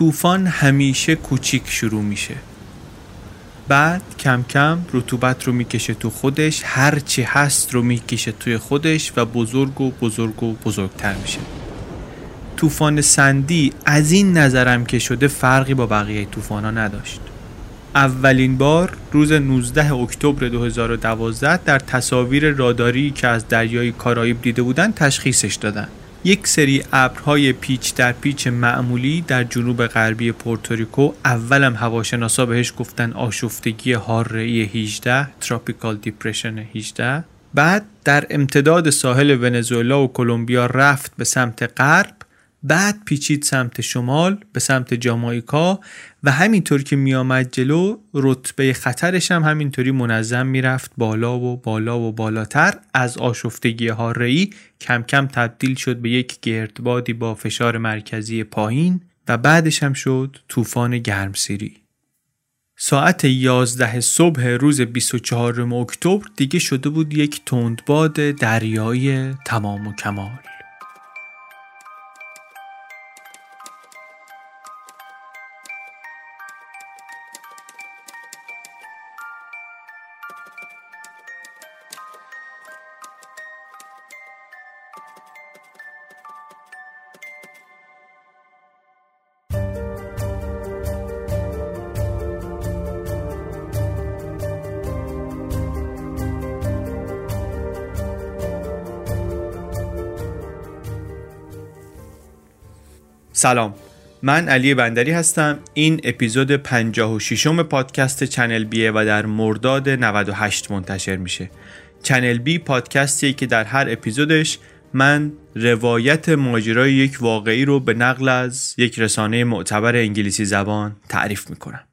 طوفان همیشه کوچیک شروع میشه. بعد کم کم رطوبت رو می‌کشه تو خودش هرچی هست رو می‌کشه توی خودش و بزرگ و بزرگ و بزرگتر میشه. طوفان سندی از این نظرم که شده فرقی با بقیه طوفان نداشت. اولین بار روز 19 اکتبر 2012 در تصاویر راداری که از دریای کارائیب دیده بودن تشخیصش دادن. یک سری ابرهای پیچ در پیچ معمولی در جنوب غربی پورتوریکو اولم هواشناسا بهش گفتن آشفتگی حاره 18 tropical depression 18 بعد در امتداد ساحل ونزوئلا و کلمبیا رفت به سمت غرب بعد پیچید سمت شمال به سمت جامائیکا و همینطور که میآمد جلو رتبه خطرش هم همینطوری منظم می‌رفت. بالا و بالا و بالاتر. از آشفتگی حاره‌ای کم کم تبدیل شد به یک گردبادی با فشار مرکزی پایین و بعدش هم شد طوفان گرمسیری. ساعت 11 صبح روز 24 اکتبر دیگه شده بود یک تندباد دریایی تمام و کمال. سلام. من علی بندری هستم. این اپیزود 56 م پادکست چنل بیه و در مرداد 98 منتشر میشه. چنل بی پادکستیه که در هر اپیزودش من روایت ماجرای یک واقعی رو به نقل از یک رسانه معتبر انگلیسی زبان تعریف می‌کنم.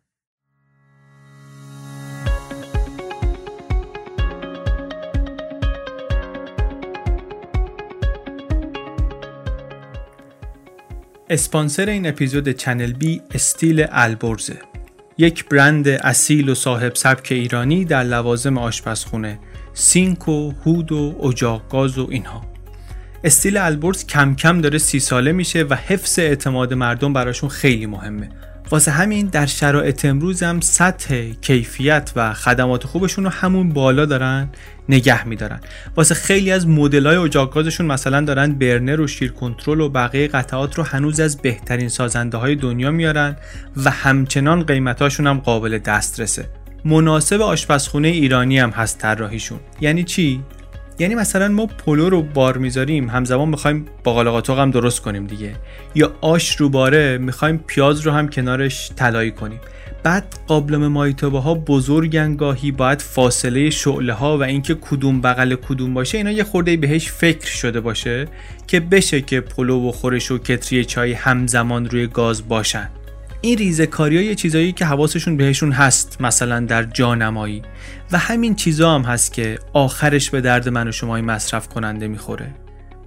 اسپانسر این اپیزود چنل‌بی استیل البرزه. یک برند اصیل و صاحب سبک ایرانی در لوازم آشپزخونه. سینک و هود و اجاق گاز و اینها. استیل البرز کم کم داره سی ساله میشه و حفظ اعتماد مردم براشون خیلی مهمه. واسه همین در شرایط امروز هم سطح کیفیت و خدمات خوبشون رو همون بالا دارن نگه میدارن. واسه خیلی از مدل های اجاق مثلا دارن برنر و شیر کنترل و بقیه قطعات رو هنوز از بهترین سازنده های دنیا میارن و همچنان قیمتاشون هم قابل دسترسه. مناسب آشپزخونه ایرانی هم هست طراحیشون. یعنی چی؟ یعنی مثلا ما پلو رو بار می‌ذاریم همزمان می‌خوایم باقالا قاتق هم درست کنیم دیگه. یا آش رو باره می‌خوایم پیاز رو هم کنارش طلایی کنیم. بعد قابلم مایتابه ها بزرگن گاهی باید فاصله شعله ها و اینکه کدوم بغل کدوم باشه اینا یه خورده بهش فکر شده باشه که بشه که پلو و خورش و کتری چای همزمان روی گاز باشن. این ریزکاری ها یه چیزایی که حواسشون بهشون هست مثلا در جانمایی. و همین چیزا هم هست که آخرش به درد من و شمای مصرف کننده می‌خوره.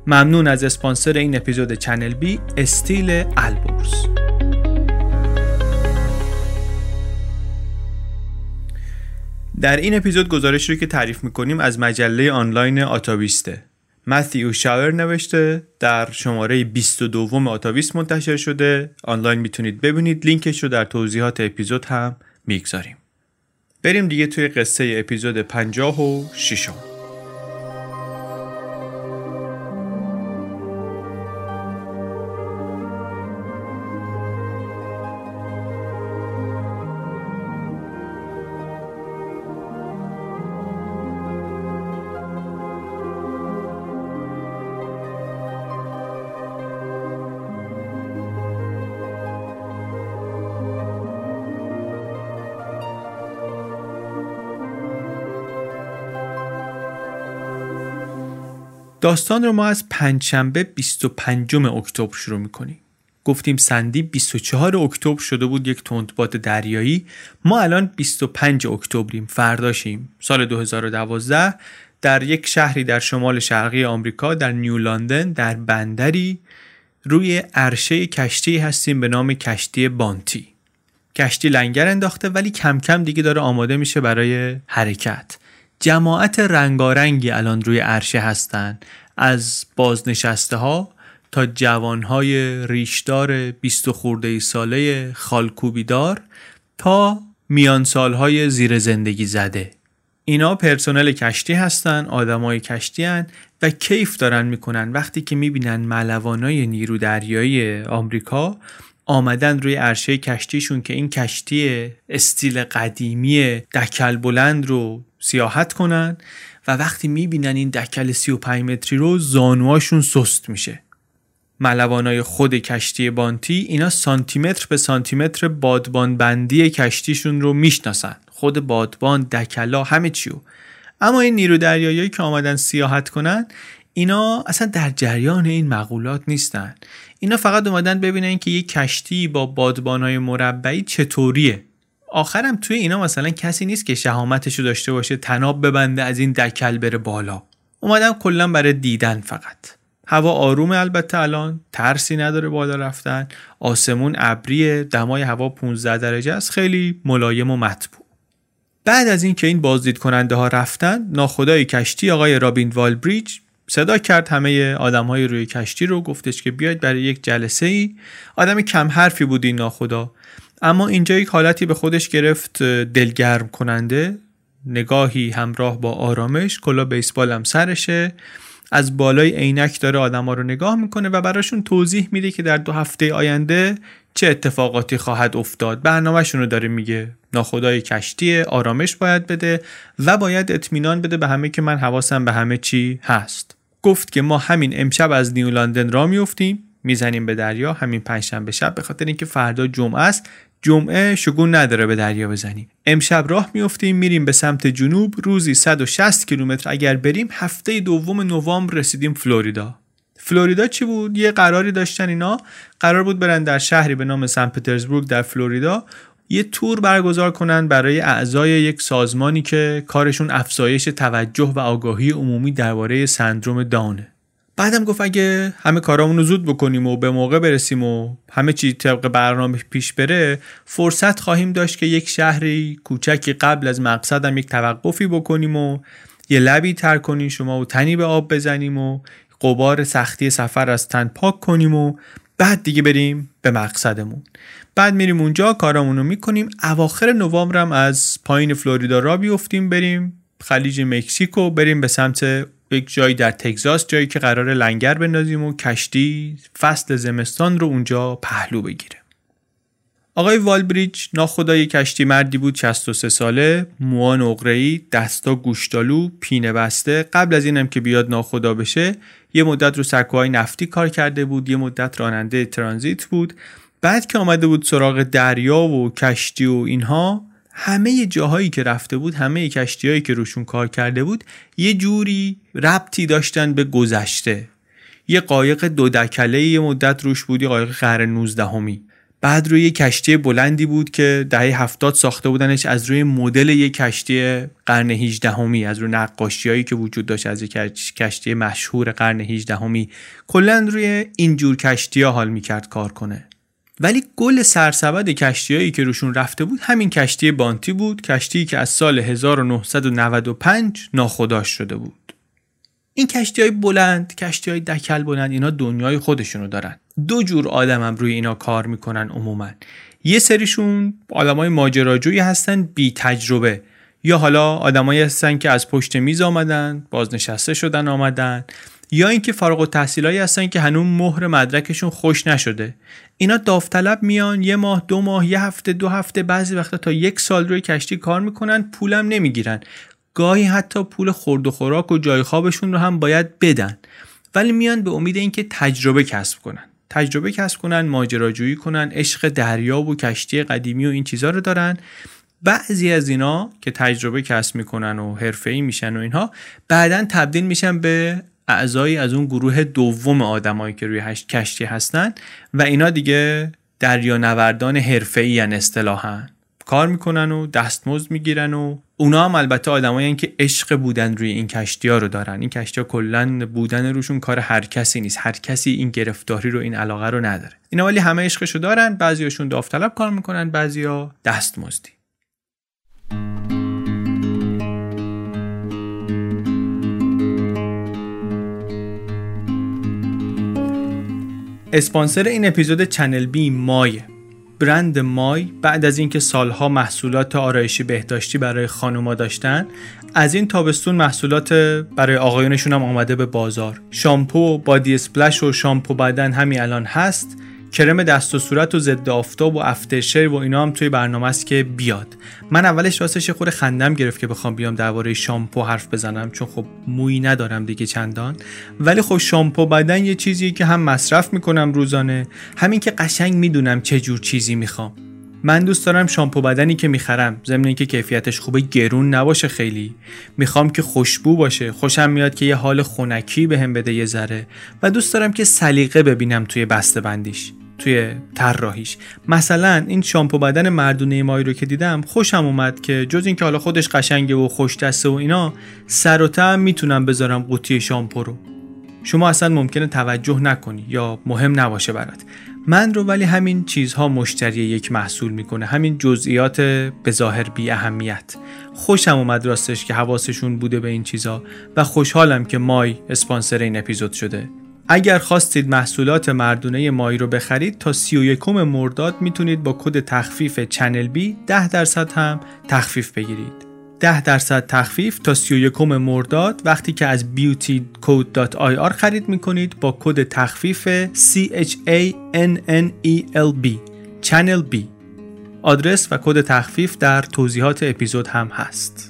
ممنون از اسپانسر این اپیزود چنل‌بی استیل البرز در این اپیزود گزارش رو که تعریف می‌کنیم از مجله آنلاین آتاویسته متیو شاور نوشته در شماره 22 آتاویست منتشر شده. آنلاین می‌تونید ببینید. لینکش رو در توضیحات اپیزود هم می‌گذاریم. بریم دیگه توی قصه اپیزود 56 داستان رو ما از پنجشنبه 25 اکتبر شروع می‌کنیم. گفتیم سندی 24 اکتبر شده بود یک تندباد دریایی. ما الان 25 اکتبریم فرداشیم سال 2012 در یک شهری در شمال شرقی آمریکا در نیو لندن در بندری روی عرشه کشتی هستیم به نام کشتی بانتی. کشتی لنگر انداخته ولی کم کم دیگه داره آماده میشه برای حرکت. جماعت رنگارنگی الان روی عرشه هستند از بازنشسته ها تا جوانهای ریشدار بیست خورده ای ساله خالکوبیدار تا میان سالهای زیر زندگی زده. اینا پرسنل کشتی هستن آدمای کشتی هن و کیف دارن می‌کنن. وقتی که می‌بینن ملوانای نیرو دریایی آمریکا آمدن روی عرشه کشتیشون که این کشتی استیل قدیمی دکل بلند رو سیاحت کنن و وقتی می‌بینن این دکل 35 متری رو زانوهاشون سست میشه. ملوانای خود کشتی بانتی اینا سانتیمتر به سانتیمتر بادبان بندی کشتیشون رو می‌شناسن. خود بادبان دکلا همه چیو اما این نیرو دریایی که آمدن سیاحت کنن اینا اصلا در جریان این مقولات نیستن. اینا فقط اومدن ببینن که یک کشتی با بادبانهای مربعی چطوریه. آخرم توی اینا مثلا کسی نیست که شهامتش رو داشته باشه تناب ببنده از این دکل بره بالا. اومدن کلا برای دیدن فقط. هوا آرومه البته الان ترسی نداره بالا رفتن. آسمون ابریه دمای هوا 15 درجه است خیلی ملایم و مطبوع. بعد از اینکه این بازدید کننده ها رفتن ناخدای کشتی آقای رابین والبریج صدا کرد همه آدم های روی کشتی رو گفتش که بیاید برای یک جلسه ای آدم کم حرفی بود این ناخدا. اما اینجا یک حالتی به خودش گرفت دلگرم کننده. نگاهی همراه با آرامش کلا بیسبال هم سرشه. از بالای عینک داره آدما رو نگاه می‌کنه و براشون توضیح میده که در دو هفته آینده چه اتفاقاتی خواهد افتاد. برنامهشون رو داره میگه. ناخدای کشتی آرامش باید بده و باید اطمینان بده به همه که من حواسم به همه چی هست. گفت که ما همین امشب از نیو لندن را میفتیم می‌زنیم به دریا همین پنجشنبه شب به خاطر اینکه فردا جمعه است. جمعه شگون نداره به دریا بزنیم. امشب راه میفتیم میریم به سمت جنوب. روزی 160 کیلومتر اگر بریم هفته دوم نوامبر رسیدیم فلوریدا. فلوریدا چی بود؟ یه قراری داشتن اینا. قرار بود برن در شهری به نام سن پترزبورگ در فلوریدا. یه تور برگزار کنن برای اعضای یک سازمانی که کارشون افزایش توجه و آگاهی عمومی درباره سندروم دانه بعدم گفت اگه همه کارامون رو زود بکنیم و به موقع برسیم و همه چی طبق برنامه پیش بره فرصت خواهیم داشت که یک شهری کوچکی قبل از مقصدم یک توقفی بکنیم و یه لبی تر کنیم شما و تنی به آب بزنیم و قبار سختی سفر از تن پاک کنیم و بعد دیگه بریم به مقصدمون. بعد میریم اونجا کارامون رو می‌کنیم. اواخر نوامبر از پایین فلوریدا را بیفتیم بریم خلیج مکزیکو بریم به سمت یک جایی در تگزاس جایی که قرار لنگر بندازیم و کشتی فصل زمستان رو اونجا پهلو بگیره. آقای والبریج ناخدای کشتی مردی بود 63 ساله موان اقره‌ای دستا گوشتالو پینه بسته. قبل از اینم که بیاد ناخدا بشه یه مدت رو سکوهای نفتی کار کرده بود یه مدت راننده ترانزیت بود. بعد که آمده بود سراغ دریا و کشتی و اینها همه جاهایی که رفته بود همه کشتیهایی که روشون کار کرده بود یه جوری ربطی داشتن به گذشته. یه قایق دو دکله یه مدت روش بود یه قایق قرن 19 همی. بعد روی یه کشتی بلندی بود که دهه هفتاد ساخته بودنش از روی مدل یه کشتی قرن 18 همی از روی نقاشیایی که وجود داشت از یک کشتی مشهور قرن 18 همی کلا روی اینجور کشتی ها حال می‌کرد کار کنه. ولی گل سرسبد کشتیهایی که روشون رفته بود همین کشتی بانتی بود کشتی که از سال 1995 ناخداش شده بود. این کشتی های بلند کشتی های دکل بلند اینا دنیای خودشونو دارن. دو جور آدم هم روی اینا کار می‌کنن عموما. یه سریشون آدمای ماجراجویی هستن بی تجربه یا حالا آدمایی هستن که از پشت میز آمدن بازنشسته شدن آمدن. یا اینکه فارغ التحصیلایی هستن که هنوز مهر مدرکشون خوش نشده. اینا داوطلب میان یه ماه دو ماه یه هفته دو هفته بعضی وقتا تا یک سال روی کشتی کار می‌کنن پولم نمی‌گیرن. گاهی حتی پول خورد و خوراک و جای خوابشون رو هم باید بدن. ولی میان به امید اینکه تجربه کسب کنن. تجربه کسب کنن ماجراجویی کنن عشق دریا و کشتی قدیمی و این چیزها رو دارن. بعضی از اینا که تجربه کسب می‌کنن و حرفه‌ای میشن و اینها بعدا تبدیل میشن به اعضایی از اون گروه دوم آدمایی که روی کشتی هستن و اینا دیگه دریانوردان حرفه‌ای ان اصطلاحا. کار می‌کنن و دستمزد می‌گیرن و اونا هم البته آدمایی که عشق بودن روی این کشتی ها رو دارن. این کشتی ها کلا بودن روشون کار هر کسی نیست. هر کسی این گرفتاری رو این علاقه رو نداره. اینا ولی همه عشقشو دارن. بعضیاشون داوطلب کار می‌کنن بعضیا دستمزدی. اسپانسر این اپیزود چنل بی مایه برند مای بعد از اینکه سالها محصولات آرایشی بهداشتی برای خانوما داشتن از این تابستون محصولات برای آقایونشون هم آمده به بازار. شامپو بادی اسپلش و شامپو بدن همین الان هست. کرم دست و صورت و ضد آفتاب و افترشیر و اینا هم توی برنامه است که بیاد. من اولش راستش خود خندم گرفت که بخوام بیام درباره شامپو حرف بزنم چون خب مویی ندارم دیگه چندان. ولی خب شامپو بدن یه چیزیه که هم مصرف می‌کنم روزانه همین که قشنگ می‌دونم چه جور چیزی می‌خوام. من دوست دارم شامپو بدنی که می‌خرم ضمن اینکه کیفیتش خوبه گرون نباشه خیلی. می‌خوام که خوشبو باشه خوشم میاد که یه حال خونکی بهم به بده یه ذره. و دوست دارم که سلیقه ببینم توی بسته بندیش توی طراحیش. مثلا این شامپو بدن مردونه مایی رو که دیدم خوشم اومد که جز اینکه حالا خودش قشنگه و خوش دسته و اینا سر و تم می‌تونم بذارم قوطی شامپو رو. شما اصلا ممکنه توجه نکنی یا مهم نباشه برات. من رو ولی همین چیزها مشتری یک محصول می‌کنه همین جزئیات به ظاهر بی اهمیت. خوشم اومد راستش که حواسشون بوده به این چیزها و خوشحالم که مای اسپانسر این اپیزود شده. اگر خواستید محصولات مردونه مای رو بخرید تا 31 مرداد می‌تونید با کد تخفیف چنل بی 10 درصد هم تخفیف بگیرید. 10 درصد تخفیف تا 31 مرداد وقتی که از beautycode.ir خرید می‌کنید با کد تخفیف CHANNELB چنل B آدرس و کد تخفیف در توضیحات اپیزود هم هست.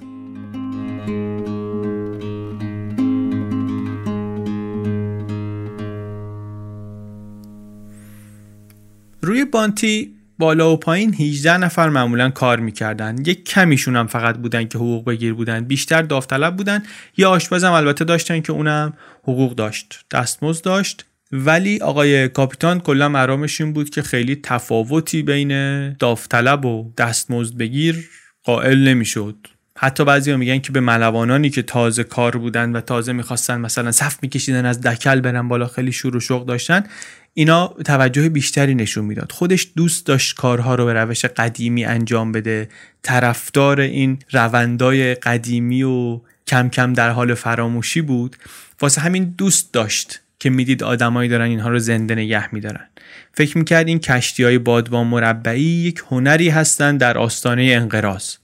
روی بانتی بالا و پایین 18 نفر معمولا کار می‌کردن. یک کمیشون هم فقط بودن که حقوق بگیر بودن. بیشتر داوطلب بودن. یا آشپزم البته داشتن که اونم حقوق داشت. دستمزد داشت. ولی آقای کاپیتان کلا مرامش این بود که خیلی تفاوتی بین داوطلب و دستمزد بگیر قائل نمی‌شد. حتی بعضی میگن که به ملوانانی که تازه کار بودن و تازه می‌خواستن مثلا صف میکشیدن از دکل برن بالا خیلی شور و شوق داشتن. اینا توجه بیشتری نشون می‌داد. خودش دوست داشت کارها رو به روش قدیمی انجام بده. طرفدار این روندای قدیمی و کم کم در حال فراموشی بود. واسه همین دوست داشت که می‌دید آدمایی دارن اینها رو زنده نگه میدارن. فکر می‌کرد این کشتی های بادبان مربعی یک هنری هستند در آستانه انقراض.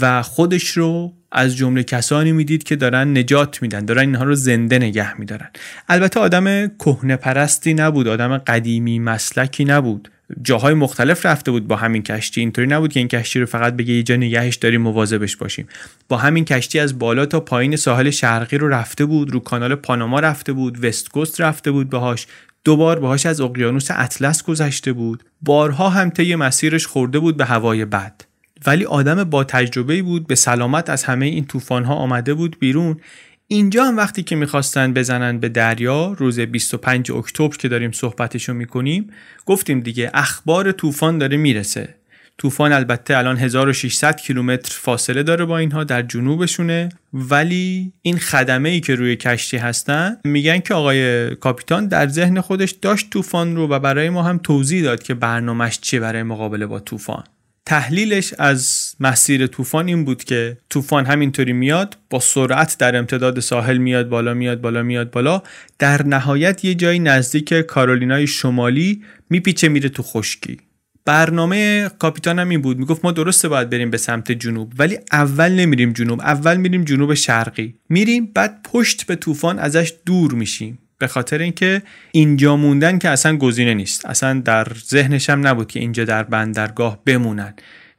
و خودش رو از جمله کسانی می‌دید که دارن نجات میدن دارن اینها رو زنده نگه میدارن. البته آدم کهنه پرستی نبود آدم قدیمی مسلکی نبود. جاهای مختلف رفته بود با همین کشتی. اینطوری نبود که این کشتی رو فقط بگه یه جا نگهش داریم مواظبش باشیم. با همین کشتی از بالا تا پایین ساحل شرقی رو رفته بود رو کانال پاناما رفته بود وست رفته بود باهاش. دوبار باهاش از اقیانوس اطلس گذشته بود. بارها هم طی مسیرش خورده بود به هوای بد. ولی آدم با تجربه بود به سلامت از همه این طوفان ها آمده بود بیرون. اینجا هم وقتی که می‌خواستن بزنن به دریا روز 25 اکتبر که داریم صحبتشو می‌کنیم گفتیم دیگه اخبار طوفان داره می‌رسه. طوفان البته الان 1600 کیلومتر فاصله داره با اینها در جنوبشونه. ولی این خدمه ای که روی کشتی هستن میگن که آقای کاپیتان در ذهن خودش داشت طوفان رو و برای ما هم توضیح داد که برنامهش چیه برای مقابله با طوفان. تحلیلش از مسیر طوفان این بود که طوفان همینطوری میاد با سرعت در امتداد ساحل میاد بالا میاد بالا میاد بالا. در نهایت یه جایی نزدیک کارولینای شمالی میپیچه میره تو خشکی. برنامه کاپیتان هم این بود. می‌گفت ما درسته باید بریم به سمت جنوب ولی اول نمیریم جنوب اول میریم جنوب شرقی. میریم بعد پشت به طوفان ازش دور میشیم. به خاطر اینکه اینجا موندن که اصلا گزینه نیست. اصلا در ذهنش هم نبود که اینجا در بندرگاه بمونن.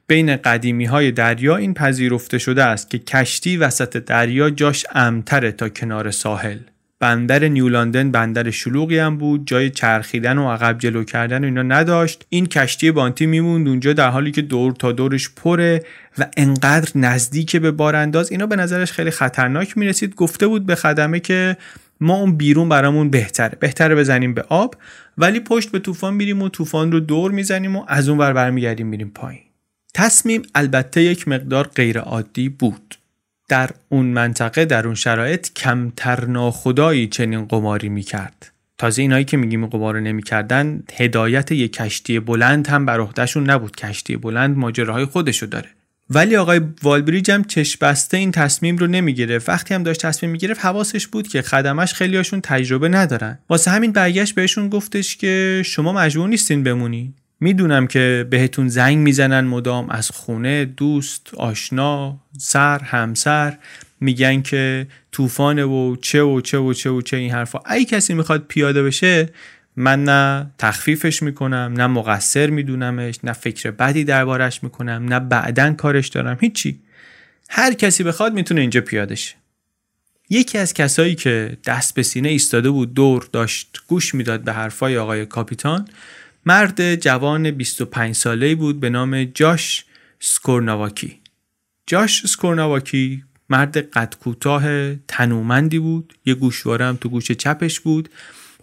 بین قدیمی های دریا این پذیرفته شده است که کشتی وسط دریا جاش امتره تا کنار ساحل. بندر نیولاندن بندر شلوغی هم بود جای چرخیدن و عقب جلو کردن و اینا نداشت. این کشتی بانتی میموند اونجا در حالی که دور تا دورش پره و انقدر نزدیک به بارانداز اینا به نظرش خیلی خطرناک می‌رسید. گفته بود به خدمه که ما اون بیرون برامون بهتره. بهتره بزنیم به آب ولی پشت به طوفان میریم و طوفان رو دور می‌زنیم و از اون ور برمیگردیم میریم پایین. تصمیم البته یک مقدار غیر عادی بود. در اون منطقه در اون شرایط کمتر ناخدایی چنین قماری می‌کرد. تازه اینایی که میگیم قمار نمی‌کردن هدایت یک کشتی بلند هم بر عهدهشون نبود. کشتی بلند ماجراهای خودشو داره. ولی آقای والبریج هم چشم بسته این تصمیم رو نمی‌گرفت. وقتی هم داشت تصمیم می‌گرفت حواسش بود که خدمش خیلیاشون تجربه ندارن. واسه همین برگشت بهشون گفتش که شما مجبور نیستین بمونی. می‌دونم که بهتون زنگ می‌زنن مدام از خونه دوست آشنا سر همسر. میگن که طوفانه و چه و چه و چه و چه این حرفا. ای کسی می‌خواد پیاده بشه من نه تخفیفش می‌کنم نه مقصر میدونمش نه فکر بدی دربارش می‌کنم نه بعدا کارش دارم هیچی. هر کسی بخواد می‌تونه اینجا پیاده شه یکی از کسایی که دست به سینه ایستاده بود دور داشت گوش می‌داد به حرفای آقای کاپیتان مرد جوان 25 ساله بود به نام جاش سکورناواکی. جاش سکورناواکی مرد قد کوتاه تنومندی بود یه گوشواره هم تو گوش چپش بود.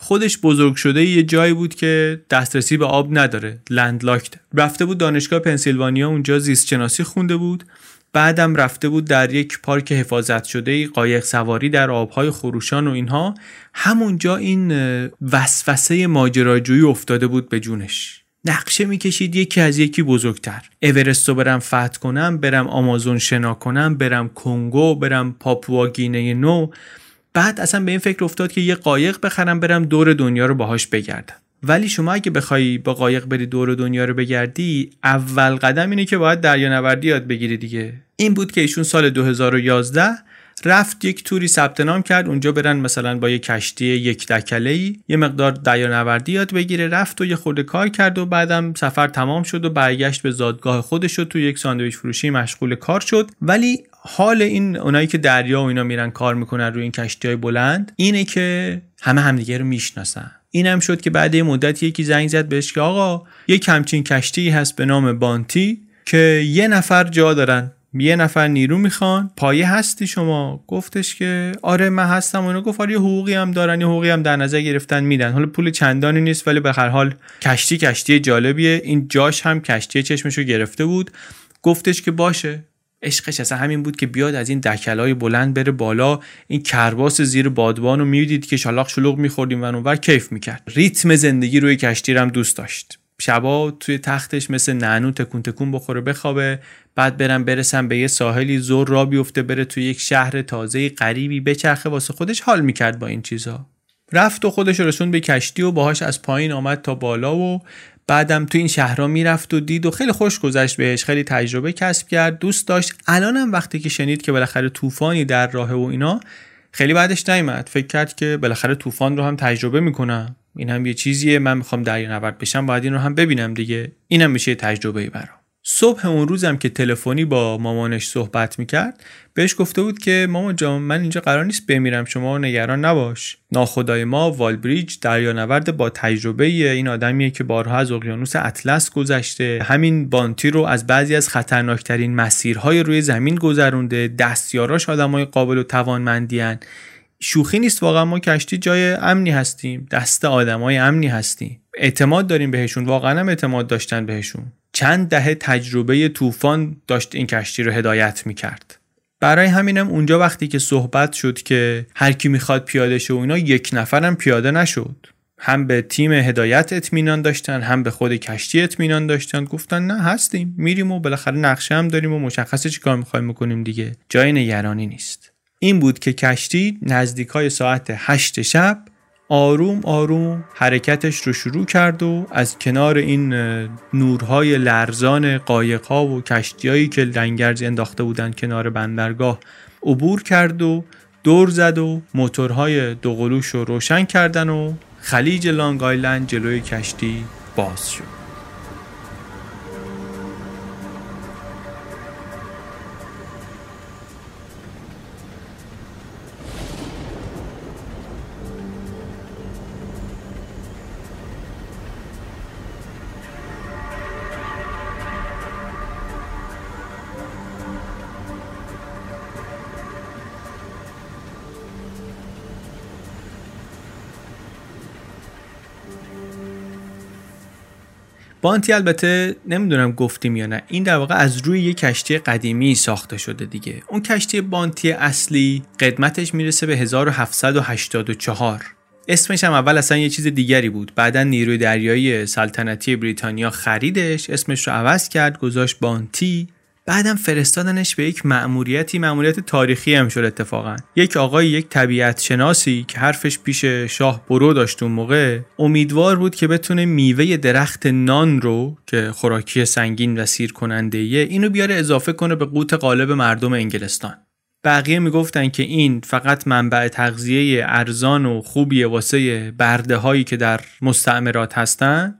خودش بزرگ شده یه جایی بود که دسترسی به آب نداره. لندلاکت رفته بود دانشگاه پنسیلوانیا اونجا زیست شناسی خونده بود. بعدم رفته بود در یک پارک حفاظت شده قایق سواری در آبهای خروشان و اینها. همونجا این وسوسه ماجراجویی افتاده بود به جونش. نقشه می‌کشید یکی از یکی بزرگتر. اورست رو برم فتح کنم برم آمازون شنا کنم برم کنگو برم پاپوا گینه نو. بعد اصلا به این فکر افتاد که یه قایق بخرم برم دور دنیا رو باهاش بگردم. ولی شما اگه بخوای با قایق بری دور دنیا رو بگردی اول قدم اینه که باید دریانوردی یاد بگیری دیگه. این بود که ایشون سال 2011 رفت یک توری ثبت نام کرد اونجا برن مثلا با یه کشتی یک دکله ای یه مقدار دریانوردی یاد بگیره رفت و یه خورده کار کرد و بعدم سفر تمام شد و برگشت به زادگاه خودش و تو یک ساندویچ فروشی مشغول کار شد. ولی حال این اونایی که دریا و اینا میرن کار می‌کنن روی این کشتی های بلند اینه که همه همدیگه رو می‌شناسن. اینم شد که بعد یه مدت یکی زنگ زد بهش که آقا یه کمچین کشتی هست به نام بانتی که یه نفر جا دارن یه نفر نیرو می‌خوان پایه هستی شما؟ گفتش که آره من هستم اونو گفت آره یه حقوقی هم دارن یه حقوقی هم در نظر گرفتن میدن. حالا پول چندانی نیست ولی به هر حال کشتی کشتی جالبیه. این جاش هم کشتی چشمشو گرفته بود. گفتش که باشه. عشقش اصلا همین بود که بیاد از این دکلای بلند بره بالا. این کرباس زیر بادبان رو می‌دید که شلاق شلوغ میخوردیم و اونور کیف می‌کرد. ریتم زندگی روی کشتی هم دوست داشت. شبا توی تختش مثل نعنو تکون تکون بخوره بخوابه بعد برم برسم به یه ساحلی زور را بیفته بره توی یک شهر تازه غریبی بچرخه واسه خودش حال می‌کرد با این چیزا. رفت و خودش رسون به کشتی و باهاش از پایین آمد تا بالا و بعدم تو این شهرها می‌رفت و دید و خیلی خوش گذشت بهش خیلی تجربه کسب کرد دوست داشت. الانم وقتی که شنید که بالاخره طوفانی در راه و اینا خیلی بعدش نیامد فکر کرد که بالاخره طوفان رو هم تجربه می‌کنم. این هم یه چیزیه من می‌خوام نورد بشم باید این رو هم ببینم دیگه. اینم میشه تجربه برام. صبح اون روزم که تلفنی با مامانش صحبت می‌کرد بهش گفته بود که مامان جان من اینجا قرار نیست بمیرم شما نگران نباش. ناخدای ما والبریج دریانورد با تجربه این آدمیه که بارها از اقیانوس اطلس گذشته. همین بانتی رو از بعضی از خطرناکترین مسیرهای روی زمین گذرونده. دستیاراش آدمای قابل و توانمندیان شوخی نیست واقعا ما کشتی جای امنی هستیم دست آدمای امنی هستیم. اعتماد داریم بهشون واقعا هم اعتماد داشتن بهشون. چند دهه تجربه طوفان داشت این کشتی رو هدایت می‌کرد. برای همینم اونجا وقتی که صحبت شد که هر کی می‌خواد پیاده شه و اینا یک نفرم پیاده نشد. هم به تیم هدایت اطمینان داشتن هم به خود کشتی اطمینان داشتن. گفتن نه هستیم میریم و بالاخره نقشه هم داریم و مشخصه چیکار می‌خوایم بکنیم دیگه. جای نگرانی نیست. این بود که کشتی نزدیک های ساعت هشت شب آروم آروم حرکتش رو شروع کرد و از کنار این نورهای لرزان قایقها و کشتیایی که لنگرز انداخته بودن کنار بندرگاه عبور کرد و دور زد و موتورهای دوقلوش رو روشن کردن و خلیج لانگ آیلند جلوی کشتی باز شد. بانتی البته نمی‌دونم گفتیم یا نه. این در واقع از روی یک کشتی قدیمی ساخته شده دیگه. اون کشتی بانتی اصلی قدمتش می‌رسه به 1784 اسمش هم اول اصلا یه چیز دیگری بود. بعدا نیروی دریایی سلطنتی بریتانیا خریدش. اسمش رو عوض کرد گذاشت بانتی. بعدم فرستادنش به یک مأموریتی مأموریت تاریخی هم شد اتفاقا. یک آقای یک طبیعت شناسی که حرفش پیش شاه برو داشت اون موقع امیدوار بود که بتونه میوه درخت نان رو که خوراکی سنگین و سیر کننده اینو بیاره اضافه کنه به قوت قالب مردم انگلستان. بقیه می‌گفتن که این فقط منبع تغذیه ارزان و خوبیه واسه برده هایی که در مستعمرات هستن.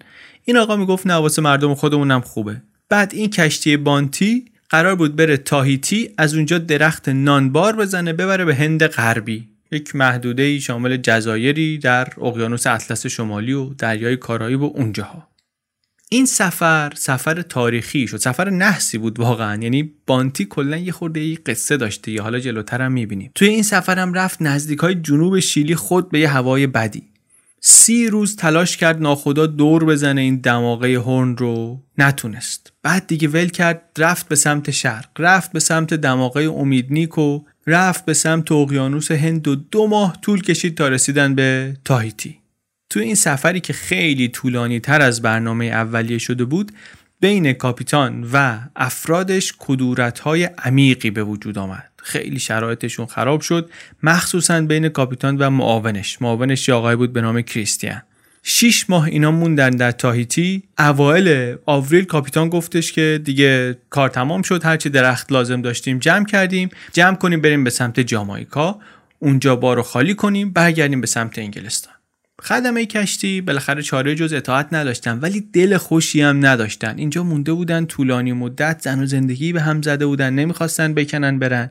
این آقا می‌گفت نه واسه مردم خودمونم خوبه. بعد این کشتی بانتی قرار بود بره تاهیتی از اونجا درخت نانبار بزنه ببره به هند غربی. یک محدوده شامل جزایری در اقیانوس اطلس شمالی و دریای کارائیب و اونجاها. این سفر سفر تاریخی شد. سفر نحسی بود واقعا. یعنی بانتی کلا یه خورده ای قصه داشته. یا حالا جلوتر هم می‌بینیم. توی این سفرم رفت نزدیک های جنوب شیلی خود به یه هوای بدی. سی روز تلاش کرد ناخدا دور بزنه این دماغه هورن رو. نتونست. بعد دیگه ول کرد رفت به سمت شرق رفت به سمت دماغه امیدنیک و رفت به سمت اقیانوس هند و دو ماه طول کشید تا رسیدن به تاهیتی. تو این سفری که خیلی طولانی تر از برنامه اولیه شده بود بین کاپیتان و افرادش کدورت های عمیقی به وجود آمد. خیلی شرایطشون خراب شد مخصوصا بین کاپیتان و معاونش. معاونش یه بود به نام کریستیان. شیش ماه اینا موندن در تاهیتی. اوایل آوریل کاپیتان گفتش که دیگه کار تمام شد هرچی درخت لازم داشتیم جمع کردیم. جمع کنیم بریم به سمت جامایکا. اونجا بارو خالی کنیم برگردیم به سمت انگلستان. خدمه کشتی بالاخره چاره جز اطاعت نداشتن ولی دل خوشی هم نداشتن. اینجا مونده بودن طولانی مدت زن و زندگی به هم زده بودن نمی‌خواستن بکنن برن.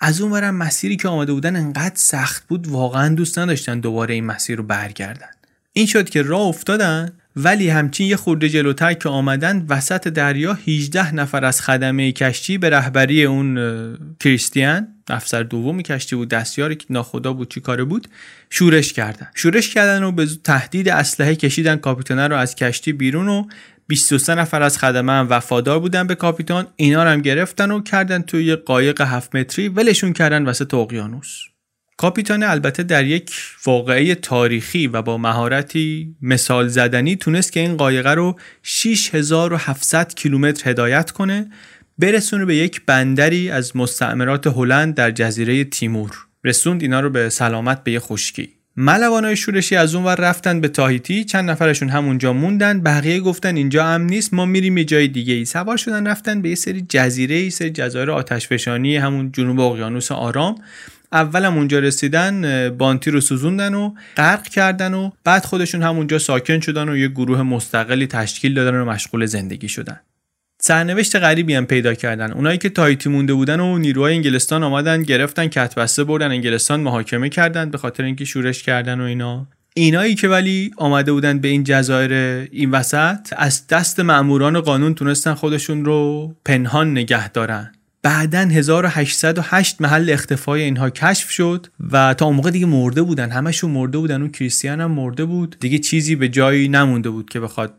از اون برم مسیری که آمده بودن انقدر سخت بود واقعا دوست نداشتن دوباره این مسیر رو برگردن. این شد که راه افتادن ولی همچین یه خورده جلوتر که آمدن وسط دریا 18 نفر از خدمه کشتی به رهبری اون کریستیان افسر دوم کشتی بود دستیاری که ناخدا بود چی کاره بود شورش کردن. شورش کردن و به تهدید اسلحه کشیدن. کاپیتانه رو از کشتی بیرون و 23 نفر از خدمه هم وفادار بودن به کاپیتان. اینا رو هم گرفتن و کردن توی قایق 7 متری. ولشون کردن وسط اقیانوس. کاپیتان البته در یک واقعه تاریخی و با مهارتی مثال زدنی تونست که این قایقه رو 6700 کیلومتر هدایت کنه برسونه به یک بندری از مستعمرات هلند در جزیره تیمور. رسوند اینا رو به سلامت به یه خشکی. ملوانای شورشی از اون ور رفتن به تاهیتی چند نفرشون همونجا موندن بقیه گفتن اینجا هم نیست ما میریم یه جای دیگه ای سوار شدن رفتن به یه سری جزیره ای سری جزایر آتشفشانی همون جنوب اقیانوس آرام. اولم اونجا رسیدن بانتی رو سوزوندن و غرق کردن و بعد خودشون همونجا ساکن شدن و یه گروه مستقلی تشکیل دادن و مشغول زندگی شدن. سرنوشت غریبی هم پیدا کردن. اونایی که تایتی مونده بودن و نیروهای انگلستان آمدن گرفتن کتبسته بردن انگلستان محاکمه کردن به خاطر اینکه شورش کردن و اینا. اینایی که ولی آمده بودن به این جزایر این وسط از دست مأموران قانون تونستن خودشون رو پنهان نگه دارن. بعدا 1808 محل اختفای اینها کشف شد و تا اون موقع دیگه مرده بودن. همشون مرده بودن. اون کریستیان هم مرده بود. دیگه چیزی به جایی نمونده بود که بخواد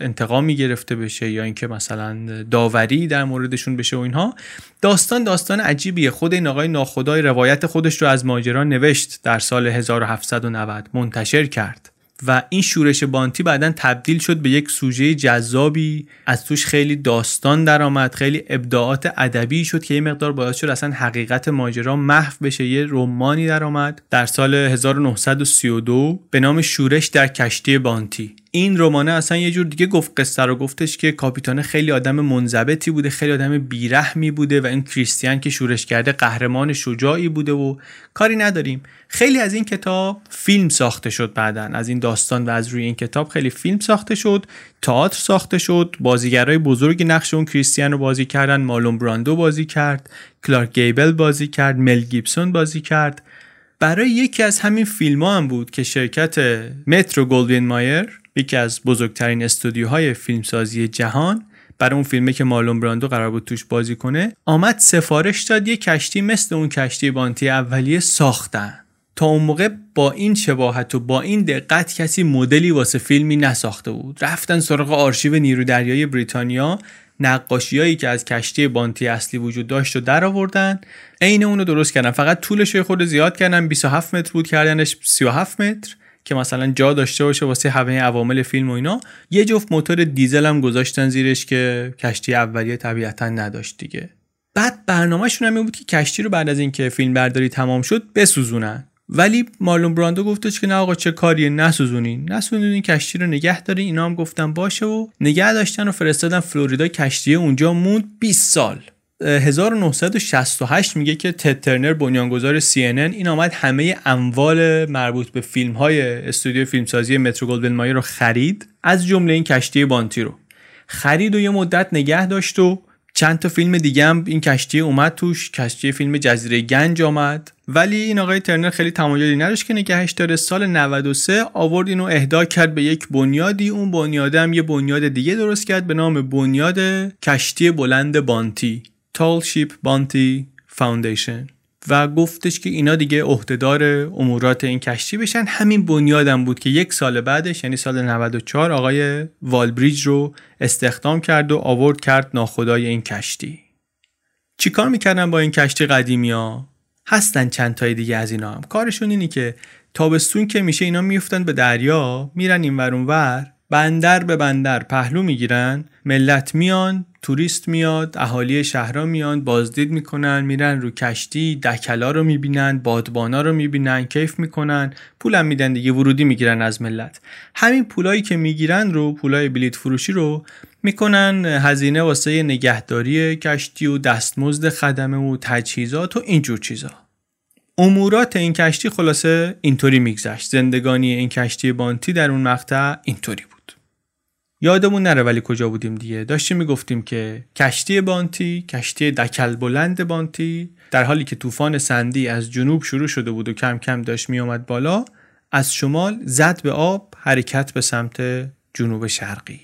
انتقامی گرفته بشه یا اینکه مثلا داوری در موردشون بشه و اینها. داستان داستان عجیبیه. خود این آقای ناخدای روایت خودش رو از ماجرا نوشت در سال 1790 منتشر کرد. و این شورش بانتی بعدا تبدیل شد به یک سوژه جذابی. از توش خیلی داستان درآمد خیلی ابداعات ادبی شد که یه مقدار باعث شد اصلا حقیقت ماجرا محو بشه یه رمانی درآمد. در سال 1932 به نام شورش در کشتی بانتی. این رمانه اصلا یه جور دیگه گفت قصه رو گفتش که کاپیتان خیلی آدم منضبطی بوده خیلی آدم بیرحمی بوده و این کریستیان که شورش کرده قهرمان شجاعی بوده و کاری نداریم. خیلی از این کتاب فیلم ساخته شد بعدا. از این داستان و از روی این کتاب خیلی فیلم ساخته شد تئاتر ساخته شد بازیگرای بزرگی نقش اون کریستیان رو بازی کردن مالون براندو بازی کرد کلارک گیبل بازی کرد مل گیبسون بازی کرد. برای یکی از همین فیلم ها هم بود که شرکت مترو گلدوین مایر یکی از بزرگترین استودیوهای فیلمسازی جهان برای اون فیلمه که مالون براندو قرار بود توش بازی کنه آمد سفارش داد یه کشتی مثل اون کشتی بانتی اولیه ساختن. تا اون موقع با این شباهت و با این دقت کسی مدلی واسه فیلمی نساخته بود. رفتن سراغ آرشیو نیرو دریای بریتانیا نقاشیایی که از کشتی بانتی اصلی وجود داشت و در آوردن. عین اونو درست کردن. فقط طولش خود زیاد کردن. 27 متر بود کردنش. 37 متر. که مثلا جا داشته باشه واسه همه عوامل فیلم و اینا یه جفت موتور دیزل هم گذاشتن زیرش که کشتی اولیه طبیعتا نداشت دیگه. بعد برنامهشون هم بود که کشتی رو بعد از اینکه فیلم برداری تمام شد بسوزونن. ولی مارلون براندو گفتش که نه آقا چه کاریه نسوزونین نسوزونین کشتی رو نگه دارین اینا هم گفتن باشه و نگه داشتن و فرستادن فلوریدا. کشتی اونجا موند 20 سال. 1968 میگه که تد ترنر بنیانگذار CNN این آمد همه اموال مربوط به فیلم های استودیو فیلمسازی مترو گلدن مایر رو خرید از جمله این کشتی بانتی رو. خرید و یه مدت نگه داشت و چند تا فیلم دیگه هم این کشتی اومد توش کشتی فیلم جزیره گنج آمد. ولی این آقای ترنر خیلی تمایلی نداشت که نگهش داره. سال 93 آورد اینو اهدا کرد به یک بنیادی. اون بنیاده هم یه بنیاد دیگه درست کرد به نام بنیاد کشتی بلند بانتی. Tall Ship Bounty Foundation. و گفتش که اینا دیگه عهدهدار امورات این کشتی بشن. همین بنیادم بود که یک سال بعدش یعنی سال 94 آقای والبریج رو استخدام کرد و آورد کرد ناخدای این کشتی. چیکار می‌کردن با این کشتی قدیمی ها؟ هستن چند تای دیگه از اینا هم. کارشون اینی که تابستون که میشه اینا میفتن به دریا میرن این ورون ور بندر به بندر پهلو می‌گیرن ملت میان توریست میاد اهالی شهرها میان بازدید می‌کنن میرن رو کشتی دکلا رو می‌بینن بادبانا رو می‌بینن کیف می‌کنن پولم میدن دیگه ورودی می‌گیرن از ملت. همین پولایی که می‌گیرن رو پولای بلیت فروشی رو می‌کنن هزینه واسه نگهداری کشتی و دستمزد خدمه و تجهیزات و اینجور چیزا. امورات این کشتی خلاصه اینطوری میگذشت. زندگانی این کشتی بانتی در اون مقطع اینطوری بود. یادمون نره ولی کجا بودیم دیگه. داشتیم می‌گفتیم که کشتی بانتی کشتی دکل بلند بانتی در حالی که طوفان سندی از جنوب شروع شده بود و کم کم داشت میومد بالا از شمال زد به آب حرکت به سمت جنوب شرقی.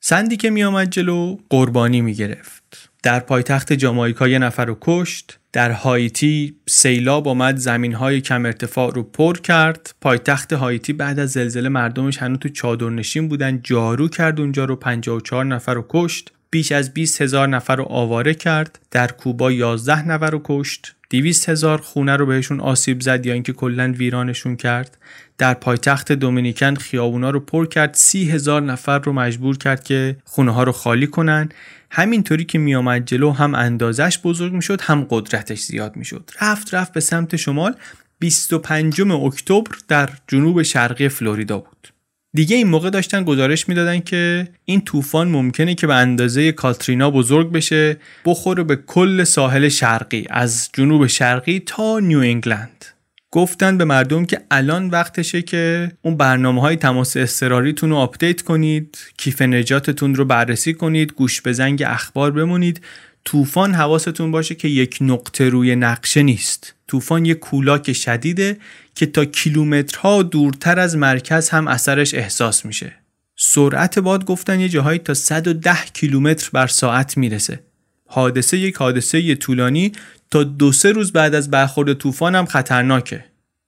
سندی که میآمد جلو قربانی می‌گرفت. در پایتخت جامایکا یه نفر رو کشت در هایتی سیلاب آمد زمین های کم ارتفاع رو پر کرد. پایتخت هایتی بعد از زلزله مردمش هنوز تو چادرنشین بودن جارو کرد اونجا رو 54 نفر رو کشت. بیش از 20 هزار نفر رو آواره کرد. در کوبا 11 نفر رو کشت. 200 هزار خونه رو بهشون آسیب زد یا اینکه کلا ویرانشون کرد. در پایتخت دومینیکن خیابونا رو پر کرد. سی هزار نفر رو مجبور کرد که خونه ها رو خالی کنن. همینطوری که میآمد جلو هم اندازش بزرگ می‌شد هم قدرتش زیاد می‌شد. رفت رفت به سمت شمال. 25 اکتبر در جنوب شرقی فلوریدا بود. دیگه این موقع داشتن گزارش می‌دادن که این طوفان ممکنه که به اندازه کاترینا بزرگ بشه بخوره به کل ساحل شرقی از جنوب شرقی تا نیو انگلند. گفتن به مردم که الان وقتشه که اون برنامه های تماس اضطراریتون رو آپدیت کنید کیف نجاتتون رو بررسی کنید گوش به زنگ اخبار بمونید طوفان حواستون باشه که یک نقطه روی نقشه نیست. طوفان یک کولاک شدیده که تا کیلومترها دورتر از مرکز هم اثرش احساس میشه. سرعت باد گفتن یه جاهایی تا 110 کیلومتر بر ساعت می‌رسه. حادثه یک حادثه یه طولانی تا دو سه روز بعد از برخورد طوفان هم خطرناکه.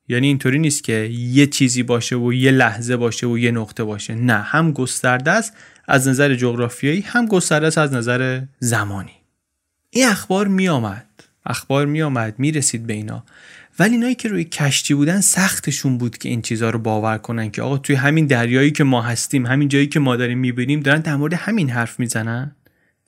یعنی اینطوری نیست که یه چیزی باشه و یه لحظه باشه و یه نقطه باشه. نه هم گسترده است از نظر جغرافیایی هم گسترده است از نظر زمانی. این اخبار می آمد اخبار می آمد می رسید به اینا. ولی اینایی که روی کشتی بودن سختشون بود که این چیزها رو باور کنن که آقا توی همین دریایی که ما هستیم همین جایی که ما داریم می‌بینیم دارن در مورد همین حرف می‌زنن.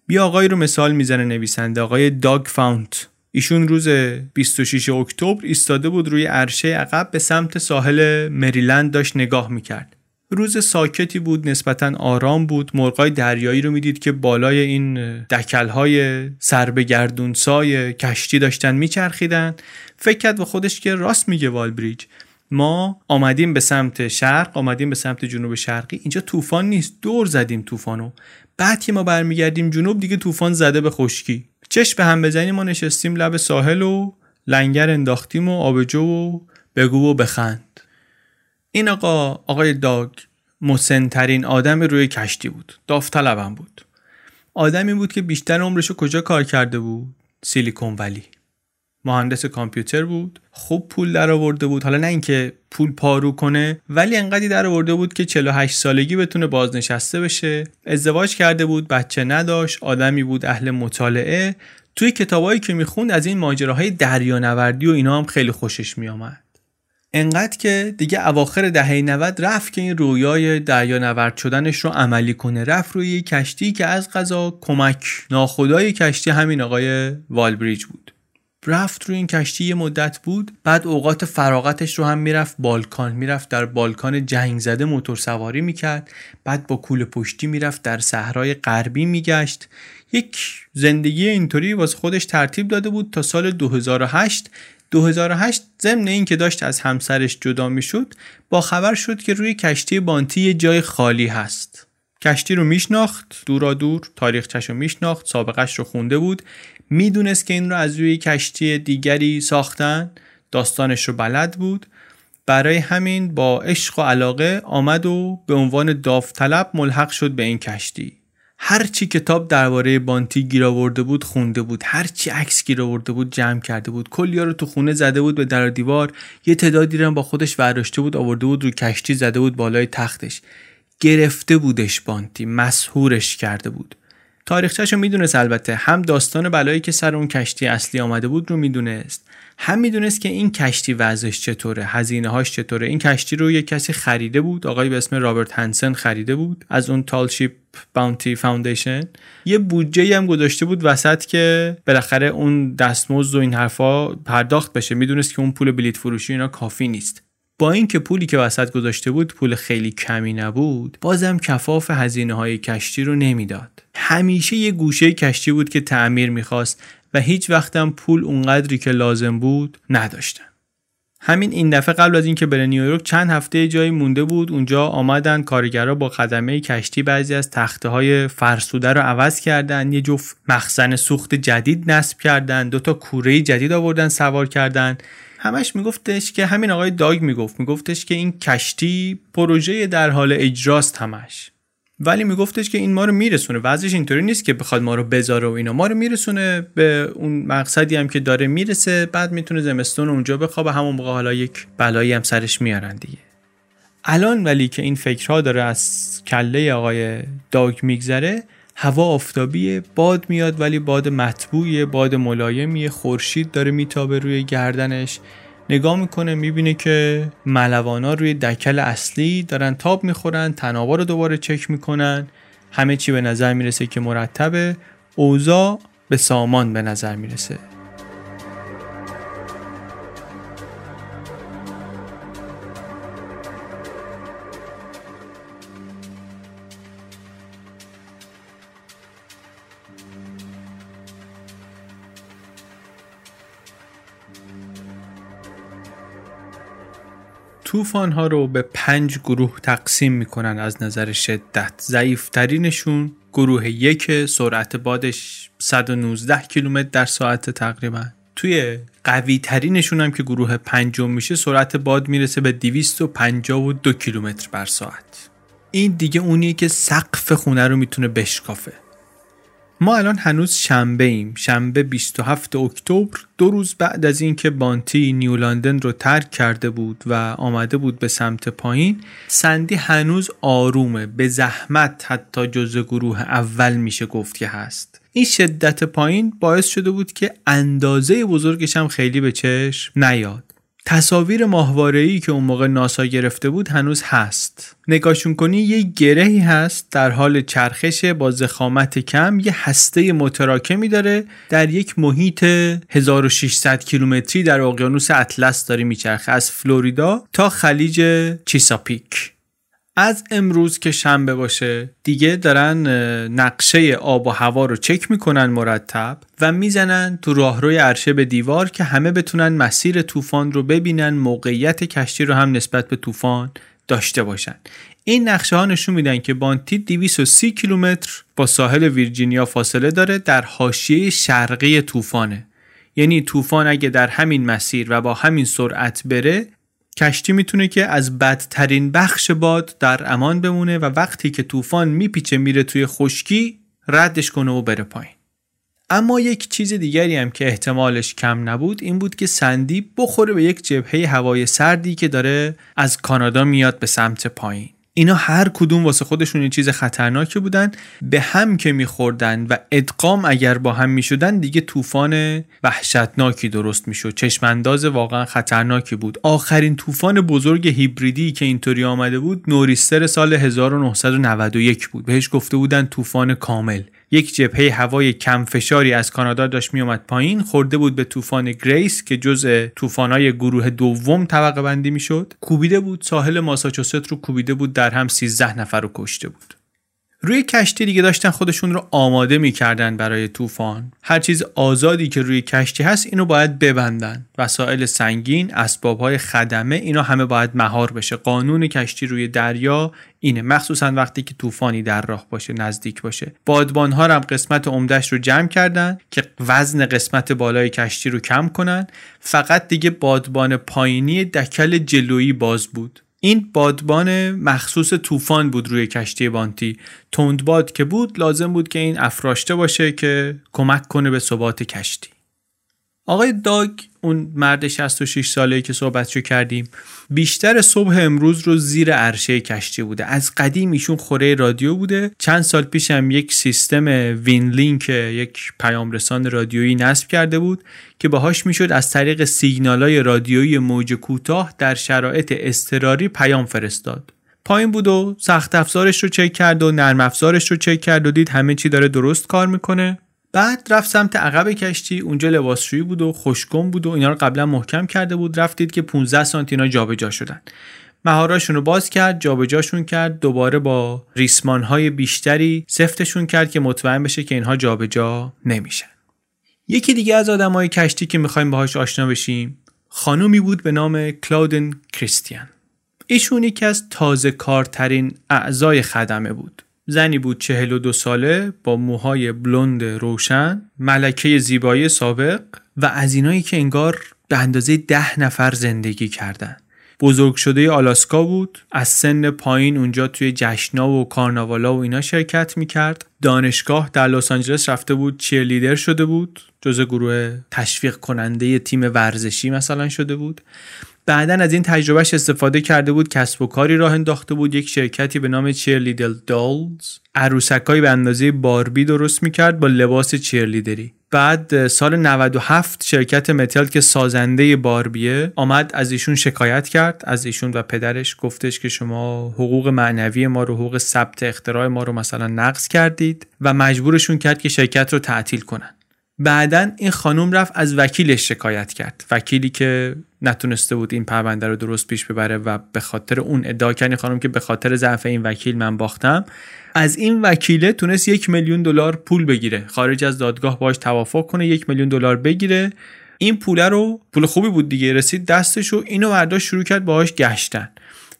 بیا آقای رو مثال می‌زنه نویسنده آقای داگ فاونت. ایشون روز 26 اکتبر ایستاده بود روی عرشه عقب به سمت ساحل مریلند داشت نگاه می‌کرد. روز ساکتی بود نسبتا آرام بود. مرغای دریایی رو می‌دید که بالای این دکلهای سربگردونسای کشتی داشتن میچرخیدن. فکر کرد به خودش که راست میگه والبریج. ما آمدیم به سمت شرق آمدیم به سمت جنوب شرقی. اینجا طوفان نیست. دور زدیم طوفانو. بعد که ما برمیگردیم جنوب دیگه طوفان زده به خشکی. چش به هم بزنیم ما نشستیم لب ساحل و لنگر انداختیم و آبجو و بگو و بخند. این آقا آقای داگ مسنترین آدم روی کشتی بود. داوطلبم بود. آدمی بود که بیشتر عمرشو کجا کار کرده بود؟ سیلیکون ولی. مهندس کامپیوتر بود. خوب پول در آورده بود. حالا نه اینکه پول پارو کنه ولی انقدی در آورده بود که 48 سالگی بتونه بازنشسته بشه. ازدواج کرده بود بچه نداشت آدمی بود اهل مطالعه. توی کتابایی که می‌خوند از این ماجراهای دریانوردی و اینا هم خیلی خوشش میآمد. انقدر که دیگه اواخر دهه 90 رفت که این رویای دریا نورد شدنش رو عملی کنه. رفت روی کشتی که از غذا کمک ناخدای کشتی همین آقای والبریج بود. رفت روی این کشتی یه مدت بود بعد اوقات فراغتش رو هم می‌رفت بالکان. می‌رفت در بالکان جنگ زده موتور سواری می‌کرد. بعد با کول پشتی می‌رفت در صحرای غربی میگشت. یک زندگی اینطوری واسه خودش ترتیب داده بود تا سال 2008 2008 ضمن این که داشت از همسرش جدا می‌شد با خبر شد که روی کشتی بانتی یه جای خالی هست. کشتی رو میشناخت دورا دور تاریخچش رو میشناخت سابقش رو خونده بود. می‌دونست که این رو از روی کشتی دیگری ساختن داستانش رو بلد بود. برای همین با عشق و علاقه آمد و به عنوان داوطلب ملحق شد به این کشتی. هر چی کتاب درباره بانتی گیر آورده بود خونده بود. هر چی عکس گیر آورده بود جمع کرده بود. کلیا رو تو خونه زده بود به در دیوار. یه تعدادی رو با خودش برداشته بود آورده بود رو کشتی زده بود بالای تختش. گرفته بودش بانتی مسهورش کرده بود. تاریخچهش رو می‌دونست البته. هم داستان بلایی که سر اون کشتی اصلی آمده بود رو می‌دونست. هم می‌دونست که این کشتی وضعش چطوره هزینه هاش چطوره. این کشتی رو یک کسی خریده بود آقای به اسم رابرت هنسن خریده بود از اون تالشیپ باونتی فاوندیشن یه بودجه هم گذاشته بود وسط که بالاخره اون دستمزد و این حرفا پرداخت بشه. می‌دونست که اون پول بلیت فروشی اینا کافی نیست. با اینکه پولی که وسط گذاشته بود پول خیلی کمی نبود بازم کفاف هزینه های کشتی رو نمی‌داد. همیشه یه گوشه کشتی بود که تعمیر می‌خواست و هیچ وقتم پول اونقدری که لازم بود نداشتن همین این دفعه قبل از اینکه بره نیویورک چند هفته جایی مونده بود اونجا آمدن کارگرا با خدمه کشتی بعضی از تخته های فرسوده رو عوض کردن یه جفت مخزن سوخت جدید نصب کردن دوتا کوره جدید آوردن سوار کردن. همش میگفتش که همین آقای داگ می‌گفت میگفتش که این کشتی پروژه در حال اجراست همش. ولی میگفتش که این ما رو میرسونه. وضعش اینطوری نیست که بخواد ما رو بذاره و اینا. ما رو میرسونه به اون مقصدی هم که داره می‌رسه بعد می‌تونه زمستون اونجا بخوابه. همون موقع حالا یک بلایی هم سرش میارن دیگه. الان ولی که این فکرها داره از کله آقای داگ میگذره هوا آفتابیه باد میاد ولی باد مطبوعیه باد ملایمیه خورشید داره میتابه روی گردنش. نگاه می‌کنه می‌بینه که ملوانا روی دکل اصلی دارن تاب می‌خورن تنابا رو دوباره چک می‌کنن. همه چی به نظر می‌رسه که مرتبه. اوضاع به سامان به نظر می‌رسه. طوفان ها رو به پنج گروه تقسیم می‌کنن از نظر شدت. ضعیفترینشون گروه یک سرعت بادش 119 کیلومتر در ساعت تقریبا. توی قوی ترینشون هم که گروه پنجم میشه سرعت باد می‌رسه به 252 کیلومتر بر ساعت. این دیگه اونیه که سقف خونه رو می‌تونه بشکافه. ما الان هنوز شنبه ایم. شنبه 27 اکتبر دو روز بعد از اینکه بانتی نیو لندن رو ترک کرده بود و آمده بود به سمت پایین سندی هنوز آرومه. به زحمت حتی جزء گروه اول میشه گفت که هست. این شدت پایین باعث شده بود که اندازه بزرگش هم خیلی به چشم نیاد. تصاویر ماهواره‌ای که اون موقع ناسا گرفته بود هنوز هست. نگاهشون کنی یه گرهی هست در حال چرخش با زخامت کم یه هسته متراکمی داره در یک محیط 1600 کیلومتری در اقیانوس اطلس داره میچرخه از فلوریدا تا خلیج چیساپیک. از امروز که شنبه باشه دیگه دارن نقشه آب و هوا رو چک می‌کنن مرتب و می‌زنن تو راهروی عرشه به دیوار که همه بتونن مسیر طوفان رو ببینن موقعیت کشتی رو هم نسبت به طوفان داشته باشن. این نقشه ها نشون میدن که بانتی 230 کیلومتر با ساحل ویرجینیا فاصله داره در حاشیه شرقی طوفانه. یعنی طوفان اگه در همین مسیر و با همین سرعت بره کشتی می‌تونه که از بدترین بخش باد در امان بمونه و وقتی که طوفان میپیچه میره توی خشکی ردش کنه و بره پایین. اما یک چیز دیگری هم که احتمالش کم نبود این بود که سندی بخوره به یک جبهه هوای سردی که داره از کانادا میاد به سمت پایین. اینا هر کدوم واسه خودشون یه چیز خطرناکی بودن به هم که میخوردن و ادغام اگر با هم می‌شدن دیگه طوفان وحشتناکی درست می‌شد. چشمانداز واقعا خطرناکی بود. آخرین طوفان بزرگ هیبریدی که اینطوری آمده بود نوریستر سال 1991 بود. بهش گفته بودن طوفان کامل. یک جبهه هوای کم فشاری از کانادا داشت میومد پایین. خورده بود به طوفان گریس که جزء طوفان‌های گروه دوم طبقه بندی می‌شد. کوبیده بود. ساحل ماساچوست رو کوبیده بود. در هم 13 نفر رو کشته بود. روی کشتی دیگه داشتن خودشون رو آماده می‌کردن برای طوفان. هر چیز آزادی که روی کشتی هست اینو باید ببندن. وسایل سنگین اسبابهای خدمه اینا همه باید مهار بشه. قانون کشتی روی دریا اینه. مخصوصا وقتی که طوفانی در راه باشه نزدیک باشه. بادبان ها هم قسمت عمدهش رو جمع کردن که وزن قسمت بالای کشتی رو کم کنن. فقط دیگه بادبان پایینی دکل جلویی باز بود. این بادبان مخصوص طوفان بود روی کشتی بانتی. تندباد که بود لازم بود که این افراشته باشه که کمک کنه به ثبات کشتی. آقای داگ اون مرد 66 ساله که صحبتشو کردیم بیشتر صبح امروز رو زیر عرشه کشتی بوده. از قدیم ایشون خوره رادیو بوده. چند سال پیش هم یک سیستم وین لینک یک پیامرسان رادیویی نصب کرده بود که باهاش می‌شد از طریق سیگنالای رادیویی موج کوتاه در شرایط اضطراری پیام فرستاد. پایین بود و سخت افزارش رو چک کرد و نرم افزارش رو چک کرد و دید همه چی داره درست کار می‌کنه. بعد رفت سمت عقب کشتی اونجا لباسشویی بود و خوشگم بود و اینا رو قبلا محکم کرده بود. رفتید که 15 سانتی اینا جابجا شدن. مهاراشون رو باز کرد جابجاشون کرد دوباره با ریسمان های بیشتری سفتشون کرد که مطمئن بشه که اینها جابجا نمیشن. یکی دیگه از آدمای کشتی که می‌خوایم باهاش آشنا بشیم خانومی بود به نام کلاودن کریستیان ایشون یکی از تازه کارترین اعضای خدمه بود. زنی بود چهل و دو ساله با موهای بلند روشن ملکه زیبایی سابق و از اینایی که انگار به اندازه ده نفر زندگی کردن. بزرگ شده آلاسکا بود از سن پایین اونجا توی جشنا و کارناوالا و اینا شرکت می‌کرد. دانشگاه در لس آنجلس رفته بود چیرلیدر شده بود جزء گروه تشویق کننده تیم ورزشی مثلا شده بود. بعدا از این تجربهش استفاده کرده بود کسب و کاری راه انداخته بود. یک شرکتی به نام چیرلیدل دالز عروسکایی به اندازه باربی درست می‌کرد با لباس چیرلیدری. بعد سال 97 شرکت متل که سازنده باربیه آمد از ایشون شکایت کرد. از ایشون و پدرش گفتش که شما حقوق معنوی ما رو حقوق ثبت اختراع ما رو مثلا نقض کردید و مجبورشون کرد که شرکت رو تعطیل کنن. بعدا این خانم رفت از وکیلش شکایت کرد. وکیلی که نتونسته بود این پرونده رو درست پیش ببره و به خاطر اون ادعا کرد خانم که به خاطر ضعف این وکیل من باختم از این وکیله تونست یک میلیون دلار پول بگیره. خارج از دادگاه باش توافق کنه یک میلیون دلار بگیره. این پوله رو پول خوبی بود دیگه رسید دستش و اینو برداشت شروع کرد باهاش گشتن.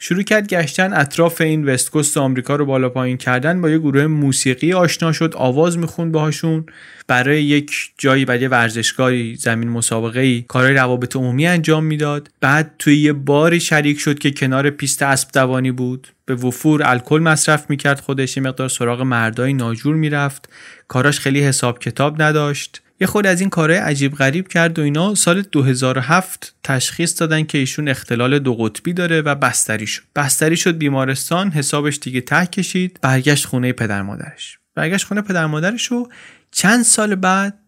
شروع کرد گشتن اطراف این وست کوست آمریکا رو بالا پایین کردن. با یه گروه موسیقی آشنا شد آواز می‌خوند باهاشون. برای یک جایی برای ورزشگاهی زمین مسابقه ای کارهای روابط عمومی انجام می‌داد. بعد توی یه باری شریک شد که کنار پیست اسب دوانی بود. به وفور الکل مصرف می‌کرد خودش یه مقدار سراغ مردای ناجور می‌رفت. کاراش خیلی حساب کتاب نداشت. یه خود از این کارهای عجیب غریب کرد و اینا سال 2007 تشخیص دادن که ایشون اختلال دو قطبی داره و بستری شد. بستری شد بیمارستان حسابش دیگه ته کشید برگشت خونه پدر مادرش. برگشت خونه پدر مادرش و چند سال بعد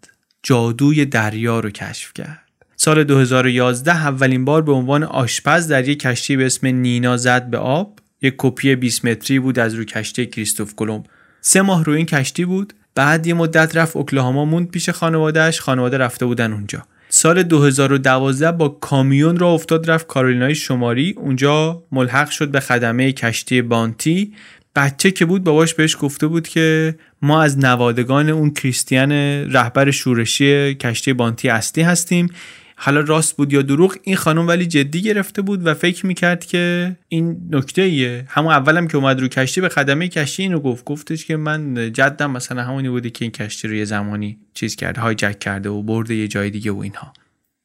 جادوی دریا رو کشف کرد. سال 2011 اولین بار به عنوان آشپز در یک کشتی به اسم نینا زد به آب. یک کپی 20 متری بود از روی کشتی کریستوف کلمب. سه ماه روی این کشتی بود. بعد یه مدت رفت اوکلاهاما موند پیش خانوادهش خانواده رفته بودن اونجا. سال 2012 با کامیون را افتاد رفت کارولینای شماری اونجا ملحق شد به خدمه کشتی بانتی. بچه که بود باباش بهش گفته بود که ما از نوادگان اون کریستیان رهبر شورشی کشتی بانتی اصلی هستیم. حالا راست بود یا دروغ این خانم ولی جدی گرفته بود و فکر می‌کرد که این نکته ایه همون اولم که اومد رو کشتی به خدمه کشتی اینو گفت. گفتش که من جدم مثلا همونی بودی که این کشتی رو یه زمانی چیز کرده هایجک کرده و برده یه جای دیگه و اینها.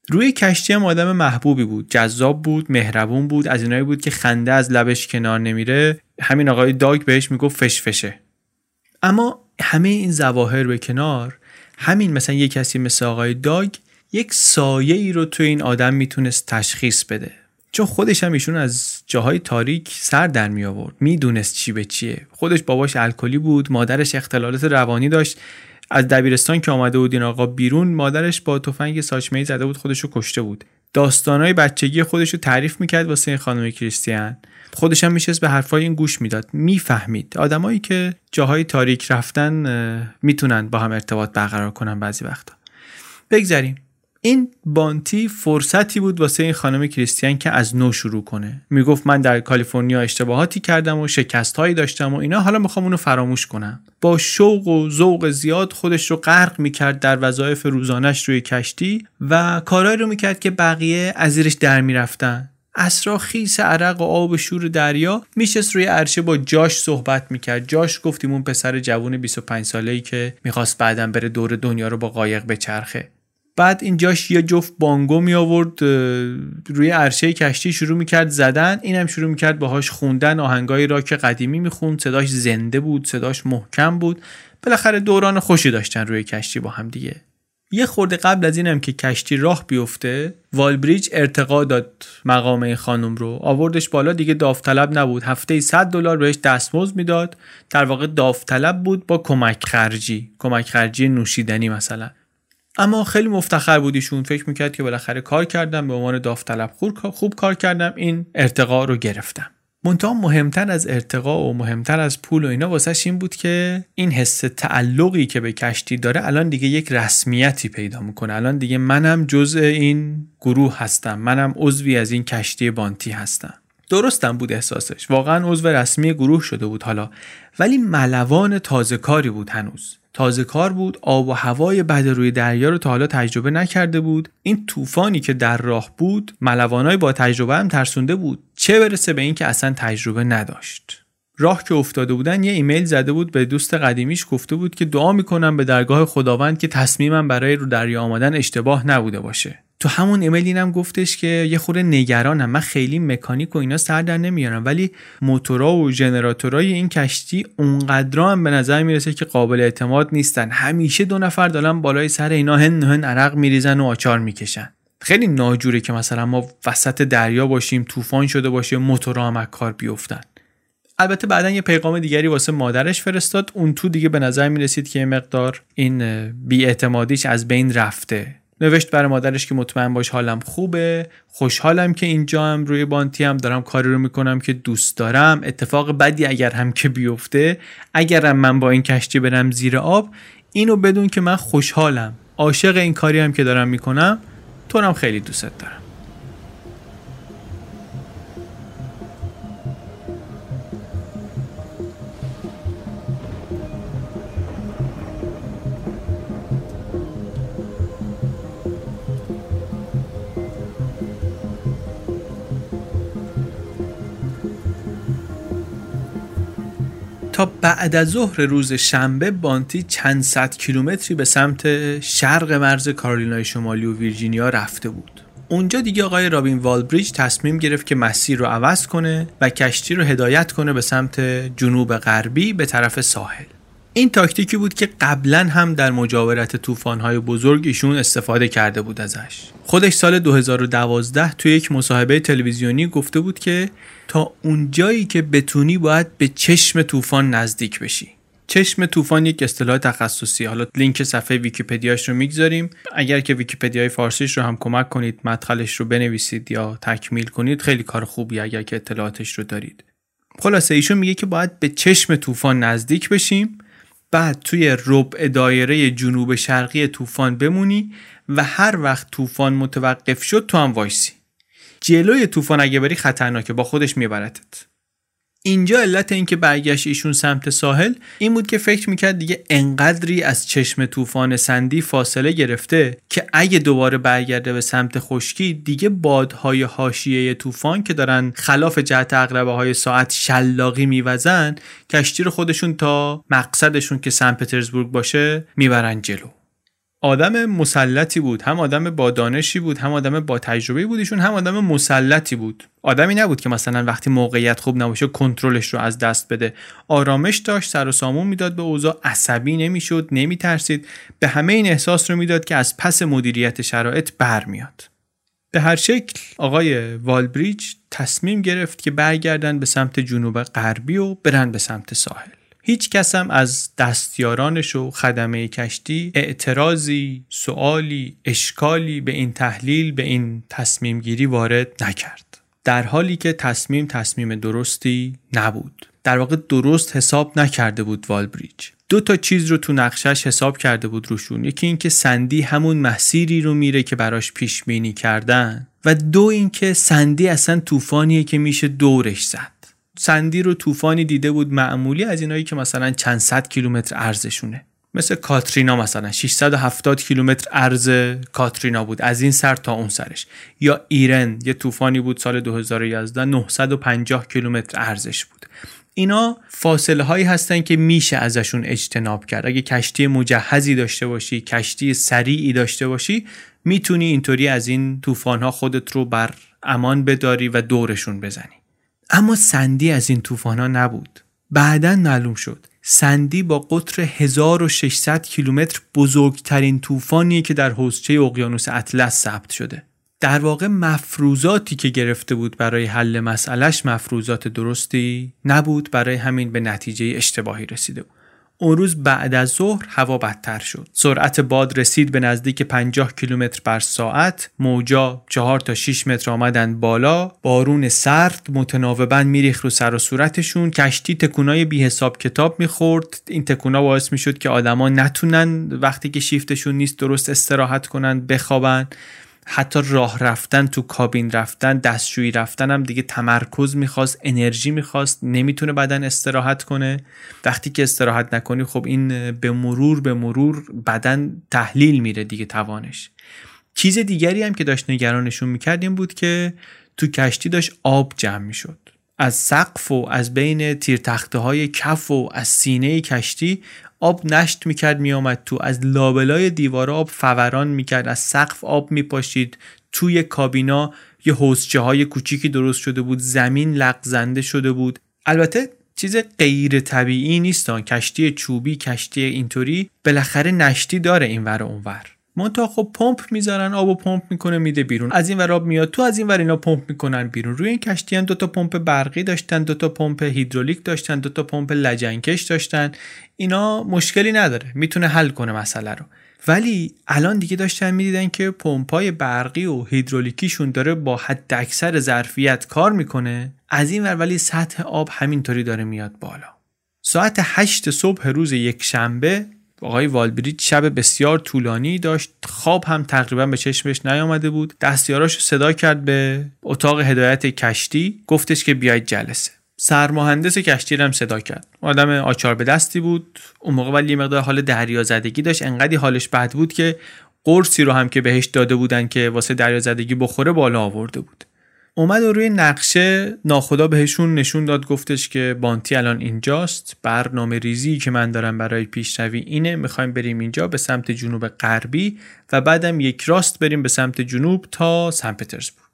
روی کشتی هم آدم محبوبی بود. جذاب بود مهربون بود از اینایی بود که خنده از لبش کنار نمیره. همین آقای داگ بهش می‌گفت فشفشه. اما همه این ظواهر به کنار همین مثلا یه کسی مثل آقای داگ یک سایه ای رو تو این آدم می‌تونست تشخیص بده. چون خودش هم ایشون از جاهای تاریک سر در می آورد می‌دونست چی به چیه. خودش باباش الکلی بود مادرش اختلالات روانی داشت. از دبیرستان که آمده بود این آقا بیرون مادرش با تفنگ ساچمه زده بود خودش رو کشته بود. داستانای بچگی خودش رو تعریف می‌کرد واسه این خانم کریستیان خودش هم میشست به حرفای این گوش می‌داد. می‌فهمید. آدمایی که جاهای تاریک رفتن می‌تونن با هم ارتباط برقرار کنن بعضی وقتا. بگذریم. این بانتی فرصتی بود واسه این خانم کریستیان که از نو شروع کنه. می‌گفت من در کالیفرنیا اشتباهاتی کردم و شکست هایی داشتم و اینا حالا می‌خوام اونو فراموش کنم. با شوق و ذوق زیاد خودش رو غرق می‌کرد در وظایف روزانش روی کشتی و کارهایی رو می‌کرد که بقیه از زیرش در می‌رفتن. اسرا خیس عرق و آب شور دریا میشست روی عرشه با جاش صحبت می‌کرد. جاش گفتیم اون پسر جوون 25 ساله ای که می‌خواست بعدا بره دور دنیا رو با قایق بچرخه. بعد اینجاش یه جفت بانگو می آورد روی عرشه کشتی شروع می‌کرد زدن. اینم شروع می‌کرد باهاش خوندن آهنگایی را که قدیمی می‌خوند صداش زنده بود صداش محکم بود. بالاخره دوران خوشی داشتن روی کشتی با هم دیگه. یه خورده قبل از اینم که کشتی راه بیفته والبریج ارتقا داد مقام این خانم رو. آوردش بالا دیگه داوطلب نبود. هفته 100 دلار بهش دستمزد می‌داد. در واقع داوطلب بود با کمک خرجی. کمک خرجی نوشیدنی مثلا. اما خیلی مفتخر بودیشون. فکر می‌کرد که بالاخره کار کردم به عنوان داوطلب خوب کار کردم این ارتقا رو گرفتم. منتها مهمتر از ارتقا و مهمتر از پول و اینا واسهش این بود که این حس تعلقی که به کشتی داره الان دیگه یک رسمیتی پیدا می‌کنه. الان دیگه منم جزء این گروه هستم. منم عضوی از این کشتی بانتی هستم. درستم بود احساسش. واقعا عضو رسمی گروه شده بود حالا. ولی ملوان تازه کاری بود هنوز. تازه کار بود آب و هوای بد روی دریا رو تا حالا تجربه نکرده بود. این طوفانی که در راه بود ملوانای با تجربه هم ترسونده بود. چه برسه به اینکه اصلا تجربه نداشت. راه که افتاده بودن یه ایمیل زده بود به دوست قدیمیش گفته بود که دعا می‌کنم به درگاه خداوند که تصمیمم برای رو دریا آمدن اشتباه نبوده باشه. تو همون ایمیل اینم گفتش که یه خورده نگرانم. من خیلی مکانیک و اینا سر در نمیارم. ولی موتورا و ژنراتورای این کشتی اونقدر هم به نظر می‌رسه که قابل اعتماد نیستن. همیشه دو نفر دارن بالای سر اینا هن هن عرق میریزن و آچار می‌کشن. خیلی ناجوره که مثلا ما وسط دریا باشیم طوفان شده باشه موتورا هم کار بیفتن. البته بعدا یه پیغام دیگری واسه مادرش فرستاد. اون تو دیگه به نظر می‌رسید که یه مقدار این بیاعتمادیش از بین رفته. نوشت برای مادرش که مطمئن باش حالم خوبه. خوشحالم که اینجا هم روی بانتی هم دارم کاری رو می‌کنم که دوست دارم. اتفاق بدی اگر هم که بیفته اگرم من با این کشتی برم زیر آب اینو بدون که من خوشحالم. عاشق این کاری هم که دارم می‌کنم تو هم خیلی دوست دارم. تا بعد از ظهر روز شنبه بانتی چند صد کیلومتری به سمت شرق مرز کارولینای شمالی و ویرجینیا رفته بود. اونجا دیگه آقای رابین والبریج تصمیم گرفت که مسیر رو عوض کنه و کشتی رو هدایت کنه به سمت جنوب غربی به طرف ساحل. این تاکتیکی بود که قبلا هم در مجاورت طوفان‌های بزرگ ایشون استفاده کرده بود ازش. خودش سال 2012 توی یک مصاحبه تلویزیونی گفته بود که تا اونجایی که بتونی باید به چشم طوفان نزدیک بشی. چشم طوفان یک اصطلاح تخصصی حالا لینک صفحه ویکیپدیاش رو می‌گذاریم اگر که ویکیپدیای فارسیش رو هم کمک کنید مدخلش رو بنویسید یا تکمیل کنید خیلی کار خوبی اگر که اطلاعاتش رو دارید خلاصه ایشون میگه که باید به چشم طوفان نزدیک بشیم بعد توی ربع دایره جنوب شرقی طوفان بمونی و هر وقت طوفان متوقف شد تو هم وایسی. جلوی طوفان اگه بری خطرناکه با خودش میبرتت اینجا علت اینکه برگشت ایشون سمت ساحل این بود که فکر می‌کرد دیگه انقدری از چشم طوفان سندی فاصله گرفته که اگه دوباره برگرده به سمت خشکی دیگه بادهای حاشیه طوفان که دارن خلاف جهت اقربه های ساعت شلاقی میوزن کشتی رو خودشون تا مقصدشون که سن پترزبورگ باشه می‌برن جلو. آدم مسلطی بود هم آدم با دانشی بود هم آدم با تجربه بود. ایشون هم آدم مسلطی بود. آدمی نبود که مثلا وقتی موقعیت خوب نباشه کنترلش رو از دست بده. آرامش داشت سر و سامون می‌داد به اوضاع. عصبی نمی‌شد نمیترسید. به همه این احساس رو می‌داد که از پس مدیریت شرایط برمیاد. به هر شکل آقای والبریج تصمیم گرفت که برگردن به سمت جنوب غربی و برن به سمت ساحل. هیچ کس هم از دستیارانش و خدمه کشتی اعتراضی، سوالی، اشکالی به این تحلیل به این تصمیم گیری وارد نکرد. در حالی که تصمیم تصمیم درستی نبود. در واقع درست حساب نکرده بود والبریج. دو تا چیز رو تو نقشش حساب کرده بود روشون یکی اینکه سندی همون مسیری رو میره که براش پیش بینی کردن و دو اینکه سندی اصلا طوفانیه که میشه دورش زد سندی رو طوفانی دیده بود معمولی از اینایی که مثلا چند صد کیلومتر ارزشونه. مثل کاترینا مثلا 670 کیلومتر عرض کاترینا بود. از این سر تا اون سرش. یا ایرن یه طوفانی بود سال 2011 950 کیلومتر ارزش بود. اینا فاصله هایی هستن که میشه ازشون اجتناب کرد. اگه کشتی مجهزی داشته باشی کشتی سریعی داشته باشی می‌تونی اینطوری از این طوفان ها خودت رو بر امان بداری و دورشون بزنی. اما سندی از این طوفان ها نبود. بعدا معلوم شد. سندی با قطر 1600 کیلومتر بزرگترین طوفانیه که در حوزچه اقیانوس اطلس ثبت شده. در واقع مفروضاتی که گرفته بود برای حل مسئلهش مفروضات درستی نبود برای همین به نتیجه اشتباهی رسیده بود. اون روز بعد از ظهر هوا بدتر شد. سرعت باد رسید به نزدیک 50 کیلومتر بر ساعت. موجا 4 تا 6 متر آمدن بالا. بارون سرد متناوبا میریخ رو سر و صورتشون. کشتی تکونای بی حساب کتاب می‌خورد. این تکونا باعث می‌شد که آدما نتونن وقتی که شیفتشون نیست درست استراحت کنن بخوابن. حتی راه رفتن تو کابین رفتن دستشویی رفتن هم دیگه تمرکز می‌خواست انرژی می‌خواست نمی‌تونه بدن استراحت کنه. وقتی که استراحت نکنی خب این به مرور به مرور بدن تحلیل میره دیگه توانش. چیز دیگری هم که داشت نگرانشون می‌کرد این بود که تو کشتی داشت آب جمع می‌شد. از سقف و از بین تیرتخته های کف و از سینه کشتی آب نشت می‌کرد میآمد تو. از لابلای دیوار آب فوران می‌کرد. از سقف آب میپاشید. توی کابینا یه حوضچه های کوچیکی درست شده بود. زمین لغزنده شده بود. البته چیز غیر طبیعی نیست کشتی چوبی کشتی اینطوری بالاخره نشتی داره این ور اونور. منتها خب پمپ می‌ذارن آب و پمپ می‌کنه میده بیرون. از این ور آب میاد تو از این ور اینا پمپ می‌کنن بیرون. روی این کشتی هم دو تا پمپ برقی داشتن دو تا پمپ هیدرولیک داشتن دو تا پمپ لجنکش داشتن. اینا مشکلی نداره می‌تونه حل کنه مسئله رو. ولی الان دیگه داشتن می‌دیدن که پمپای برقی و هیدرولیکیشون داره با حد اکثر ظرفیت کار می‌کنه. از این ور ولی سطح آب همینطوری داره میاد بالا. ساعت 8 صبح روز یک شنبه آقای والبریج شب بسیار طولانی داشت. خواب هم تقریبا به چشمش نیامده بود. دستیاراش صدا کرد به اتاق هدایت کشتی. گفتش که بیاید جلسه. سرمهندس کشتی هم صدا کرد. آدم آچار به دستی بود. اون موقع ولی مقدار حال دریا زدگی داشت. انقدی حالش بد بود که قرصی رو هم که بهش داده بودن که واسه دریا زدگی بخوره بالا آورده بود. اومد و روی نقشه ناخدا بهشون نشون داد گفتش که بانتی الان اینجاست. برنامه ریزی که من دارم برای پیشروی اینه می‌خوایم بریم اینجا به سمت جنوب غربی و بعدم یک راست بریم به سمت جنوب تا سن پترزبورگ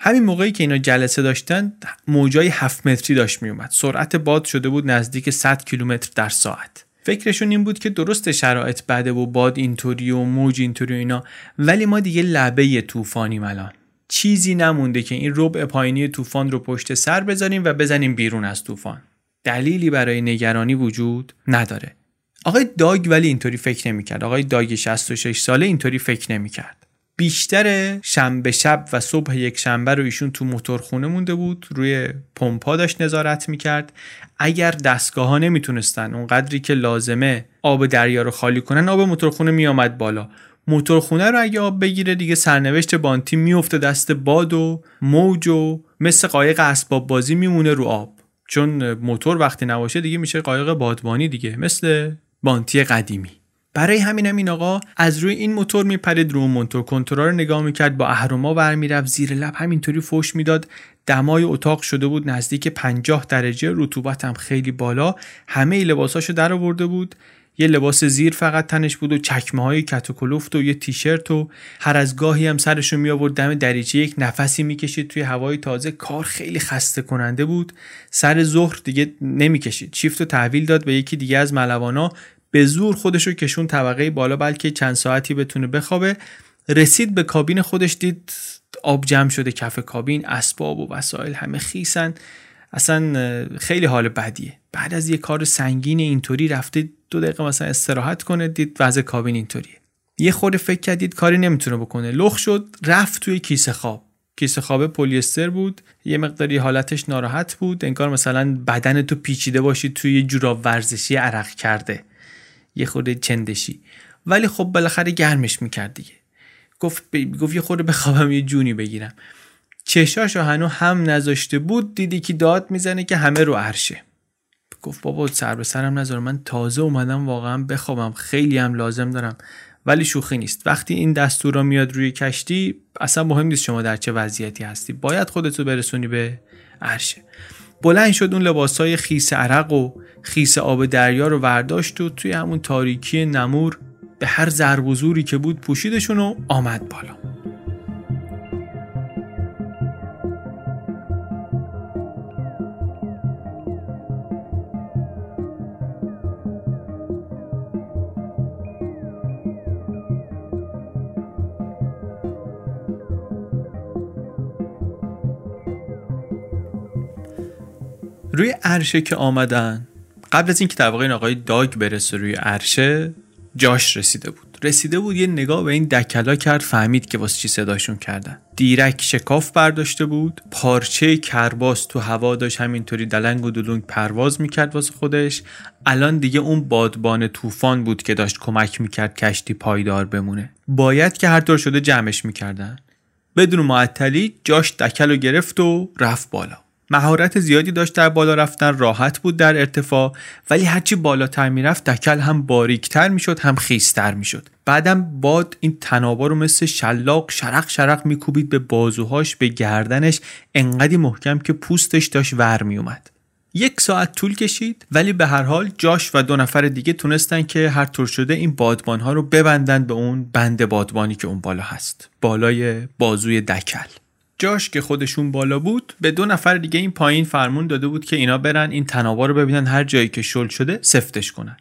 همین موقعی که اینا جلسه داشتن موجای 7 متری داشت میومد سرعت باد شده بود نزدیک 100 کیلومتر در ساعت. فکرشون این بود که درست شرایط بده و باد اینطوری و موج اینطوری و اینا ولی ما دیگه لبه طوفانیم الان. چیزی نمونده که این ربع پایینی طوفان رو پشت سر بذاریم و بزنیم بیرون از طوفان. دلیلی برای نگرانی وجود نداره. آقای داگ ولی اینطوری فکر نمی‌کرد. آقای داگ 66 ساله اینطوری فکر نمی‌کرد. بیشتر شنبه شب و صبح یک شنبه رو ایشون تو موتورخونه مونده بود روی پمپا داشت نظارت می‌کرد. اگر دستگاه ها نمی‌تونستن اونقدری که لازمه آب دریا رو خالی کنن آب موتورخونه میآمد بالا. موتورخونه رو اگه آب بگیره دیگه سرنوشت بانتی میفته دست باد و موج و مثل قایق اسباب بازی میمونه رو آب. چون موتور وقتی نباشه دیگه میشه قایق بادبانی دیگه مثل بانتی قدیمی. برای همین هم این آقا از روی این موتور میپرید رو موتور کنترل رو نگاه می‌کرد با اهرما برمیرفت زیر لب همینطوری فوش می‌داد. دمای اتاق شده بود نزدیک 50 درجه رطوبت هم خیلی بالا. همه لباساشو در آورده بود. یه لباس زیر فقط تنش بود و چکمه های کت و یه تیشرت و هر از گاهی هم سرشو می آورد دم دریچه یک نفسی می‌کشید توی هوای تازه. کار خیلی خسته کننده بود. سر ظهر دیگه نمی‌کشید. شیفت و تحویل داد به یکی دیگه از ملوانا. به زور خودشو کشون طبقه بالا بلکه چند ساعتی بتونه بخوابه. رسید به کابین خودش دید آب جمع شده کف کابین اسباب و وسایل همه خیسن. اصلا خیلی حال بدیه. بعد از یه کار سنگین اینطوری رفته دو دقیقه مثلا استراحت کنه دید وضع کابین اینطوریه. یه خورده فکر کردید کاری نمی‌تونه بکنه. لخ شد رفت توی کیسه خواب. کیسه خواب پلیستر بود. یه مقداری حالتش ناراحت بود. انگار مثلا بدن تو پیچیده باشی توی یه جوراب ورزشی عرق کرده. یه خورده چندشی. ولی خب بالاخره گرمش می‌کرد دیگه. گفت ب... گفت یه خورده بخوابم یه جونی بگیرم. چشاشو هنو هم نذاشته بود دیدی که داد می‌زنه که همه رو عرشه. گفت بابا سر به سرم نذار من تازه اومدم واقعا بخوابم خیلی هم لازم دارم ولی شوخی نیست. وقتی این دستور را میاد روی کشتی اصلا مهم نیست شما در چه وضعیتی هستی باید خودتو برسونی به عرشه. بلند شد اون لباسای خیس عرق و خیس آب دریا رو ورداشت و توی همون تاریکی نمور به هر ضرب که بود پوشیدشون و آمد بالا. روی عرشه که آمدن. قبل از اینکه در واقع این آقای داگ برسه روی عرشه جاش رسیده بود. رسیده بود یه نگاه به این دکلا کرد فهمید که واسه چی صداشون کردن. دیرک شکاف برداشته بود پارچه کرباس تو هوا داشت همینطوری دلنگ و دلونگ پرواز می‌کرد واسه خودش. الان دیگه اون بادبان طوفان بود که داشت کمک می‌کرد کشتی پایدار بمونه. باید که هر طور شده جمعش می‌کردن. بدون معطلی جاش دکل رو گرفت و رفت بالا. مهارت زیادی داشت در بالا رفتن راحت بود در ارتفاع ولی هرچی بالاتر می‌رفت دکل هم باریکتر می‌شد هم خیستر می‌شد. بعدم باد این تنابا رو مثل شلاق شرق شرق میکوبید به بازوهاش به گردنش انقدی محکم که پوستش داشت ور میومد یک ساعت طول کشید ولی به هر حال جاش و دو نفر دیگه تونستن که هر طور شده این بادبان ها رو ببندن به اون بند بادبانی که اون بالا هست بالای بازوی دکل. جاش که خودشون بالا بود به دو نفر دیگه این پایین فرمون داده بود که اینا برن این تناوا رو ببینن هر جایی که شل شده سفتش کنن.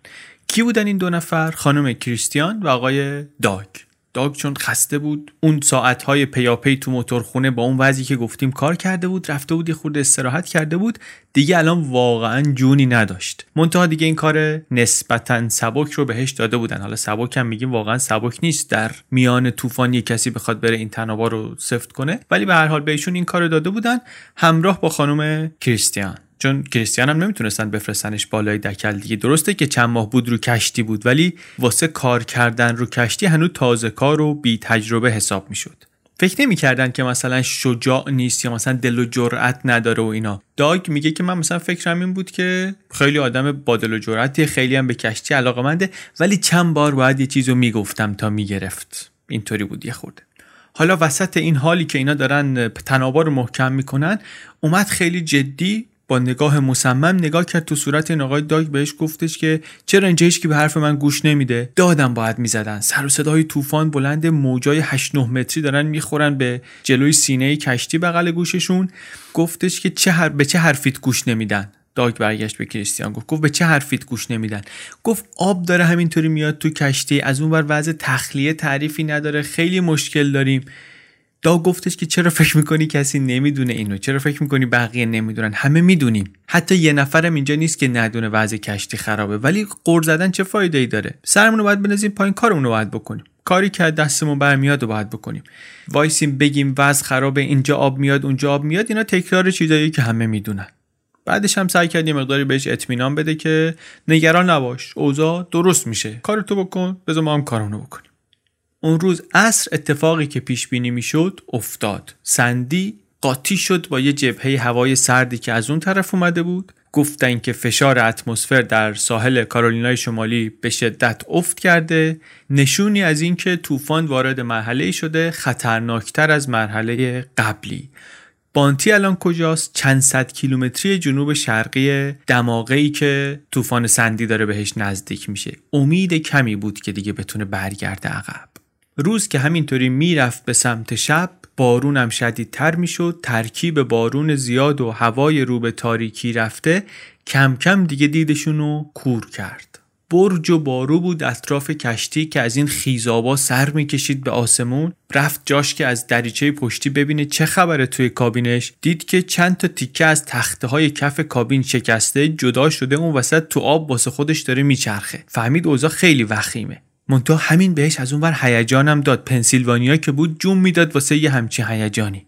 کی بودن این دو نفر؟ خانم کریستیان و آقای داگ. داگ چون خسته بود اون ساعتهای پیاپی تو موتورخونه با اون وضعی که گفتیم کار کرده بود رفته بود یه خورده استراحت کرده بود دیگه الان واقعا جونی نداشت. منتها دیگه این کار نسبتا سبک رو بهش داده بودن. حالا سبک هم میگیم واقعا سبک نیست در میان طوفان کسی بخواد بره این تنابا رو سفت کنه. ولی به هر حال بهشون این کار داده بودن همراه با خانم کریستیان. چون کریستیان هم نمی‌تونستن بفرستنش بالای دکل دیگه. درسته که چند ماه بود رو کشتی بود ولی واسه کار کردن رو کشتی هنوز تازه کار و بی تجربه حساب می‌شد. فکر نمی‌کردن که مثلا شجاع نیست یا مثلا دل و جرأت نداره و اینا. داگ میگه که من مثلا فکرم این بود که خیلی آدم با دل و جرأتی خیلی هم به کشتی علاقه منده ولی چند بار باید یه چیزو می‌گفتم تا می‌گرفت. اینطوری بود یه خورده. حالا وسط این حالی که اینا دارن تنابا رو محکم می‌کنن اومد خیلی جدی با نگاه مصمم نگاه کرد تو صورت این آقای داگ بهش گفتش که چرا اینجا هیچ به حرف من گوش نمیده؟ دادم باید می‌زدن. سر و صدای طوفان بلند موجای 8 9 متری دارن می‌خورن به جلوی سینه کشتی بغل گوششون. گفتش که چه هر... به چه حرفیت گوش نمیدن. داگ برگشت به کریستیان گفت گفت به چه حرفیت گوش نمیدن؟ گفت آب داره همینطوری میاد تو کشتی از اون بر وضع تخلیه تعریفی نداره خیلی مشکل داریم. دا گفتش که چرا فکر می‌کنی کسی نمی‌دونه اینو؟ چرا فکر می‌کنی بقیه نمی‌دونن؟ همه می‌دونیم. حتی یه نفرم اینجا نیست که ندونه وضع کشتی خرابه. ولی قرض زدن چه فایده ای داره؟ سرمون رو باید بنازیم پایین کارمون رو باید بکنیم. کاری که دستمون برمیاد رو باید بکنیم. وایسیم بگیم وضع خرابه اینجا آب میاد اونجا آب میاد. اینا تکرار چیزایی که همه می‌دونن. بعدش هم سعی کردیم مقداری بهش اطمینان بده که نگران نباش. اوضاع درست میشه. کارتو بکن بذار ما هم کارونو بکنیم. اون روز عصر اتفاقی که پیش بینی می‌شد افتاد. سندی قاطی شد با یه جبهه هوای سردی که از اون طرف اومده بود. گفتن که فشار اتمسفر در ساحل کارولینای شمالی به شدت افت کرده. نشونی از اینکه طوفان وارد مرحله شده خطرناکتر از مرحله قبلی. بانتی الان کجاست؟ چند صد کیلومتری جنوب شرقی دماغه ای که طوفان سندی داره بهش نزدیک میشه. امید کمی بود که دیگه بتونه برگرده عقب. روز که همینطوری می‌رفت به سمت شب بارونم شدیدتر می‌شد ترکیب بارون زیاد و هوای رو به تاریکی رفته کم کم دیگه دیدشون رو کور کرد. برج و بارو بود اطراف کشتی که از این خیزابا سر می‌کشید به آسمون. رفت جاش که از دریچه پشتی ببینه چه خبره توی کابینش. دید که چند تا تیکه از تخته های کف کابین شکسته جدا شده اون وسط تو آب واسه خودش داره میچرخه. فهمید اوضاع خیلی وخیمه. منتها همین بهش از اون ور هیجانم داد. پنسیلوانیا که بود جون می‌داد واسه یه همچین هیجانی.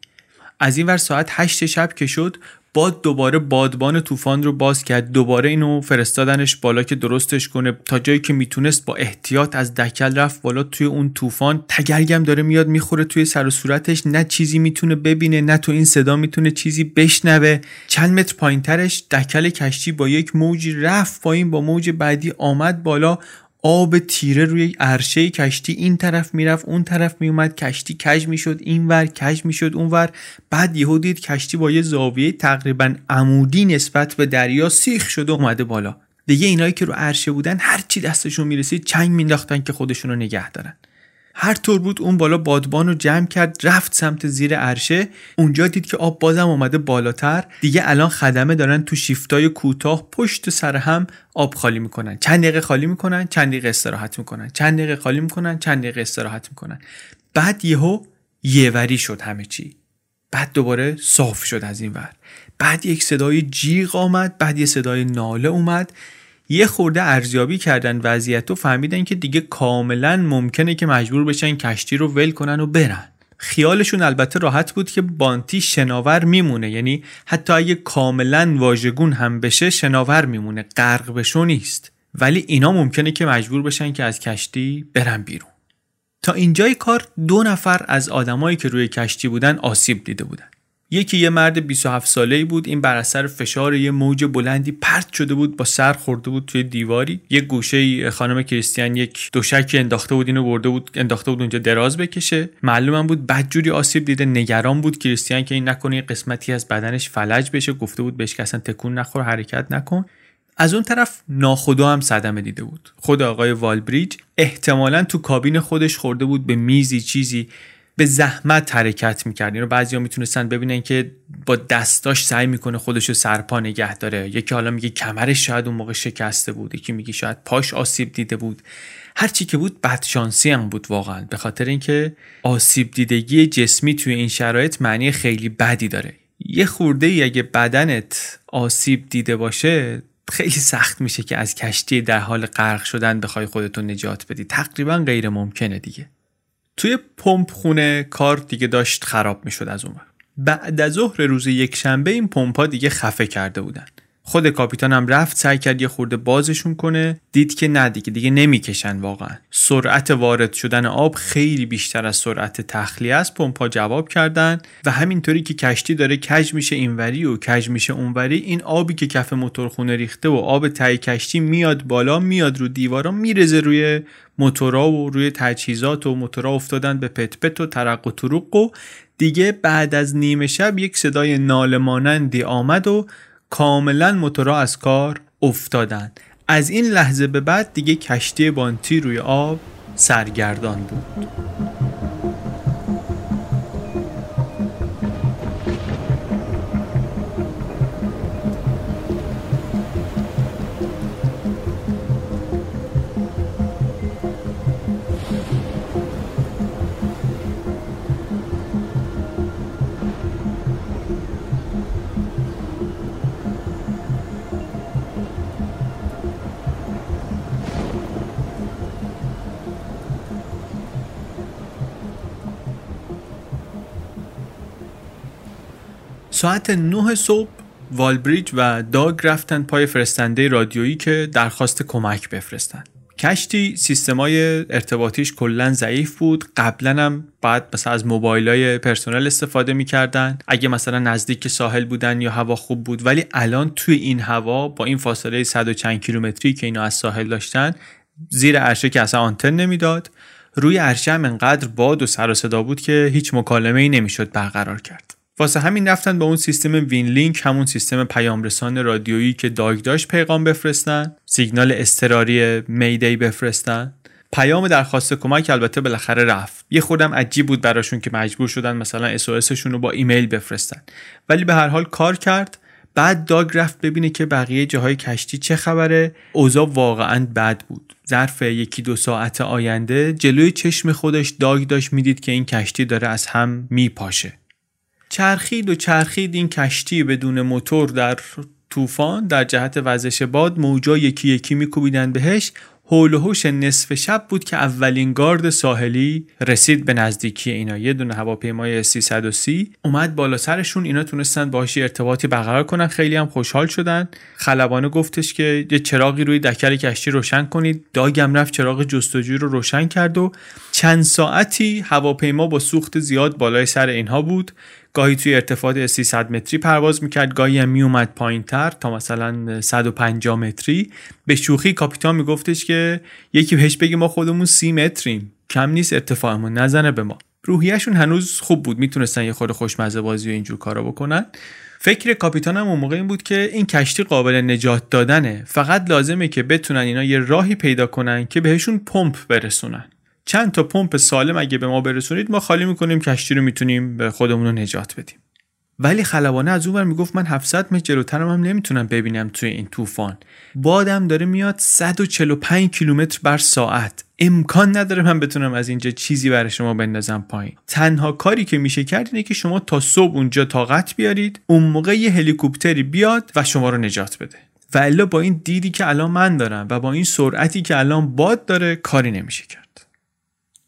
از این ور ساعت هشت شب که شد باد دوباره بادبان طوفان رو باز کرد. دوباره اینو فرستادنش بالا که درستش کنه. تا جایی که می‌تونست با احتیاط از دکل رفت بالا توی اون طوفان. تگرگم داره میاد می‌خوره توی سر و صورتش. نه چیزی می‌تونه ببینه نه تو این صدا می‌تونه چیزی بشنوه. چند متر پایینترش دکل کشتی با یک موجی رفت پایین با موج بعدی آمد بالا. آب تیره روی عرشه کشتی این طرف می‌رفت اون طرف میومد کشتی کج می‌شد اینور کج می‌شد اونور بعد یهو دید کشتی با یه زاویه تقریبا عمودی نسبت به دریا سیخ شده اومده بالا. دیگه اینایی که رو عرشه بودن هر چی دستشون می‌رسید چنگ مینداختن که خودشون رو نگه دارن. هر طور بود اون بالا بادبان رو جمع کرد رفت سمت زیر عرشه. اونجا دید که آب بازم اومده بالاتر. دیگه الان خدمه دارن تو شیفتای کوتاه پشت سر هم آب خالی می‌کنن. چند دقیقه خالی می‌کنن چند دقیقه استراحت می‌کنن. چند دقیقه خالی می‌کنن چند دقیقه استراحت می‌کنن. بعد یهو یهوری شد همه چی. بعد دوباره صاف شد از این ور. بعد یک صدای جیغ آمد بعد یه صدای ناله اومد. یه خورده ارزیابی کردن وضعیت و فهمیدن که دیگه کاملا ممکنه که مجبور بشن کشتی رو ول کنن و برن. خیالشون البته راحت بود که بانتی شناور میمونه. یعنی حتی اگه کاملا واژگون هم بشه شناور میمونه. غرق بشو نیست. ولی اینا ممکنه که مجبور بشن که از کشتی برن بیرون. تا اینجای کار دو نفر از آدمایی که روی کشتی بودن آسیب دیده بودن. یکی یه مرد 27 ساله بود. این بر اثر فشار یه موج بلندی پرت شده بود با سر خورده بود توی دیواری. یه گوشه خانم کریستیان یک دوشکی انداخته بود اینو برده بود انداخته بود اونجا دراز بکشه. معلومم بود بدجوری آسیب دیده نگران بود کریستیان که این نکنه قسمتی از بدنش فلج بشه. گفته بود بهش که اصلا تکون نخور حرکت نکن. از اون طرف ناخدا هم صدمه دیده بود. خود آقای والبریج احتمالا تو کابین خودش خورده بود به میزی چیزی به زحمت حرکت می‌کرد اینو بعضیا می‌تونستن ببینن که با دستاش سعی می‌کنه خودش رو سرپا نگه داره. یکی حالا میگه کمرش شاید اون موقع شکسته بود یکی میگه شاید پاش آسیب دیده بود. هر چی که بود بدشانسی هم بود واقعا. به خاطر اینکه آسیب دیدگی جسمی توی این شرایط معنی خیلی بدی داره. یه خورده ای اگه بدنت آسیب دیده باشه خیلی سخت میشه که از کشتی در حال غرق شدن بخوای خودتو نجات بدی. تقریبا غیر ممکنه دیگه. توی پمپ خونه کار دیگه داشت خراب می‌شد از اون بعد از ظهر روز یک شنبه این پمپا دیگه خفه کرده بودن. خود کاپیتانم رفت سعی کرد یه خورده بازشون کنه. دید که نه دیگه دیگه نمی‌کشن واقعا. سرعت وارد شدن آب خیلی بیشتر از سرعت تخلیه است. پمپا جواب کردن و همینطوری که کشتی داره کج میشه اینوری و کج میشه اونوری این آبی که کف موتورخونه ریخته و آب تای کشتی میاد بالا میاد رو دیوارا میرزه روی موتورا و روی تجهیزات و موتورا افتادن به پت پت و ترق و تروق و دیگه بعد از نیمه شب یک صدای ناله مانندی آمد و کاملا موتورا از کار افتادن. از این لحظه به بعد دیگه کشتی بانتی روی آب سرگردان بود. ساعت 9 صبح والبریج و داگ رفتن پای فرستنده رادیویی که درخواست کمک بفرستن. کشتی سیستمای ارتباطیش کلا ضعیف بود. قبلا هم بعد مثلا از موبایل های پرسنل استفاده می‌کردن. اگه مثلا نزدیک ساحل بودن یا هوا خوب بود. ولی الان توی این هوا با این فاصله 100 و چند کیلومتری که اینا از ساحل داشتن زیر عرشه که اصلا آنتن نمی‌داد. روی عرشه هم انقدر باد و سر و صدا بود که هیچ مکالمه ای نمی‌شد برقرار کرد. واسه همین رفتن به اون سیستم Winlink همون سیستم پیام رسان رادیویی که داگ داشت پیغام بفرستن سیگنال اضطراری mayday بفرستن. پیام درخواست کمک البته بالاخره رفت. یه خودم عجیب بود براشون که مجبور شدن مثلا SOS رو با ایمیل بفرستن. ولی به هر حال کار کرد. بعد داگ رفت ببینه که بقیه جاهای کشتی چه خبره. اوضاع واقعا بد بود. ظرف یکی دو ساعت آینده جلوی چشم خودش داگ داشت می‌دید که این کشتی داره از هم میپاشه. چرخید و چرخید این کشتی بدون موتور در طوفان در جهت وزش باد موجا یکی یکی میکوبیدن بهش. حول و نصف شب بود که اولین گارد ساحلی رسید به نزدیکی اینا. یه دونه هواپیمای 330 اومد بالا سرشون. اینا تونستن باهاش ارتباطی برقرار کنن. خیلی هم خوشحال شدن. خلبانه گفتش که یه چراغی روی دکر کشتی روشن کنید. داگم رفت چراغ جستجوی رو روشن کرد و چند ساعتی هواپیما با سوخت زیاد بالای سر اینها بود. گاهی توی ارتفاع 300 متری پرواز می‌کرد گاهی هم میومد پایین تر تا مثلا 150 متری. به شوخی کاپیتان میگفتش که یکی بهش بگی ما خودمون 30 متریم. کم نیست ارتفاعمون نزنه به ما. روحیهشون هنوز خوب بود می‌تونستن یه خود خوشمزه بازی و اینجور کارا بکنن. فکر کاپیتان هم اون موقع این بود که این کشتی قابل نجات دادنه. فقط لازمه که بتونن اینا یه راهی پیدا کنن که بهشون پمپ برسونن. چند تا پمپ سالم اگه به ما برسونید ما خالی می‌کنیم کشتی رو می‌تونیم به خودمون رو نجات بدیم. ولی خلبانه از اون می‌گفت من 700 متر جلوترم هم نمی‌تونم ببینم توی این طوفان. بادم داره میاد 145 کیلومتر بر ساعت. امکان نداره من بتونم از اینجا چیزی برای شما بندازم پایین. تنها کاری که میشه کرد اینه که شما تا صبح اونجا طاقت بیارید اون موقع یه هلیکوپتری بیاد و شما رو نجات بده. و الا با این دیدی که الان من دارم و با این سرعتی که الان باد داره کاری نمیشه کرد.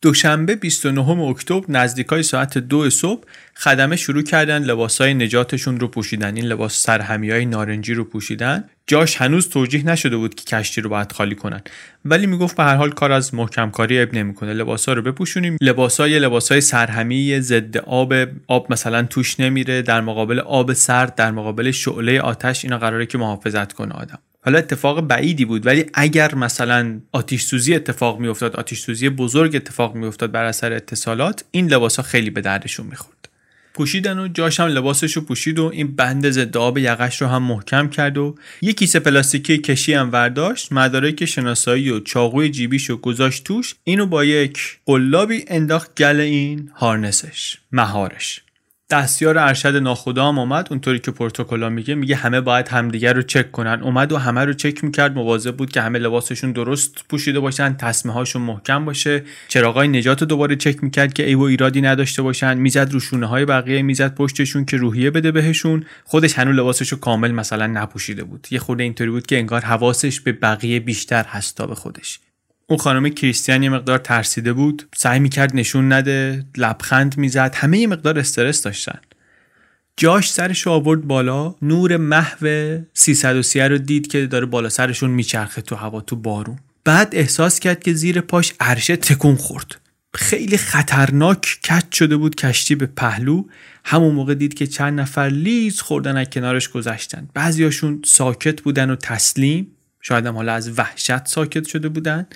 دوشنبه 29 اکتبر نزدیکای ساعت دو صبح خدمه شروع کردن لباسای نجاتشون رو پوشیدن. این لباس سرهمی های نارنجی رو پوشیدن. جاش هنوز توجیه نشده بود که کشتی رو باید خالی کنن. ولی می‌گفت به هر حال کار از محکم کاری اب نمی‌کنه. لباسا رو بپوشونیم. لباسای لباسای سرهمی ضد آب. آب مثلا توش نمیره. در مقابل آب سرد در مقابل شعله آتش اینا قراره که محافظت کنه آدم. حالا اتفاق بعیدی بود ولی اگر مثلا آتیش سوزی اتفاق میافتاد آتیش سوزی بزرگ اتفاق میافتاد بر اثر اتصالات این لباس ها خیلی به دردشون می‌خورد. پوشیدن و جاش هم لباسش رو پوشید و این بند ضد آب یقش رو هم محکم کرد و یه کیسه پلاستیکی کشی هم ورداشت مدارک شناسایی و چاقوی جیبیش رو گذاشت توش اینو با یک قلابی انداخت گل این هارنسش مهارش. دستیار ارشد ناخدام اومد اونطوری که پروتکلا میگه میگه همه باید همدیگر رو چک کنن. اومد و همه رو چک می‌کرد مواظب بود که همه لباسشون درست پوشیده باشن تسمه هاشون محکم باشه. چراغای نجات دوباره چک می‌کرد که ای و ایرادی نداشته باشن. می‌زد رو شونه های بقیه می‌زد پشتشون که روحیه بده بهشون. خودش هنوز لباسش رو کامل مثلا نپوشیده بود. یه خورده اینطوری بود که انگار حواسش به بقیه بیشتر هستا به خودش. اون خانم کریستیان یه مقدار ترسیده بود. سعی می‌کرد نشون نده لبخند می‌زد همه یه مقدار استرس داشتن. جاش سرش رو آورد بالا نور محو 330 رو دید که داره بالا سرشون میچرخه تو هوا تو بارون. بعد احساس کرد که زیر پاش عرشه تکون خورد. خیلی خطرناک کچ شده بود کشتی به پهلو. همون موقع دید که چند نفر لیز خوردن از کنارش گذشتن. بعضیاشون ساکت بودن و تسلیم. شاید هم حالا از وحشت ساکت شده بودن.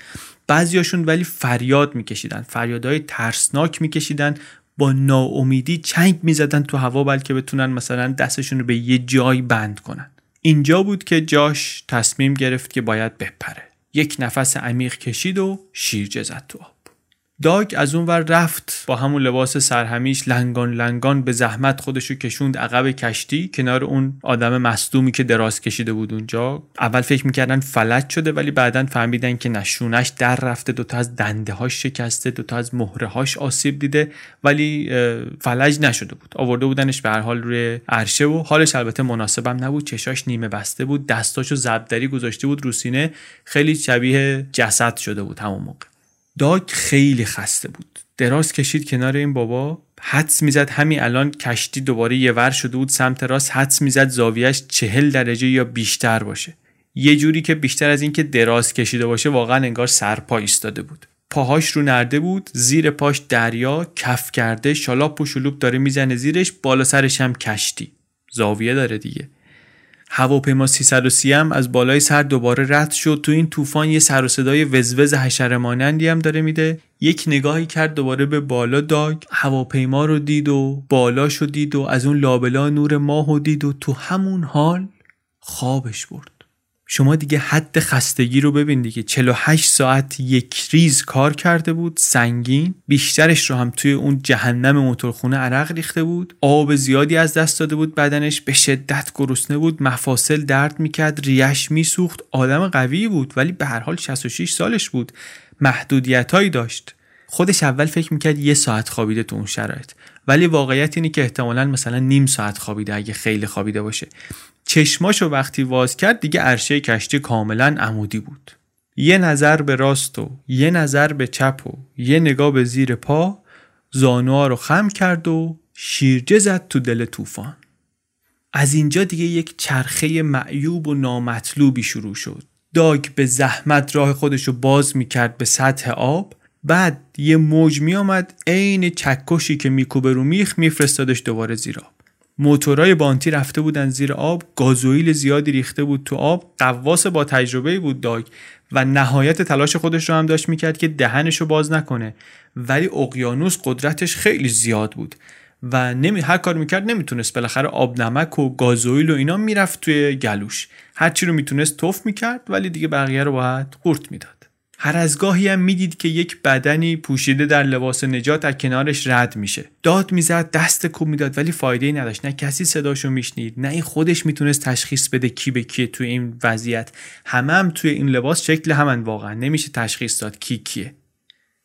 بعضیاشون ولی فریاد میکشیدن. فریادهای ترسناک میکشیدن. با ناامیدی چنگ می‌زدن تو هوا بلکه بتونن مثلا دستشون رو به یه جای بند کنن. اینجا بود که جاش تصمیم گرفت که باید بپره. یک نفس عمیق کشید و شیرجه زد تو آب. داگ از اون ور رفت. با همون لباس سرهمیش لنگان لنگان به زحمت خودشو کشوند عقب کشتی کنار اون آدم مصدومی که دراز کشیده بود اونجا. اول فکر می‌کردن فلج شده ولی بعدا فهمیدن که نشونش در رفته دوتا از دنده هاش شکسته دوتا از مهره هاش آسیب دیده ولی فلج نشده بود. آورده بودنش به هر حال روی عرشه و حالش البته مناسبم نبود. چشاش نیمه بسته بود دستاشو زبدری گذاشته بود رو سینه. خیلی شبیه جسد شده بود همون موقع. داگ خیلی خسته بود. دراز کشید کنار این بابا. حدس می‌زد همین الان کشتی دوباره یه ور شده بود سمت راست. حدس می‌زد زاویهش چهل درجه یا بیشتر باشه. یه جوری که بیشتر از اینکه دراز کشیده باشه واقعا انگار سرپا ایستاده بود. پاهاش رو نرده بود زیر پاش دریا کف کرده شالاپ و شلوب داره می‌زنه زیرش بالا سرش هم کشتی. زاویه داره دیگه. هواپیما 330 هم از بالای سر دوباره رد شد. تو این طوفان یه سر و صدای وزوز حشره مانندی هم داره میده. یک نگاهی کرد دوباره به بالا داگ. هواپیما رو دید و بالا دید و از اون لابلا نور ماه و دید و تو همون حال خوابش برد. شما دیگه حد خستگی رو ببین دیگه. 48 ساعت یک ریز کار کرده بود سنگین. بیشترش رو هم توی اون جهنم موتورخونه عرق ریخته بود. آب زیادی از دست داده بود بدنش به شدت گرسنه بود مفاصل درد می‌کرد ریش میسوخت. آدم قوی بود ولی به هر حال 66 سالش بود. محدودیتهایی داشت. خودش اول فکر می‌کرد یه ساعت خوابیده تو اون شرایط. ولی واقعیت اینه که احتمالا مثلا نیم ساعت خوابیده اگه خیلی خوابیده باشه. چشماشو وقتی واز کرد دیگه عرشه کشتی کاملا عمودی بود. یه نظر به راست و یه نظر به چپ و یه نگاه به زیر پا زانوها رو خم کرد و شیرجه زد تو دل طوفان. از اینجا دیگه یک چرخه معیوب و نامطلوبی شروع شد. داگ به زحمت راه خودش رو باز می‌کرد به سطح آب. بعد یه موج می آمد عین چکشی که میکوبه رو میخ میفرستادش دوباره زیر آب. موتورای بانتی رفته بودن زیر آب گازوئیل زیادی ریخته بود تو آب قواس با تجربه بود داگ و نهایت تلاش خودش رو هم داشت می‌کرد که دهنش رو باز نکنه. ولی اقیانوس قدرتش خیلی زیاد بود و نمی هر کار می‌کرد نمی‌تونست بالاخره آب نمک و گازوئیل و اینا می‌رفت توی گلوش. هرچی رو می‌تونست توف می‌کرد ولی دیگه بقیه رو باید قورت می‌داد. هر از گاهی هم می‌دید که یک بدنی پوشیده در لباس نجات از کنارش رد میشه. داد می‌زد دست کوب می‌داد ولی فایده ای نداشت. نه کسی صداشو میشنید نه این خودش می‌تونست تشخیص بده کی به کیه توی این وضعیت. همه هم توی این لباس شکل همن واقعا. نمیشه تشخیص داد کی کیه.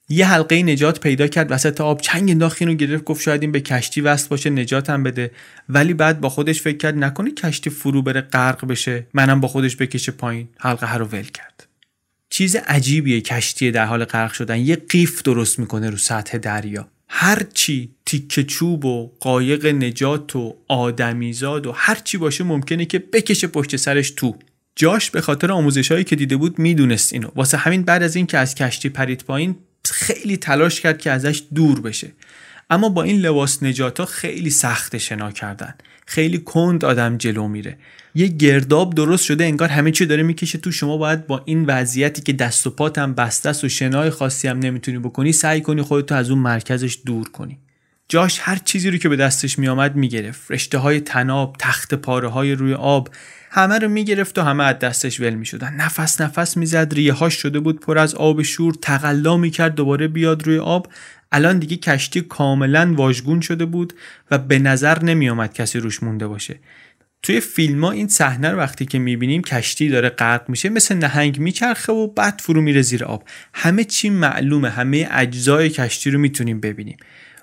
یه حلقه نجات پیدا کرد وسط آب چنگ انداخت رو گرفت گفت شاید این به کشتی وصل باشه نجاتم بده. ولی بعد با خودش فکر کرد نکنه کشتی فرو بره غرق بشه منم با خودش بکشه پایین. حلقه رو ول کرد. چیز عجیبیه کشتی در حال غرق شدن. یه قیف درست می‌کنه رو سطح دریا. هر چی تیکه چوب و قایق نجات و آدمیزاد و هر چی باشه ممکنه که بکشه پشت سرش تو. جاش به خاطر آموزش هایی که دیده بود می‌دونست اینو. واسه همین بعد از اینکه از کشتی پرید پایین خیلی تلاش کرد که ازش دور بشه. اما با این لباس نجاتا خیلی سخت شنا کردن. خیلی کند آدم جلو میره. یه گرداب درست شده انگار همه چی داره می‌کشه تو. شما باید با این وضعیتی که دست و پات بسته است و شنای خاصی هم نمی‌تونی بکنی سعی کنی خودتو از اون مرکزش دور کنی. جاش هر چیزی رو که به دستش میآمد می‌گرفت. رشته های تناب تخت پاره های روی آب همه رو می‌گرفت و همه از دستش ول می‌شدن. نفس نفس می‌زد ریه هاش شده بود پر از آب شور. تقلا می‌کرد دوباره بیاد روی آب. الان دیگه کشتی کاملا واژگون شده بود و به نظر نمیآمد کسی روش مونده باشه. توی فیلم ها این صحنه رو وقتی که می‌بینیم کشتی داره غرق میشه مثل نهنگ میچرخه و بعد فرو میره زیر آب. همه چی معلومه همه اجزای کشتی رو می‌تونیم ببینیم.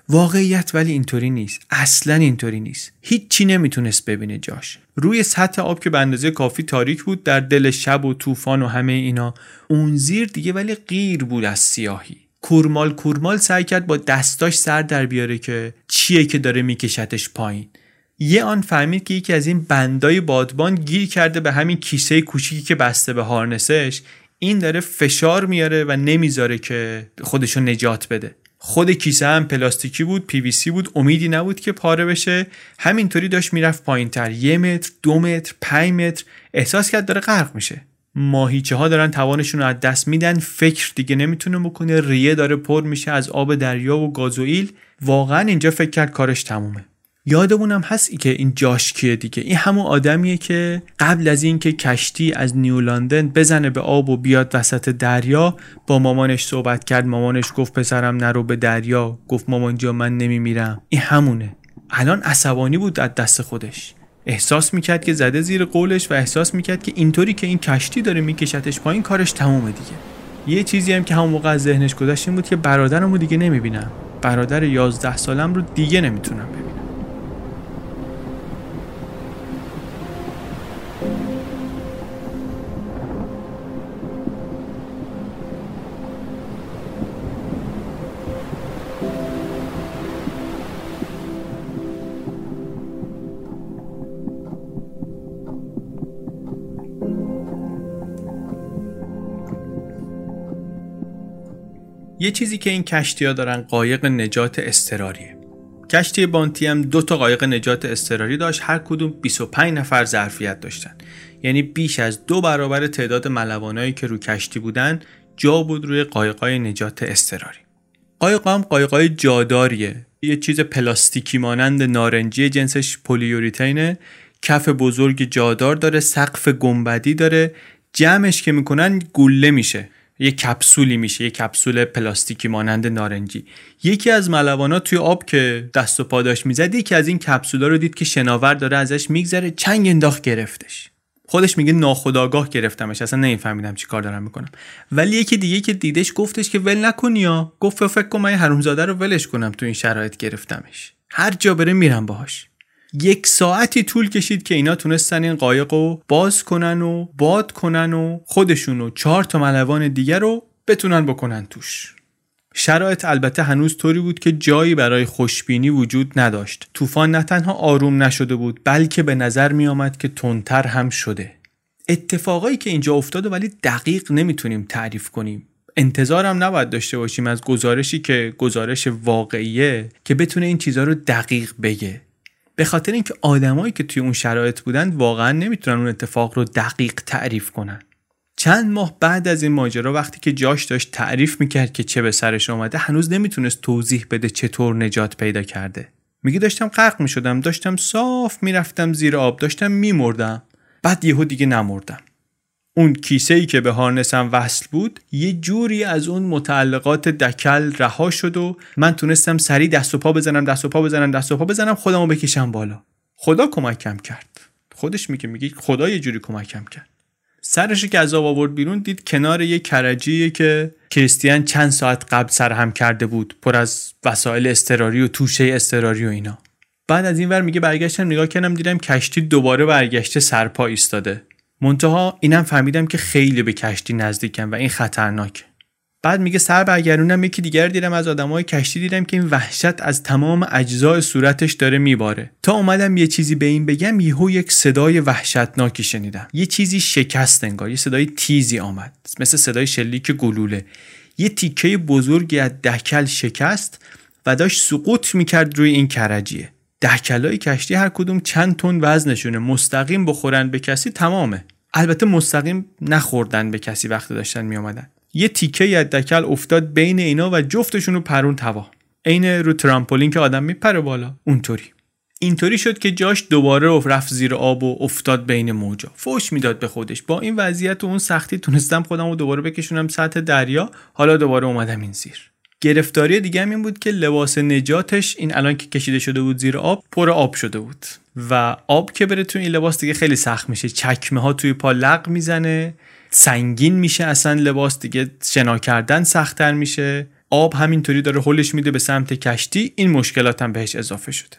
واقعیت ولی اینطوری نیست. اصلا اینطوری نیست. هیچی نمی‌تونست ببینه جاش. روی سطح آب که به اندازه کافی تاریک بود در دل شب و طوفان و همه اینا. اون زیر دیگه ولی غیر بود از سیاهی. کورمال کورمال سعی کرد با دستاش سر در بیاره که چیه که داره میکشتش پایین. یه آن فهمید که یکی از این بندای بادبان گیر کرده به همین کیسه کوچیکی که بسته به هارنسش این داره فشار میاره و نمی‌ذاره که خودشو نجات بده. خود کیسه هم پلاستیکی بود پی وی سی بود امیدی نبود که پاره بشه. همینطوری داشت می‌رفت پایین تر یه متر دو متر پنج متر احساس کرد داره غرق میشه. ماهیچه ها دارن توانشون رو از دست میدن. فکر دیگه نمی‌تونه بکنه. ریه داره پر میشه از آب دریا و گازوئیل واقعا اینجا فکر کرد کارش تمومه. یادمونم هست ای که این جاش کیه دیگه؟ این همون آدمیه که قبل از اینکه کشتی از نیو لندن بزنه به آب و بیاد وسط دریا با مامانش صحبت کرد. مامانش گفت پسرم نرو به دریا. گفت مامان جا من نمیمیرم. این همونه. الان عصبانی بود از دست خودش. احساس می‌کرد که زده زیر قولش و احساس می‌کرد که اینطوری که این کشتی داره میکشتش پایین کارش تمومه دیگه. یه چیزی هم که همون موقع از ذهنش گذشت این بود که برادرمو دیگه نمی‌بینم. برادر 11 سالم رو دیگه نمی‌تونم ببینم. یه چیزی که این کشتی ها دارن قایق نجات استراریه کشتی بانتی هم دو تا قایق نجات استراری داشت هر کدوم 25 نفر ظرفیت داشتن. یعنی بیش از دو برابر تعداد ملوانایی که رو کشتی بودن جا بود روی قایقای نجات استراری قایق هم قایقای جاداریه. یه چیز پلاستیکی مانند نارنجی جنسش پولیوریتینه کف بزرگ جادار داره سقف گنبدی داره. جمعش که می‌کنن گله میشه. یه کپسولی میشه یه کپسول پلاستیکی مانند نارنجی. یکی از ملوانا توی آب که دست و پاداش می‌زد یکی از این کپسولا رو دید که شناور داره ازش میگذره چنگ انداخت گرفتش. خودش میگه ناخداگاه گرفتمش اصلا نمیفهمیدم چی کار دارم می‌کنم. ولی یکی دیگه که دیدش گفتش که ول نکنی یا. گفت فکر کن من حرومزاده رو ولش کنم تو این شرایط گرفتمش. هر جا بره میرم باهاش. یک ساعتی طول کشید که اینا تونستن این قایق رو باز کنن و باد کنن و خودشون و چهار تا ملوان دیگر رو بتونن بکنن توش. شرایط البته هنوز طوری بود که جایی برای خوشبینی وجود نداشت. طوفان نه تنها آروم نشده بود بلکه به نظر می آمد که تندتر هم شده. اتفاقایی که اینجا افتاده ولی دقیق نمی‌تونیم تعریف کنیم. انتظارم نباید داشته باشیم از گزارشی که گزارش واقعیه که بتونه این چیزها رو دقیق بگه. به خاطر اینکه آدمایی که توی اون شرایط بودن واقعا نمی‌تونن اون اتفاق رو دقیق تعریف کنن. چند ماه بعد از این ماجرا وقتی که جاش داشت تعریف می‌کرد که چه به سرش آمده هنوز نمی‌تونست توضیح بده چطور نجات پیدا کرده. میگه داشتم غرق می‌شدم داشتم صاف می‌رفتم زیر آب داشتم میمردم. بعد یهو دیگه نمردم. اون کیسه ای که به هارنسم وصل بود یه جوری از اون متعلقات دکل رها شد و من تونستم سریع دست و پا بزنم دست و پا بزنم دست و پا بزنم خودمو بکشم بالا. خدا کمکم کرد. خودش میگه میگه خدا یه جوری کمکم کرد. سرش که از آورد بیرون دید کنار یه کرجیه که کریستیان چند ساعت قبل سرهم کرده بود پر از وسایل استراری و توشه استراری و اینا. بعد از این ور میگه برگشتم نگاه کردم دیدم کشتی دوباره برگشته سرپا ایستاده. منتها اینم فهمیدم که خیلی به کشتی نزدیکم و این خطرناکه. بعد میگه سر برگردونم یکی دیگر دیدم از آدمای کشتی دیدم که این وحشت از تمام اجزای صورتش داره میباره. تا اومدم یه چیزی به این بگم یهو یک صدای وحشتناکی شنیدم. یه چیزی شکست انگار یه صدای تیزی آمد مثل صدای شلیک گلوله. یه تیکه بزرگی از دکل شکست و داشت سقوط می‌کرد روی این کرجیه. دهکلای کشتی هر کدوم چند تن وزنشونه مستقیم بخورن به کسی تمامه. البته مستقیم نخوردن به کسی وقتی داشتن می آمدن. یه تیکه از دکل افتاد بین اینا و جفتشون رو پرون توا. عین رو ترامپولین که آدم میپره بالا. اونطوری. اینطوری شد که جاش دوباره رفت زیر آب و افتاد بین موجا. فوش می‌داد به خودش. با این وضعیت و اون سختی تونستم خودم رو دوباره بکشونم سطح دریا. حالا دوباره اومدم این زیر. گرفتاری دیگه هم این بود که لباس نجاتش این الان که کشیده شده بود زیر آب پر آب شده بود. و آب که بره تو این لباس دیگه خیلی سخت میشه. چکمه ها توی پا لق می‌زنه سنگین میشه اصلا لباس دیگه شنا کردن سختتر میشه. آب همینطوری داره حلش میده به سمت کشتی این مشکلات هم بهش اضافه شده.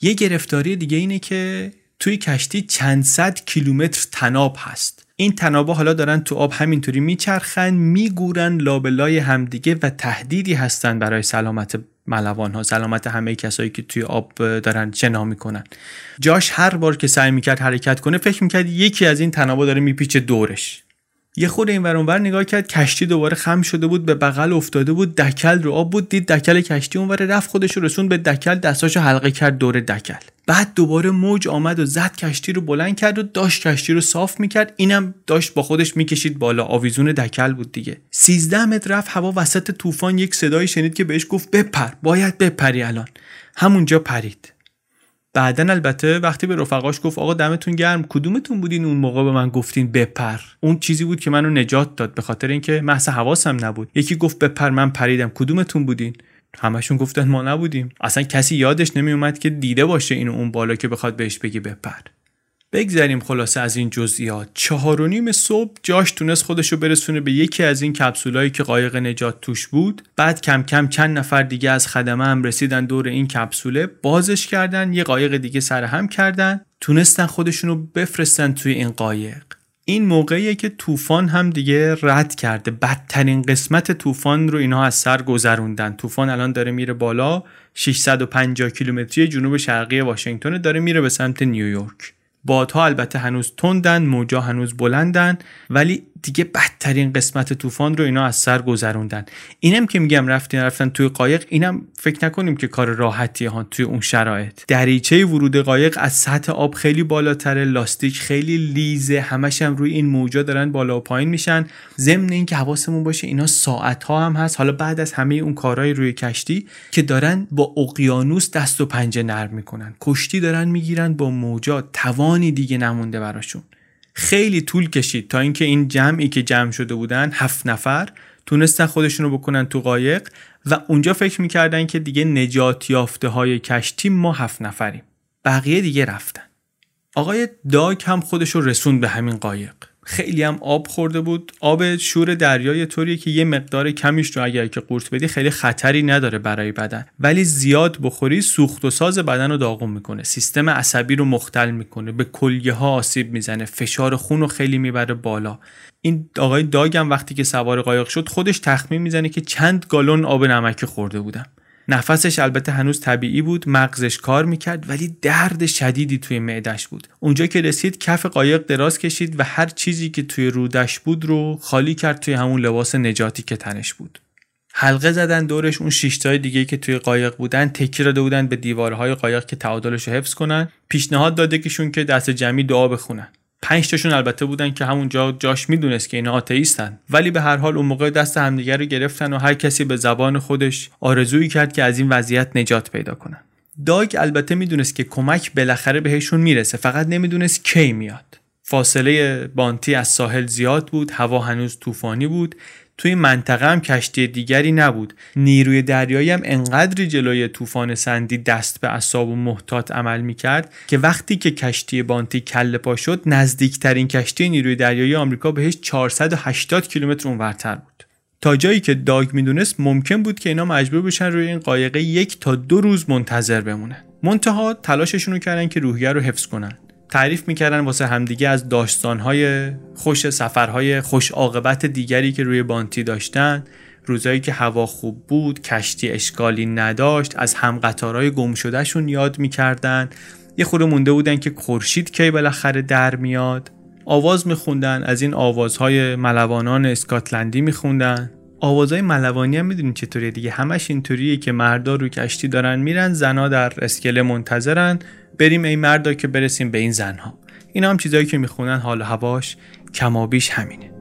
یه گرفتاری دیگه اینه که توی کشتی چند صد کیلومتر تناب هست. این تنابا حالا دارن تو آب همینطوری میچرخن میگورن لابلای همدیگه و تهدیدی هستن برای سلامت ملوان ها سلامت همه کسایی که توی آب دارن شنا می‌کنن. جاش هر بار که سعی می‌کرد حرکت کنه فکر می‌کرد یکی از این تنابا داره میپیچه دورش. یه خود این ور نگاه کرد کشتی دوباره خم شده بود به بغل افتاده بود دکل رو آب بود دید دکل کشتی اونور رفت خودش رو رسون به دکل دستاشو حلقه کرد دور دکل. بعد دوباره موج آمد و زد کشتی رو بلند کرد و داشت کشتی رو صاف می‌کرد. اینم داشت با خودش می‌کشید بالا. آویزون دکل بود دیگه. 13 متر رفت هوا وسط طوفان یک صدایی شنید که بهش گفت بپر. باید بپری الان. همونجا پرید. بعدا البته وقتی به رفقاش گفت آقا دمتون گرم کدومتون بودین اون موقع به من گفتین بپر؟ اون چیزی بود که منو نجات داد به خاطر اینکه محض حواسم نبود. یکی گفت بپر من پریدم. کدومتون بودین؟ همشون گفتن ما نبودیم. اصلا کسی یادش نمیومد که دیده باشه اینو اون بالا که بخواد بهش بگی بپر. بگذریم خلاصه از این جزئیات. چهار و نیم صبح جاش تونست خودش رو برسونه به یکی از این کپسولایی که قایق نجات توش بود. بعد کم کم چند نفر دیگه از خدمه هم رسیدن دور این کپسوله. بازش کردن یه قایق دیگه سرهم کردن. تونستن خودشون رو بفرستن توی این قایق. این موقعیه که طوفان هم دیگه رد کرده. بدترین قسمت طوفان رو اینها از سر گذروندن. طوفان الان داره میره بالا. 650 کیلومتری جنوب شرقی واشنگتن داره میره به سمت نیویورک. بادها البته هنوز تندن موجا هنوز بلندن ولی دیگه بدترین قسمت طوفان رو اینا از سر گذروندن. اینم که میگم رفتین رفتن توی قایق اینم فکر نکنیم که کار راحتی ها توی اون شرایط. دریچه ورود قایق از سطح آب خیلی بالاتر لاستیک خیلی لیزه همش هم روی این موجا دارن بالا و پایین میشن. ضمن اینکه حواسمون باشه اینا ساعت ها هم هست. حالا بعد از همه اون کارهای روی کشتی که دارن با اقیانوس دست و پنجه نرم می‌کنن. کشتی دارن می‌گیرن با موجا. توانی دیگه نمونده براشون. خیلی طول کشید تا اینکه این جمعی که جمع شده بودن هفت نفر تونستن خودشون رو بکنن تو قایق و اونجا فکر می‌کردن که دیگه نجات یافته های کشتی ما هفت نفریم. بقیه دیگه رفتن. آقای داگ هم خودش رو رسوند به همین قایق. خیلی هم آب خورده بود. آب شور دریای طوریه که یه مقدار کمیش رو اگر که قورت بدی خیلی خطری نداره برای بدن. ولی زیاد بخوری سوخت و ساز بدن رو داغون می‌کنه. سیستم عصبی رو مختل می‌کنه. به کلیه ها آسیب می‌زنه. فشار خون رو خیلی می‌بره بالا. این آقای داگم وقتی که سوار قایق شد خودش تخمین می‌زنه که چند گالون آب نمکی خورده بودم نفسش البته هنوز طبیعی بود مغزش کار می‌کرد ولی درد شدیدی توی معدش بود. اونجا که رسید کف قایق دراز کشید و هر چیزی که توی رودش بود رو خالی کرد توی همون لباس نجاتی که تنش بود. حلقه زدن دورش اون شیشتای دیگه که توی قایق بودن تکی داده بودن به دیوارهای قایق که تعادلش رو حفظ کنن. پیشنهاد داده کهشون که دست جمعی دعا بخونن. پنج تاشون البته بودن که همونجا جاش می‌دونست که اینا آتئیستن. ولی به هر حال اون موقع دست همدیگه رو گرفتن و هر کسی به زبان خودش آرزویی کرد که از این وضعیت نجات پیدا کنن. داگ البته می‌دونست که کمک بالاخره بهشون می‌رسه. فقط نمی‌دونست کی میاد. فاصله بانتی از ساحل زیاد بود هوا هنوز طوفانی بود. توی منطقه هم کشتی دیگری نبود. نیروی دریایی هم انقدری جلوی طوفان سندی دست به اصاب و محتاط عمل می‌کرد که وقتی که کشتی بانتی کل پا شد نزدیکترین کشتی نیروی دریایی آمریکا بهش 480 کیلومتر اونورتر بود. تا جایی که داگ می‌دونست ممکن بود که اینا مجبور بشن روی این قایقه یک تا دو روز منتظر بمونن. منتها تلاششون رو کردن که روحیه رو حفظ کنن. تعریف می‌کردن واسه همدیگه از داستانهای خوش سفرهای خوش عاقبت دیگری که روی بانتی داشتن روزایی که هوا خوب بود کشتی اشکالی نداشت از هم قطارهای گم شدهشون یاد می‌کردن. یه خورده مونده بودن که خورشید کی بالاخره در میاد. آواز میخوندن از این آوازهای ملوانان اسکاتلندی میخوندن. آوازهای ملوانی هم می‌دونین چطوریه دیگه. همش اینطوریه که مردا رو کشتی دارن میرن زنا در اسکله منتظرن. بریم ای مردا که برسیم به این زنها. اینا هم چیزایی که می‌خونن حال هواش کمابیش همینه.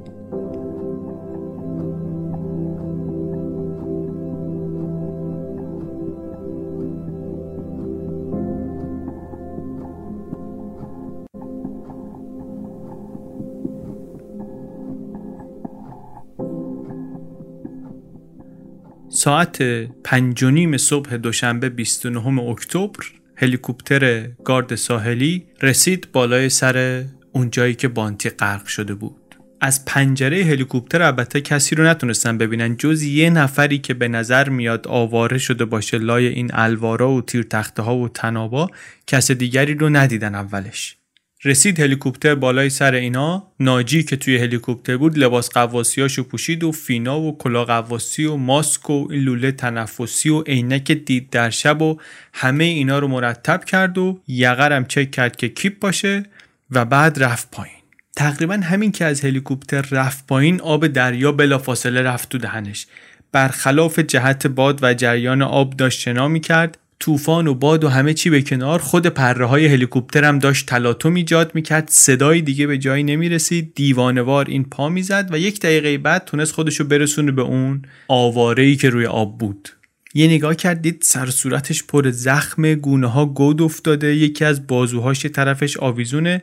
ساعت پنج و نیم صبح دوشنبه 29 اکتبر هلیکوپتر گارد ساحلی رسید بالای سر اون جایی که بانتی غرق شده بود. از پنجره هلیکوپتر البته کسی رو نتونستن ببینن جز یه نفری که به نظر میاد آواره شده باشه لای این الوارا و تیر تخته ها و تنابا کس دیگری رو ندیدن اولش. رسید هلیکوپتر بالای سر اینا. ناجی که توی هلیکوپتر بود لباس قواسیاشو پوشید و فینا و کلا قواسی و ماسک و لوله تنفسی و عینک دید در شب و همه اینا رو مرتب کرد و یقرم چک کرد که کیپ باشه و بعد رفت پایین. تقریبا همین که از هلیکوپتر رفت پایین آب دریا بلافاصله رفت تو دهنش. برخلاف جهت باد و جریان آب داشت شنا می کرد طوفان و باد و همه چی به کنار خود پره های هلیکوپتر هم داشت تلاطم ایجاد می‌کرد. صدای دیگه به جایی نمی‌رسید. دیوانوار این پا می‌زد و یک دقیقه بعد تونست خودشو برسونه به اون آواره ای که روی آب بود. یه نگاه کردید سر صورتش پر زخم گونه ها گود افتاده. یکی از بازوهاش طرفش آویزونه.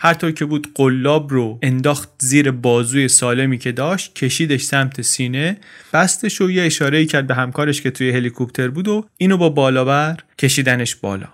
هر طور که بود قلاب رو انداخت زیر بازوی سالمی که داشت کشیدش سمت سینه بستش و یه اشاره کرد به همکارش که توی هلیکوپتر بود و اینو با بالابر کشیدنش بالا.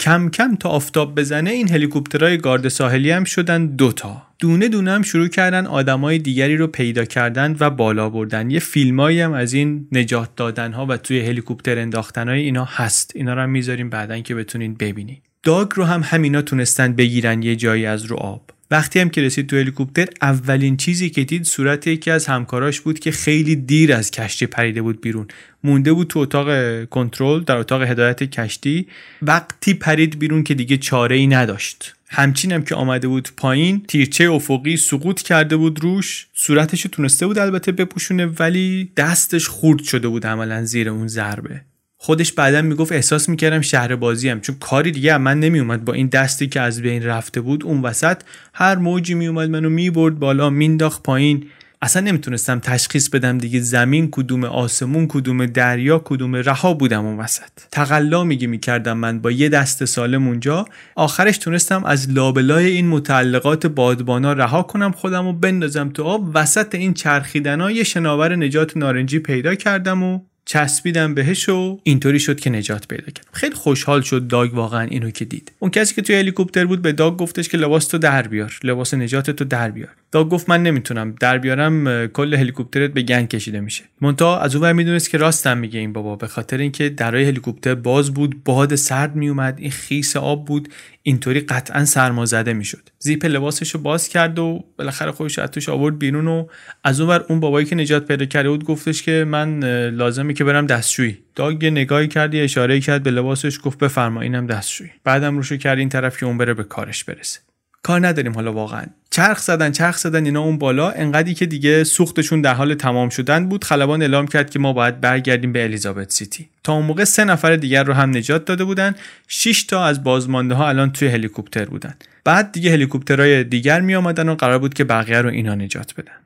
کم کم تا آفتاب بزنه این هلیکوپترهای گارد ساحلی هم شدن دوتا دونه دونه هم شروع کردن آدمای دیگری رو پیدا کردن و بالا بردن. یه فیلمایی هم از این نجات دادن ها و توی هلیکوپتر انداختن های اینا هست. اینا رو هم می‌ذاریم بعدا که بتونین ببینید داگ رو هم همینا تونستن بگیرن یه جایی از رو آب. وقتی هم که رسید تو هلیکوپتر اولین چیزی که دید صورت یکی از همکاراش بود که خیلی دیر از کشتی پریده بود بیرون. مونده بود تو اتاق کنترل در اتاق هدایت کشتی. وقتی پرید بیرون که دیگه چاره ای نداشت. همچین هم که آمده بود پایین تیرچه افقی سقوط کرده بود روش. صورتش تونسته بود البته بپوشونه ولی دستش خورد شده بود عملا زیر اون ضربه. خودش بعدا می‌گفت احساس می‌کردم شهر بازی هم چون کاری دیگه هم من نمیومد با این دستی که از بین رفته بود اون وسط هر موجی میومد منو می‌برد بالا مینداخت پایین. اصلا نمی‌تونستم تشخیص بدم دیگه زمین کدوم آسمون کدوم دریا کدوم رها بودم اون وسط. تقلا میگه می‌کردم من با یه دست سالم اونجا. آخرش تونستم از لابلای این متعلقات بادبانا رها کنم خودم و بندازم تو آب. وسط این چرخیدن یه شناور نجات نارنجی پیدا کردم و چسبیدم بهش و اینطوری شد که نجات پیدا کردم خیلی خوشحال شد داگ واقعا اینو که دید. اون کسی که توی هلیکوپتر بود به داگ گفتش که لباس تو در بیار لباس نجات تو در بیار. داگ گفت من نمی‌تونم. در بیارم کل هلیکوپترت به گنگ کشیده میشه. مونتا از اون می‌دونست که راستم میگه این بابا. به خاطر اینکه درای هلیکوپتر باز بود باد سرد میومد این خیس آب بود اینطوری قطعا سرمازده می‌شد. زیپ لباسش رو باز کرد و بالاخره خودش از توش آورد بیرون و از اون اون بابایی که نجات پیدا کرده بود گفتش که من لازمه که برم دستشویی. داگ نگاهی کرد یه اشاره کرد به لباسش گفت بفرما اینم دستشویی. بعدم روشو کرد این طرف که اون بره به کارش برسه. کار نداریم حالا واقعا. چرخ زدن چرخ زدن اینا اون بالا. انقدری که دیگه سوختشون در حال تمام شدن بود. خلبان اعلام کرد که ما باید برگردیم به الیزابت سیتی. تا اون موقع سه نفر دیگر رو هم نجات داده بودن. 6 تا از بازمانده ها الان توی هلیکوپتر بودن. بعد دیگه هلیکوپترهای دیگر می آمدن و قرار بود که بقیه رو اینا نجات بدن.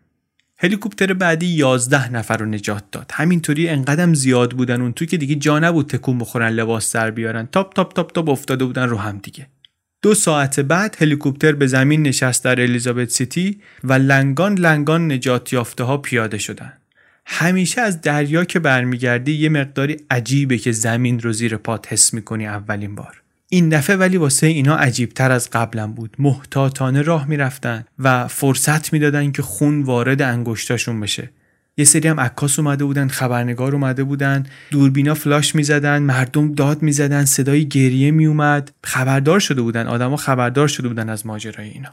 هلیکوپتر بعدی 11 نفر رو نجات داد. همینطوری انقدم زیاد بودن اون تو که دیگه جا نبود تکون بخورن لباس در بیارن. تاپ تاپ تاپ تاپ افتاده بودن رو هم دیگه. دو ساعت بعد هلیکوپتر به زمین نشست در الیزابت سیتی و لنگان لنگان نجات یافته ها پیاده شدن. همیشه از دریا که برمیگردی یه مقداری عجیبه که زمین رو زیر پات حس می‌کنی اولین بار. این دفعه ولی واسه اینا عجیب تر از قبلا بود. محتاطانه راه می‌رفتن و فرصت می‌دادن که خون وارد انگشتاشون بشه. یه سری هم عکاس اومده بودن خبرنگار اومده بودن دوربینا فلاش می‌زدن مردم داد می‌زدن صدای گریه میومد خبردار شده بودن آدما خبردار شده بودن از ماجرای اینا.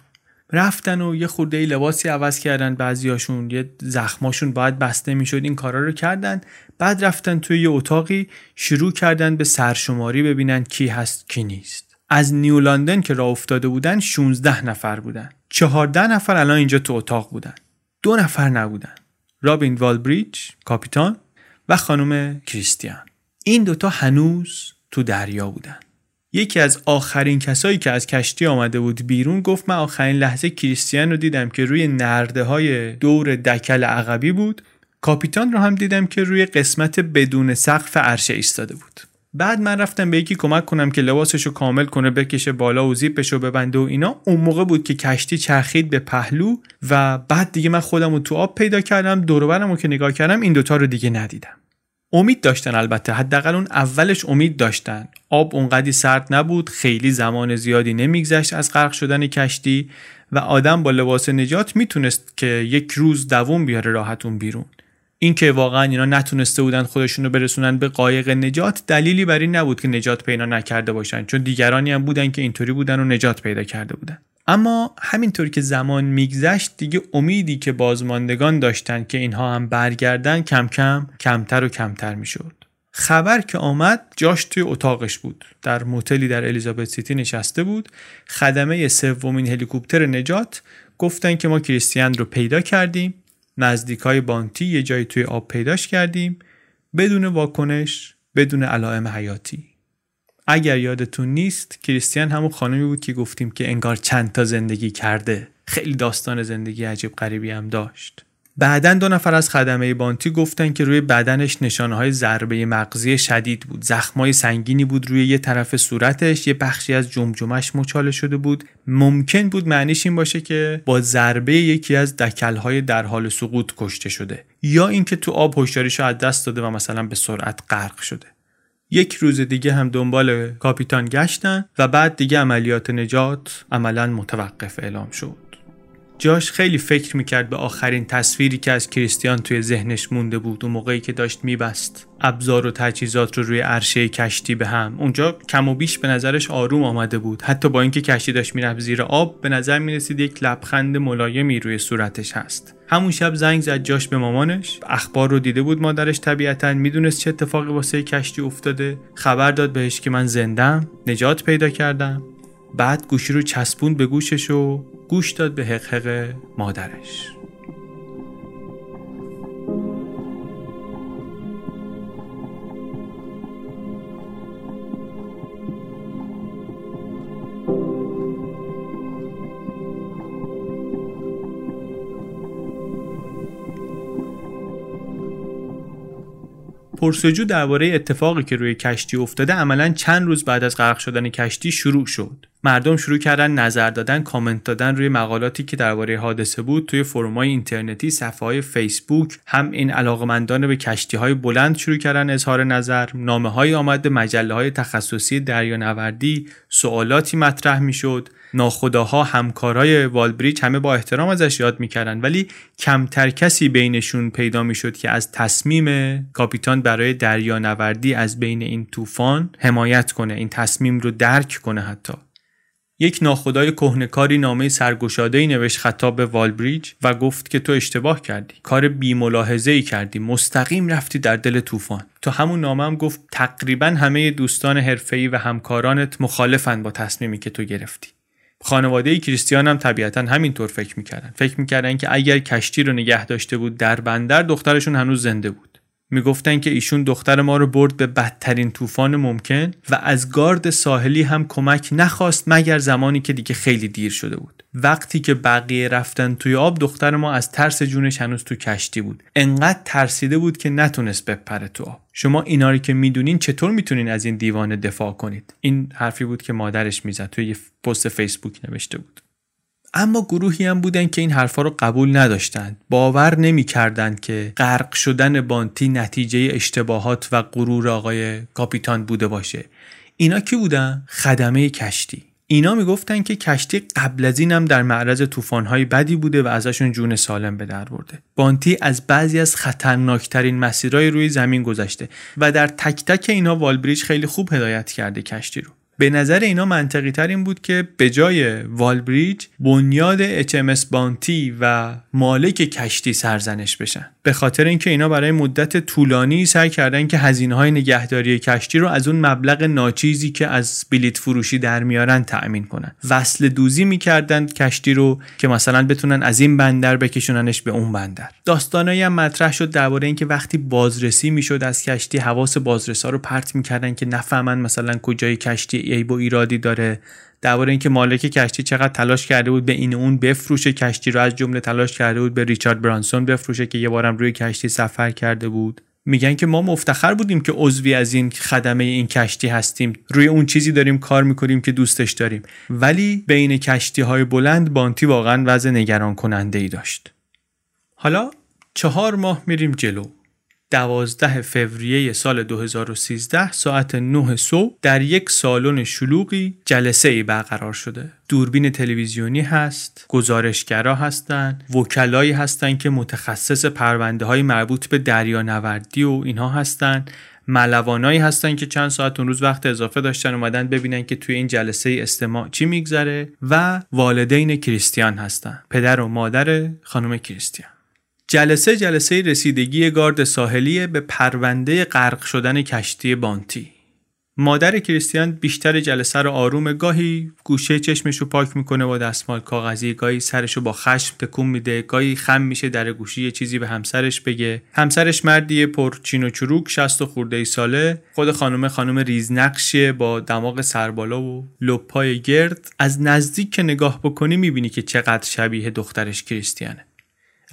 رفتن و یه خورده لباسی عوض کردن بعضیاشون یه زخماشون باید بسته می‌شد این کارا رو کردن. بعد رفتن توی یه اتاقی شروع کردن به سرشماری ببینن کی هست کی نیست. از نیو لندن که راه افتاده بودن 16 نفر بودن. 14 نفر الان اینجا تو اتاق بودن. دو نفر نبودن. رابین والبریج کاپیتان و خانم کریستیان. این دوتا هنوز تو دریا بودن. یکی از آخرین کسایی که از کشتی آمده بود بیرون گفت من آخرین لحظه کریستیان رو دیدم که روی نرده های دور دکل عقبی بود. کاپیتان رو هم دیدم که روی قسمت بدون سقف عرشه ایستاده بود. بعد من رفتم به یکی کمک کنم که لباسش رو کامل کنه بکشه بالا و زیپش رو ببنده و اینا. اون موقع بود که کشتی چرخید به پهلو و بعد دیگه من خودم رو تو آب پیدا کردم دوربرم رو که نگاه کردم این دوتا رو دیگه ندیدم. امید داشتن البته حداقل اون اولش امید داشتن. آب اونقدی سرد نبود خیلی زمان زیادی نمیگذشت از غرق شدن کشتی و آدم با لباس نجات می‌تونست که یک روز دووم بیاره راحتون بیرون. اینکه واقعا اینا نتونسته بودن خودشون رو برسونن به قایق نجات دلیلی بر این نبود که نجات پیدا نکرده باشن چون دیگرانی هم بودن که اینطوری بودن و نجات پیدا کرده بودن. اما همینطور که زمان میگذشت دیگه امیدی که بازماندگان داشتن که اینها هم برگردن کم کم کمتر و کمتر می‌شد. خبر که آمد جاش توی اتاقش بود. در موتلی در الیزابت سیتی نشسته بود. خدمه سومین هلیکوپتر نجات گفتن که ما کریستیان رو پیدا کردیم. نزدیک های بانتی یه جایی توی آب پیداش کردیم بدون واکنش بدون علائم حیاتی. اگر یادتون نیست کریستیان همون خانمی بود که گفتیم که انگار چند تا زندگی کرده. خیلی داستان زندگی عجیب غریبی هم داشت. بعدا دو نفر از خدمه بانتی گفتن که روی بدنش نشانه های ضربه مغزی شدید بود. زخمای سنگینی بود روی یه طرف صورتش. یه بخشی از جمجمش مچاله شده بود. ممکن بود معنیش این باشه که با ضربه یکی از دکلهای در حال سقوط کشته شده یا اینکه تو آب هوشیاریشو از دست داده و مثلا به سرعت غرق شده. یک روز دیگه هم دنبال کاپیتان گشتن و بعد دیگه عملیات نجات عملا متوقف اعلام شد. جاش خیلی فکر می‌کرد به آخرین تصویری که از کریستیان توی ذهنش مونده بود و موقعی که داشت میبست. ابزار و تجهیزات رو روی عرشه کشتی به هم. اونجا کم و بیش به نظرش آروم آمده بود. حتی با اینکه کشتی داشت می‌رفت زیر آب به نظر می‌رسید یک لبخند ملایمی روی صورتش هست. همون شب زنگ زد جاش به مامانش. اخبار رو دیده بود مادرش طبیعتا می‌دونست چه اتفاقی واسه کشتی افتاده. خبر داد بهش که من زندم نجات پیدا کردم. بعد گوشی رو چسبون به گوشش و گوش داد به حقحق مادرش. پرسجو درباره اتفاقی که روی کشتی افتاده عملا چند روز بعد از غرق شدن کشتی شروع شد. مردم شروع کردن نظر دادن کامنت دادن روی مقالاتی که درباره حادثه بود توی فرومای اینترنتی صفحه های فیسبوک هم این علاقمندان به کشتی های بلند شروع کردن اظهار نظر نامه های آمد به مجله های تخصصی دریانوردی سوالاتی مطرح می‌شد. ناخداها همکارای والبریج همه با احترام ازش یاد می‌کردن ولی کمتر کسی بینشون پیدا می‌شد که از تصمیم کاپیتان برای دریانوردی از بین این طوفان حمایت کنه این تصمیم رو درک کنه حتی. یک ناخدای کهنکاری نامه سرگشاده‌ای نوشت خطاب به والبریج و گفت که تو اشتباه کردی. کار بیملاحظه ای کردی. مستقیم رفتی در دل طوفان. تو همون نامه هم گفت تقریبا همه دوستان حرفه‌ای و همکارانت مخالفن با تصمیمی که تو گرفتی. خانواده کریستیان هم طبیعتا همینطور فکر می‌کردن. فکر می‌کردن که اگر کشتی رو نگه داشته بود در بندر دخترشون هنوز زنده بود. می‌گفتن که ایشون دختر ما رو برد به بدترین طوفان ممکن و از گارد ساحلی هم کمک نخواست مگر زمانی که دیگه خیلی دیر شده بود. وقتی که بقیه رفتن توی آب دختر ما از ترس جونش هنوز تو کشتی بود. انقدر ترسیده بود که نتونست بپره تو آب. شما اینا رو که می‌دونین چطور می‌تونین از این دیوانه دفاع کنید؟ این حرفی بود که مادرش می‌زد توی پست فیسبوک نوشته بود. اما گروهی هم بودن که این حرفا رو قبول نداشتند باور نمی‌کردند که غرق شدن بانتی نتیجه اشتباهات و غرور آقای کاپیتان بوده باشه اینا کی بودن خدمه کشتی اینا می‌گفتن که کشتی قبل از این هم در معرض طوفان‌های بدی بوده و ازشون جون سالم به در برده. بانتی از بعضی از خطرناکترین مسیرهای روی زمین گذشته و در تک تک اینا والبریج خیلی خوب هدایت کرده کشتی رو. به نظر اینا منطقی تر این بود که به جای والبریج بنیاد HMS بانتی و مالک کشتی سرزنش بشن. به خاطر اینکه اینا برای مدت طولانی سعی کردن که هزینه های نگهداری کشتی رو از اون مبلغ ناچیزی که از بلیت فروشی در میارن تأمین کنن. وصل دوزی می‌کردن کشتی رو که مثلا بتونن از این بندر بکشوننش به اون بندر. داستانایی هم مطرح شد درباره اینکه وقتی بازرسی می‌شد از کشتی حواس بازرسا رو پرت می‌کردن که نفهمن مثلا کجای کشتی عیب و ایرادی داره. درباره اینکه مالک کشتی چقدر تلاش کرده بود به این اون بفروشه کشتی رو از جمله تلاش کرده بود به ریچارد برانسون بفروشه که یه بارم روی کشتی سفر کرده بود. میگن که ما مفتخر بودیم که عضوی از این خدمه این کشتی هستیم. روی اون چیزی داریم کار می‌کنیم که دوستش داریم. ولی بین کشتی های بلند بانتی واقعا وضع نگران کننده ای داشت. حالا چهار ماه میریم جلو. 12 فوریه سال 2013 ساعت 9 صبح در یک سالن شلوغی جلسه ای برقرار شده. دوربین تلویزیونی هست، گزارشگرا هستند، وکلایی هستند که متخصص پرونده های مربوط به دریانوردی و اینها هستند. ملوانایی هستن که چند ساعت اون روز وقت اضافه داشتن اومدن ببینن که توی این جلسه استماع چی میگذره و والدین کریستیان هستن پدر و مادر خانم کریستیان جلسه جلسه رسیدگی گارد ساحلی به پرونده غرق شدن کشتی بانتی. مادر کریستیان بیشتر جلسه رو آروم گاهی گوشه چشمش رو پاک می‌کنه با دستمال کاغذی گاهی سرش رو با خشم تکون میده گاهی خم میشه در گوشی یه چیزی به همسرش بگه. همسرش مردی پر چین و چروک شست و خورده ای ساله. خود خانم خانم ریزنقشیه با دماغ سربالا و لپای گرد. از نزدیک که نگاه بکنی می‌بینی که چقدر شبیه دخترش کریستیانه.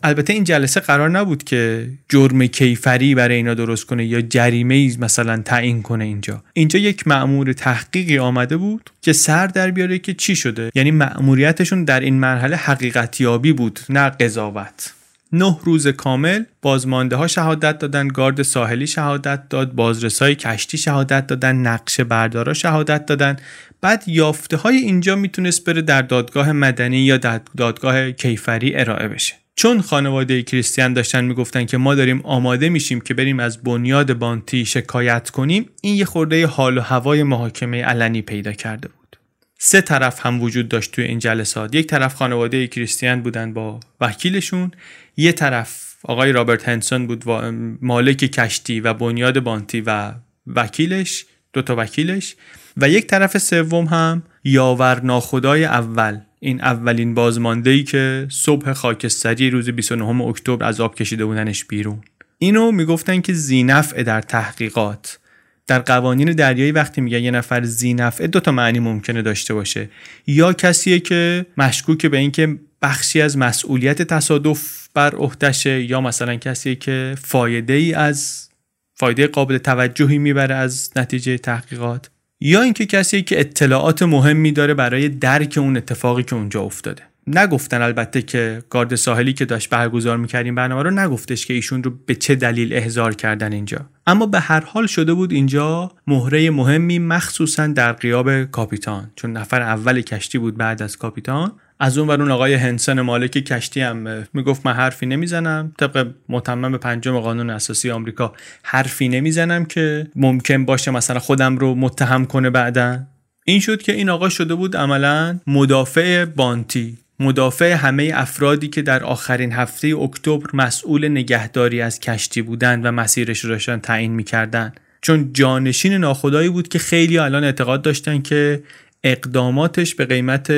البته این جلسه قرار نبود که جرم کیفری برای اینا درست کنه یا جریمه ای مثلا تعیین کنه اینجا. اینجا یک مأمور تحقیقی آمده بود که سر در بیاره که چی شده. یعنی مأموریتشون در این مرحله حقیقتیابی بود نه قضاوت. نه روز کامل بازمانده ها شهادت دادن گارد ساحلی شهادت داد بازرسای کشتی شهادت دادن نقش بردارا شهادت دادن. بعد یافته های اینجا می‌تونست بره در دادگاه مدنی یا در دادگاه کیفری ارائه بشه. چون خانواده کریستیان داشتن می‌گفتن که ما داریم آماده میشیم که بریم از بنیاد بانتی شکایت کنیم این یه خورده حال و هوای محاکمه علنی پیدا کرده بود. سه طرف هم وجود داشت توی این جلسات. یک طرف خانواده کریستیان بودن با وکیلشون یه طرف آقای رابرت هنسون بود و مالک کشتی و بنیاد بانتی و وکیلش دو تا وکیلش. و یک طرف سوم هم یاور ناخدای اول. این اولین بازمانده ای که صبح خاکستری روز 29 اکتبر از آب کشیده بودنش بیرون. اینو می‌گفتن که زینفع در تحقیقات. در قوانین دریایی وقتی میگن یه نفر زینفعه دو تا معنی ممکنه داشته باشه. یا کسیه که مشکوک به اینکه بخشی از مسئولیت تصادف بر عهدهشه یا مثلا کسیه که فایده ای از فایده قابل توجهی می‌بره از نتیجه تحقیقات. یا اینکه کسی که اطلاعات مهمی داره برای درک اون اتفاقی که اونجا افتاده. نگفتن البته که گارد ساحلی که داشت برگزار می‌کردیم برنامه رو نگفتش که ایشون رو به چه دلیل احضار کردن اینجا. اما به هر حال شده بود اینجا مهره مهمی مخصوصا در قیاب کاپیتان. چون نفر اول کشتی بود بعد از کاپیتان. از اون اون آقای هنسن مالک کشتی هم می‌گفت من حرفی نمی‌زنم. طبق متمم پنجم قانون اساسی آمریکا حرفی نمی‌زنم که ممکن باشه مثلا خودم رو متهم کنه بعدا. این شد که این آقا شده بود عملا مدافع بانتی مدافع همه افرادی که در آخرین هفته اکتبر مسئول نگهداری از کشتی بودند و مسیرش داشتن تعیین می‌کردن. چون جانشین ناخدایی بود که خیلی الان اعتقاد داشتن که اقداماتش به قیمت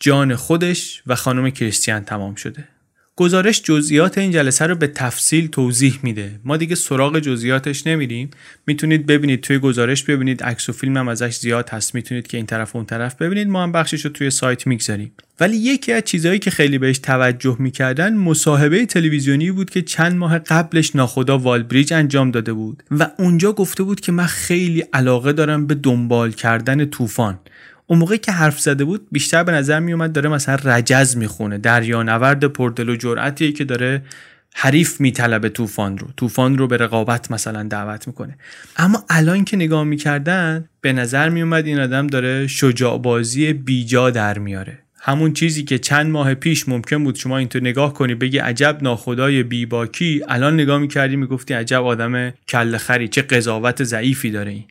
جان خودش و خانم کریستیان تمام شده. گزارش جزئیات این جلسه رو به تفصیل توضیح میده. ما دیگه سراغ جزئیاتش نمیریم. می‌تونید ببینید توی گزارش ببینید. عکس و فیلم هم ازش زیاد هست. می‌تونید که این طرف و اون طرف ببینید. ما هم بخشش رو توی سایت می‌گذاریم. ولی یکی از چیزهایی که خیلی بهش توجه می‌کردن مصاحبه تلویزیونی بود که چند ماه قبلش ناخدا والبریج انجام داده بود. و اونجا گفته بود که من خیلی علاقه دارم به دنبال کردن طوفان. اون موقعی که حرف زده بود بیشتر به نظر می اومد داره مثلا رجز می‌خونه. دریانورد پردل و جرأتیه که داره حریف میطلبه طوفان رو. طوفان رو به رقابت مثلا دعوت می‌کنه. اما الان که نگاه می‌کردن به نظر میومد این آدم داره شجاع بازی بیجا در میاره. همون چیزی که چند ماه پیش ممکن بود شما اینطور نگاه کنی بگی عجب ناخدای بیباکی. الان نگاه می‌کردی می‌گفتی عجب آدم کل خری چه قضاوت ضعیفی داره این.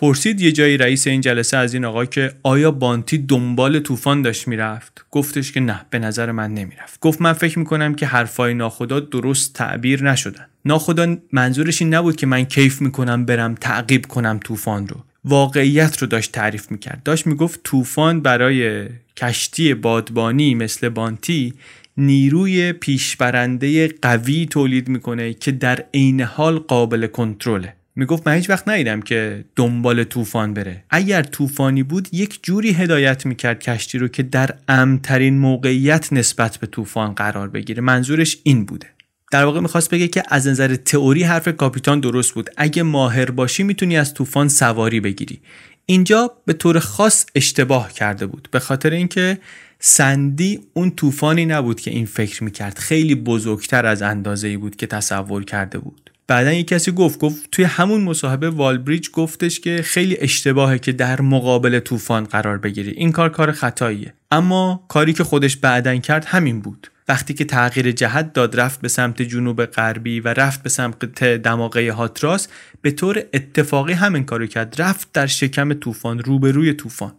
پرسید یه جایی رئیس این جلسه از این آقا که آیا بانتی دنبال طوفان داشت می‌رفت؟ گفتش که نه به نظر من نمی‌رفت. گفت من فکر می‌کنم که حرفای ناخدا درست تعبیر نشدن. ناخدا منظورش این نبود که من کیف می‌کنم برم تعقیب کنم طوفان رو. واقعیت رو داشت تعریف می‌کرد. داشت می‌گفت طوفان برای کشتی بادبانی مثل بانتی نیروی پیشبرنده قوی تولید می‌کنه که در عین حال قابل کنترله. می‌گفت من هیچ وقت ندیدم که دنبال طوفان بره. اگر طوفانی بود یک جوری هدایت می‌کرد کشتی رو که در امترین موقعیت نسبت به طوفان قرار بگیره. منظورش این بوده. در واقع می‌خواست بگه که از نظر تئوری حرف کاپیتان درست بود. اگه ماهر باشی می‌تونی از طوفان سواری بگیری. اینجا به طور خاص اشتباه کرده بود. به خاطر اینکه سندی اون طوفانی نبود که این فکر می‌کرد. خیلی بزرگتر از اندازه ای بود که تصور کرده بود. بعدا یک کسی گفت گفت توی همون مصاحبه والبریج گفتش که خیلی اشتباهه که در مقابل طوفان قرار بگیری. این کار کار خطاییه. اما کاری که خودش بعدا کرد همین بود. وقتی که تغییر جهت داد رفت به سمت جنوب غربی و رفت به سمت دماغه هاتراس به طور اتفاقی همین کارو کرد. رفت در شکم طوفان روبروی طوفان.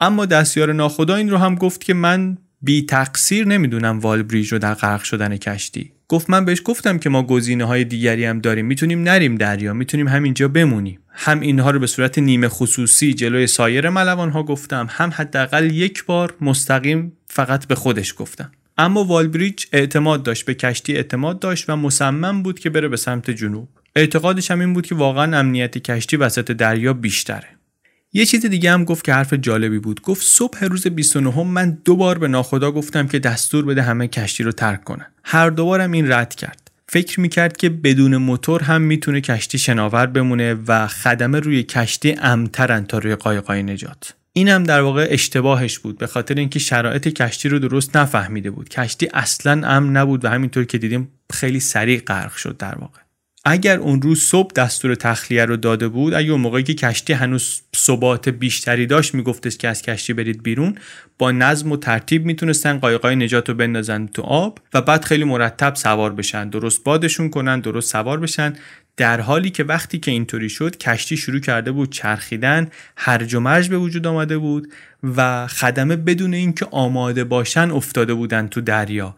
اما دستیار ناخدا این رو هم گفت که من بی تقصیر نمی‌دونم والبریج رو در غرق شدن کشتی. گفت من بهش گفتم که ما گزینه های دیگری هم داریم. می‌تونیم نریم دریا می‌تونیم همینجا بمونیم. هم اینها رو به صورت نیمه خصوصی جلوی سایر ملوان ها گفتم. هم حداقل یک بار مستقیم فقط به خودش گفتم. اما والبریج اعتماد داشت به کشتی اعتماد داشت و مصمم بود که بره به سمت جنوب. اعتقادش هم این بود که واقعا امنیت کشتی وسط دریا بیشتره. یه چیز دیگه هم گفت که حرف جالبی بود. گفت صبح روز 29 من دو بار به ناخدا گفتم که دستور بده همه کشتی رو ترک کنن. هر دوبارم این رد کرد. فکر می‌کرد که بدون موتور هم می‌تونه کشتی شناور بمونه و خدمه روی کشتی امترن تا روی قایقای نجات. این هم در واقع اشتباهش بود به خاطر اینکه شرایط کشتی رو درست نفهمیده بود. کشتی اصلا امن نبود و همینطور که دیدیم خیلی سریع غرق شد در واقع. اگر اون روز صبح دستور تخلیه رو داده بود اگه اون موقعی که کشتی هنوز ثبات بیشتری داشت میگفتش که از کشتی برید بیرون با نظم و ترتیب می‌تونستن قایقای نجات رو بندازن تو آب و بعد خیلی مرتب سوار بشن. درست بادشون کنن درست سوار بشن. در حالی که وقتی که اینطوری شد کشتی شروع کرده بود چرخیدن هرج و مرج به وجود آمده بود و خدمه بدون اینکه آماده باشن افتاده بودن تو دریا.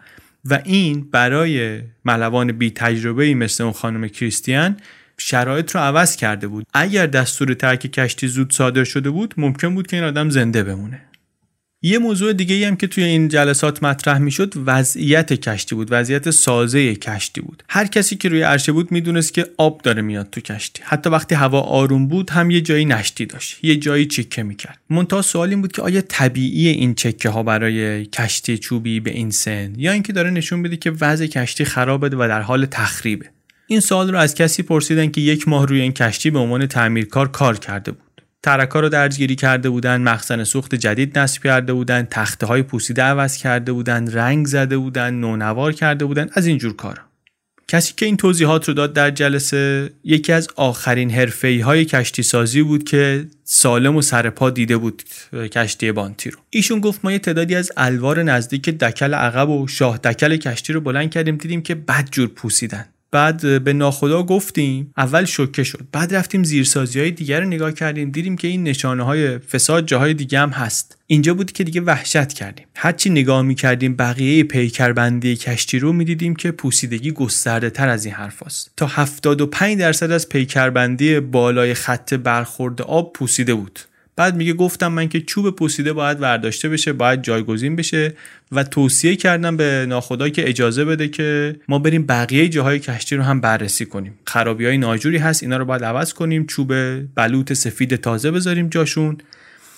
و این برای ملوان بی تجربه مثل اون خانم کریستیان شرایط رو عوض کرده بود. اگر دستور ترک کشتی زود صادر شده بود ممکن بود که این آدم زنده بمونه. یه موضوع دیگه هم که توی این جلسات مطرح می‌شد وضعیت کشتی بود وضعیت سازه کشتی بود. هر کسی که روی عرشه بود می‌دونست که آب داره میاد تو کشتی. حتی وقتی هوا آروم بود هم یه جایی نشتی داشت یه جایی چکه می‌کرد. منتها سوال این بود که آیا طبیعی این چکه ها برای کشتی چوبی به این سن؟ یا اینکه داره نشون بده که وضع کشتی خرابه و در حال تخریبه. این سوال رو از کسی پرسیدن که یک ماه روی این کشتی به عنوان تعمیرکار کار کرده بود. ترکا رو درجگیری کرده بودن مخزن سوخت جدید نصب کرده بودن تخته های پوسیده عوض کرده بودن رنگ زده بودن نونوار کرده بودن از اینجور کارا. کسی که این توضیحات رو داد در جلسه یکی از آخرین حرفه‌ای های کشتی سازی بود که سالم و سرپا دیده بود کشتی بانتی رو. ایشون گفت ما یه تعدادی از الوار نزدیک دکل عقب و شاه دکل کشتی رو بلند کردیم دیدیم که بد جور پوسیدن. بعد به ناخدا گفتیم اول شوکه شد. بعد رفتیم زیرسازی های دیگر رو نگاه کردیم دیدیم که این نشانه های فساد جاهای دیگه هم هست. اینجا بود که دیگه وحشت کردیم. هرچی نگاه می کردیم بقیه پیکربندی کشتی رو می‌دیدیم که پوسیدگی گسترده تر از این حرف هست. تا 75 درصد از پیکربندی بالای خط برخورد آب پوسیده بود. بعد میگه گفتم من که چوب پوسیده باید ورداشته بشه باید جایگزین بشه و توصیه کردم به ناخدا که اجازه بده که ما بریم بقیه جاهای کشتی رو هم بررسی کنیم. خرابی های ناجوری هست اینا رو باید عوض کنیم چوب بلوط سفید تازه بذاریم جاشون.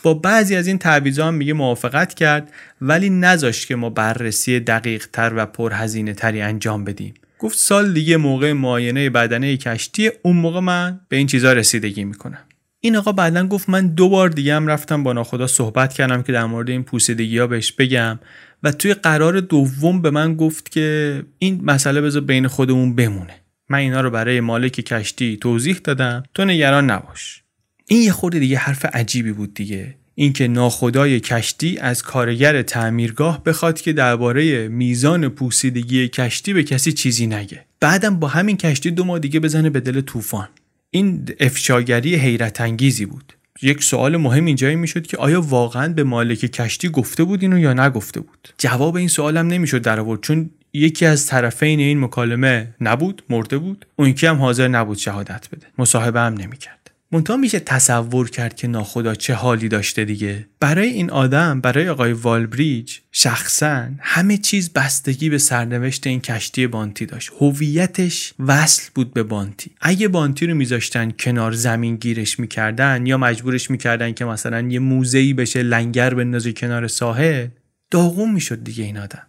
با بعضی از این تعویضا هم میگه موافقت کرد ولی نذاشت که ما بررسی دقیق تر و پرهزینه تری انجام بدیم. گفت سال دیگه موقع معاینه بدنه کشتی اون موقع من به این چیزا رسیدگی می‌کنم. این آقا بعدا گفت من دو بار دیگه هم رفتم با ناخدا صحبت کردم که در مورد این پوسیدگی ها بهش بگم. و توی قرار دوم به من گفت که این مسئله بذار بین خودمون بمونه. من اینا رو برای مالک کشتی توضیح دادم. تو نگران نباش. این یه خورده دیگه حرف عجیبی بود دیگه. اینکه ناخدای کشتی از کارگر تعمیرگاه بخواد که درباره میزان پوسیدگی کشتی به کسی چیزی نگه. بعدم با همین کشتی دو ماه دیگه بزنه به دل طوفان. این افشاگری حیرت انگیزی بود. یک سوال مهم اینجایی می‌شد که آیا واقعا به مالک کشتی گفته بود اینو یا نگفته بود؟ جواب این سوالم نمی‌شد در آورد چون یکی از طرفین این مکالمه نبود مرده بود. اون یکی هم حاضر نبود شهادت بده. مصاحبه هم نمی‌کرد. منتها میشه تصور کرد که ناخدا چه حالی داشته دیگه. برای این آدم برای آقای والبریج شخصا همه چیز بستگی به سرنوشت این کشتی بانتی داشت. هویتش وصل بود به بانتی. اگه بانتی رو میذاشتن کنار زمین گیرش می‌کردن یا مجبورش می‌کردن که مثلا یه موزهی بشه لنگر بندازه کنار ساحل داغون می‌شد دیگه این آدم.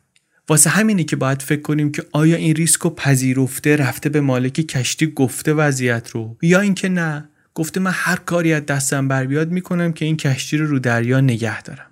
واسه همینی که باید فکر کنیم که آیا این ریسک پذیرفته رفته به مالک کشتی گفته وضعیت رو یا اینکه نه. گفته من هر کاری از دستم بر بیاد می‌کنم که این کشتی رو رو دریا نگه دارم.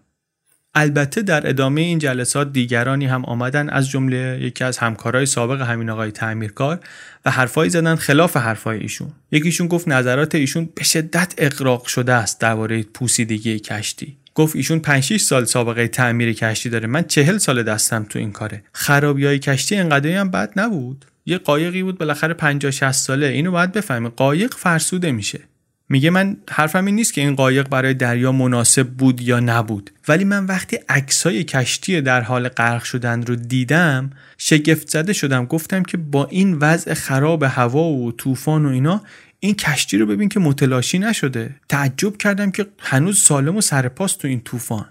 البته در ادامه این جلسات دیگرانی هم آمدن از جمله یکی از همکارای سابق همین آقای تعمیرکار و حرفایی زدن خلاف حرفای ایشون. یکیشون گفت نظرات ایشون به شدت اقراق شده است درباره پوسیدگی کشتی. گفت ایشون 5 6 سال سابقه تعمیر کشتی داره. من 40 سال دستم تو این کاره. خرابی های کشتی انقدری هم بد نبود. یه قایقی بود بالاخره 50 60 ساله. اینو باید بفهمید قایق فرسوده میشه. میگه من حرفم این نیست که این قایق برای دریا مناسب بود یا نبود. ولی من وقتی عکسای کشتی در حال غرق شدن رو دیدم شگفت زده شدم. گفتم که با این وضع خراب هوا و طوفان و اینا این کشتی رو ببین که متلاشی نشده. تعجب کردم که هنوز سالم و سرپاس تو این طوفان.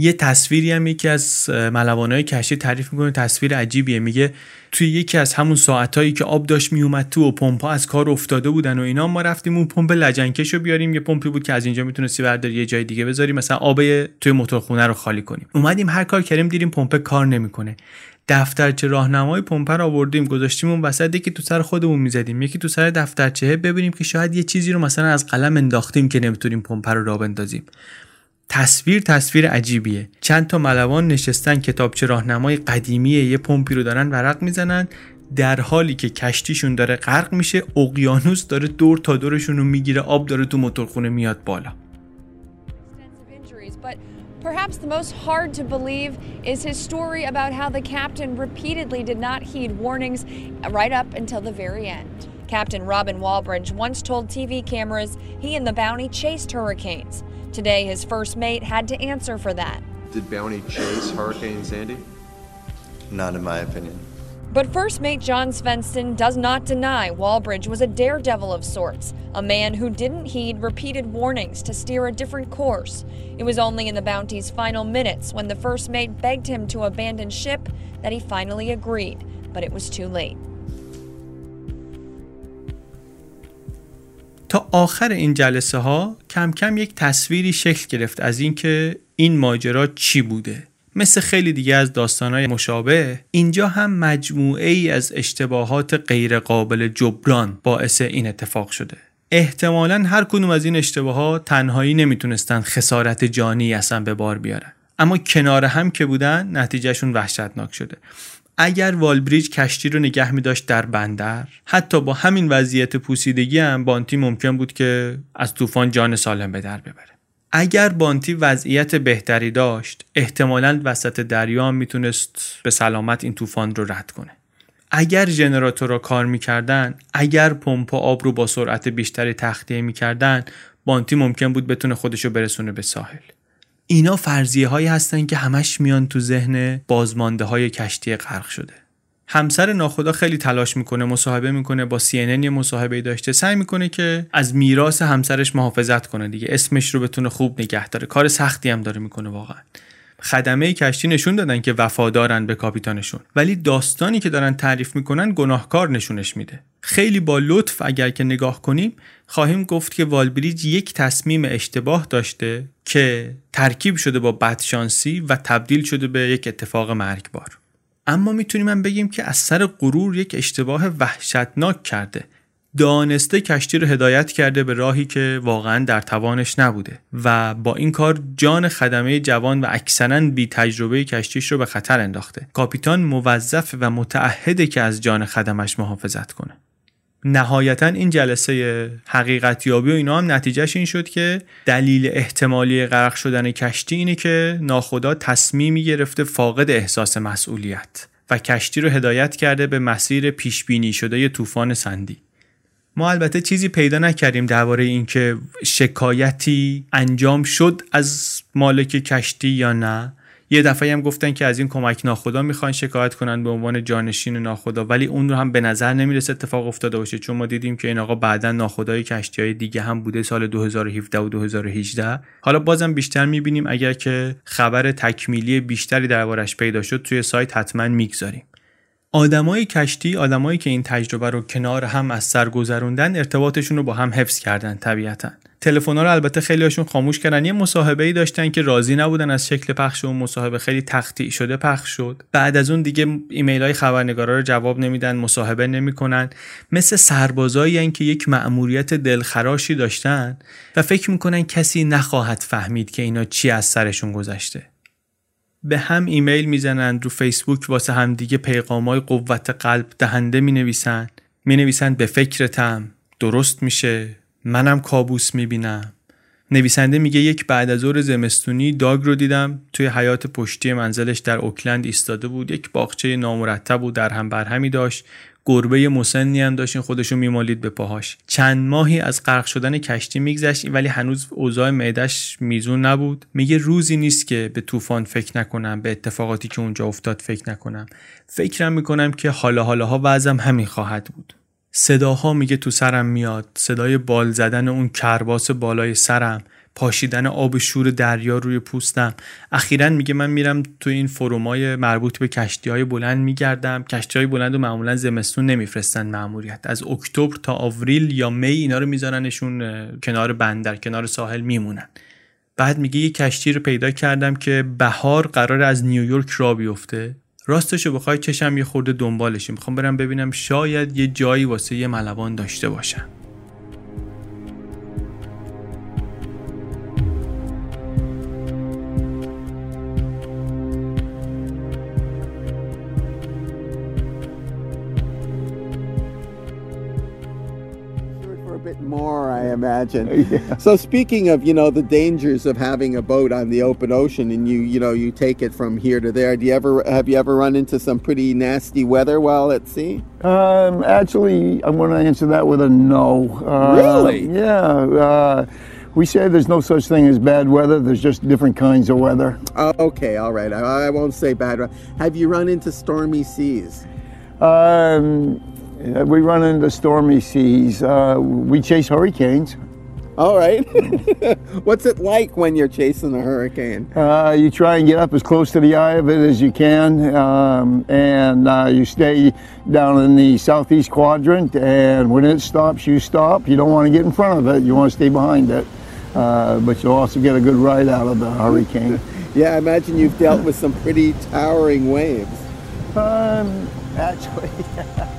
یه تصویری هم یکی از ملوانای کشتی تعریف می‌کنه تصویر عجیبیه. میگه توی یکی از همون ساعتایی که آب داشت میومد تو و پمپا از کار افتاده بودن و اینا ما رفتیم اون پمپ لجنکش رو بیاریم یه پمپی بود که از اینجا می‌تونستی برداری یه جای دیگه بذاری مثلا آب توی موتورخونه رو خالی کنیم. اومدیم هر کار کردیم دیدیم پمپ کار نمی‌کنه. دفترچه راهنمای پمپ رو آوردیم گذاشتیم اون وسط یکی تو سر خودمون می‌زدیم یکی تو سر دفترچه ببینیم که شاید یه چیزی رو مثلا از قلم انداختیم که نمی‌تونیم پمپ رو راه بندازیم. تصویر تصویر عجیبیه چند تا ملوان نشستن کتابچه راهنمای قدیمی یه پمپی رو دارن ورق می‌زنن در حالی که کشتیشون داره غرق میشه اقیانوس داره دور تا دورشون رو می‌گیره آب داره تو موتورخونه میاد بالا Perhaps the most hard to believe is his story about how the captain repeatedly did not heed warnings right up until the very end. Captain Robin Walbridge once told TV cameras he and the Bounty chased hurricanes. Today, his first mate had to answer for that. Did Bounty chase Hurricane Sandy? Not in my opinion. But first mate John Svensson does not deny Walbridge was a daredevil of sorts, a man who didn't heed repeated warnings to steer a different course. It was only in the Bounty's final minutes when the first mate begged him to abandon ship that he finally agreed, but it was too late. تا آخر این جلسه ها کم کم یک تصویری شکل گرفت از اینکه این ماجرا چی بوده. مثل خیلی دیگه از داستانهای مشابه اینجا هم مجموعه ای از اشتباهات غیرقابل جبران باعث این اتفاق شده. احتمالا هر کدوم از این اشتباهات تنهایی نمی‌تونستن خسارت جانی اصلا به بار بیارن. اما کنار هم که بودن نتیجهشون وحشتناک شده. اگر والبریج کشتی رو نگه می داشت در بندر حتی با همین وضعیت پوسیدگی هم بانتی ممکن بود که از طوفان جان سالم به در ببره. اگر بانتی وضعیت بهتری داشت احتمالا وسط دریا هم می‌تونست به سلامت این طوفان رو رد کنه. اگر ژنراتور را کار می‌کردن اگر پمپ آب رو با سرعت بیشتری تخلیه می‌کردن بانتی ممکن بود بتونه خودش رو برسونه به ساحل. اینا فرضیه هایی هستن که همش میان تو ذهن بازمانده های کشتی غرق شده. همسر ناخدا خیلی تلاش می‌کنه مصاحبه می‌کنه با CNN یه مصاحبه داشته. سعی می‌کنه که از میراث همسرش محافظت کنه دیگه. اسمش رو بتونه خوب نگه داره. کار سختی هم داره می‌کنه واقعا. خدمه کشتی نشون دادن که وفادارن به کاپیتانشون. ولی داستانی که دارن تعریف می‌کنن گناهکار نشونش میده. خیلی با لطف اگر که نگاه کنیم خواهیم گفت که والبریج یک تصمیم اشتباه داشته که ترکیب شده با بدشانسی و تبدیل شده به یک اتفاق مرگبار. اما می‌تونیم هم بگیم که از سر غرور یک اشتباه وحشتناک کرده. دانسته کشتی رو هدایت کرده به راهی که واقعا در توانش نبوده و با این کار جان خدمه جوان و اکثرا بی تجربه کشتیش رو به خطر انداخته. کاپیتان موظف و متعهده که از جان خدمش محافظت کنه. نهایتا این جلسه حقیقتیابی و اینا هم نتیجهش این شد که دلیل احتمالی غرق شدن کشتی اینه که ناخدا تصمیمی گرفته فاقد احساس مسئولیت و کشتی رو هدایت کرده به مسیر پیش بینی شده طوفان سندی. ما البته چیزی پیدا نکردیم درباره اینکه شکایتی انجام شد از مالک کشتی یا نه. یه دفعه هم گفتن که از این کمک ناخدا می‌خوان شکایت کنن به عنوان جانشین ناخدا ولی اون رو هم به نظر نمی‌رسه اتفاق افتاده باشه چون ما دیدیم که این آقا بعدا ناخدای کشتی های دیگه هم بوده سال 2017 و 2018 حالا بازم بیشتر می‌بینیم اگر که خبر تکمیلی بیشتری دربارش پیدا شد توی سایت حتما می‌گذاریم. آدمای کشتی آدمایی که این تجربه رو کنار هم از سر گذروندن ارتباطشون رو با هم حفظ کردن طبیعتا. تلفن رو البته خیلی هاشون خاموش کردن. یه مصاحبه ای داشتن که راضی نبودن از شکل پخش اون مصاحبه. خیلی تختی شده پخش شد. بعد از اون دیگه ایمیل های خبرنگارا رو جواب نمیدن مصاحبه نمی‌کنن. مثل سربازایی که یک مأموریت دلخراشی داشتن و فکر می‌کنن کسی نخواهد فهمید که اینا چی از سرشون گذشته. به هم ایمیل می‌زنن رو فیسبوک واسه هم دیگه پیغامای قوت قلب دهنده می نویسن می نویسن به فکرتم. درست میشه. منم کابوس می‌بینم. نویسنده میگه یک بعد از ظهر زمستونی داگ رو دیدم. توی حیات پشتی منزلش در اوکلند ایستاده بود. یک باغچه نامرتب و در هم برهمی داشت. گربه مسنی هم داشت خودشو میمالید به پاهاش. چند ماهی از غرق شدن کشتی میگذشت ولی هنوز اوضاع معدش میزون نبود. میگه روزی نیست که به طوفان فکر نکنم به اتفاقاتی که اونجا افتاد فکر نکنم. فکرم می‌کنم که حالا حالاها وضعم همین خواهد بود. صداها میگه تو سرم میاد صدای بال زدن اون کرباس بالای سرم. پاشیدن آب شور دریا روی پوستم. اخیرا میگه من میرم تو این فرومای مربوط به کشتی های بلند میگردم. کشتی های بلند و معمولا زمستون نمیفرستن معمولیت از اکتبر تا آوریل یا می اینا رو میذارنشون کنار بندر کنار ساحل میمونن. بعد میگه یه کشتی رو پیدا کردم که بهار قرار از نیویورک را بیفته. راستش رو بخوای چشم یه خورده دنبالشیم می‌خوام برم ببینم شاید یه جایی واسه یه ملوان داشته باشم. I imagine. Yeah. So speaking of, you know, the dangers of having a boat on the open ocean and you, you know, you take it from here to there, do you ever have you ever run into some pretty nasty weather while at sea? Um, actually, I'm going to answer that with a no. Uh, really? Yeah. Uh, we say there's no such thing as bad weather. There's just different kinds of weather. Uh, okay, all right. I, I, won't say bad. Have you run into stormy seas? Um, we run into stormy seas. Uh, we chase hurricanes. All right. What's it like when you're chasing a hurricane? Uh, you try and get up as close to the eye of it as you can, um, and uh, you stay down in the southeast quadrant. And when it stops, you stop. You don't want to get in front of it. You want to stay behind it. Uh, but you'll also get a good ride out of the hurricane. Yeah, I imagine you've dealt with some pretty towering waves. Um, actually,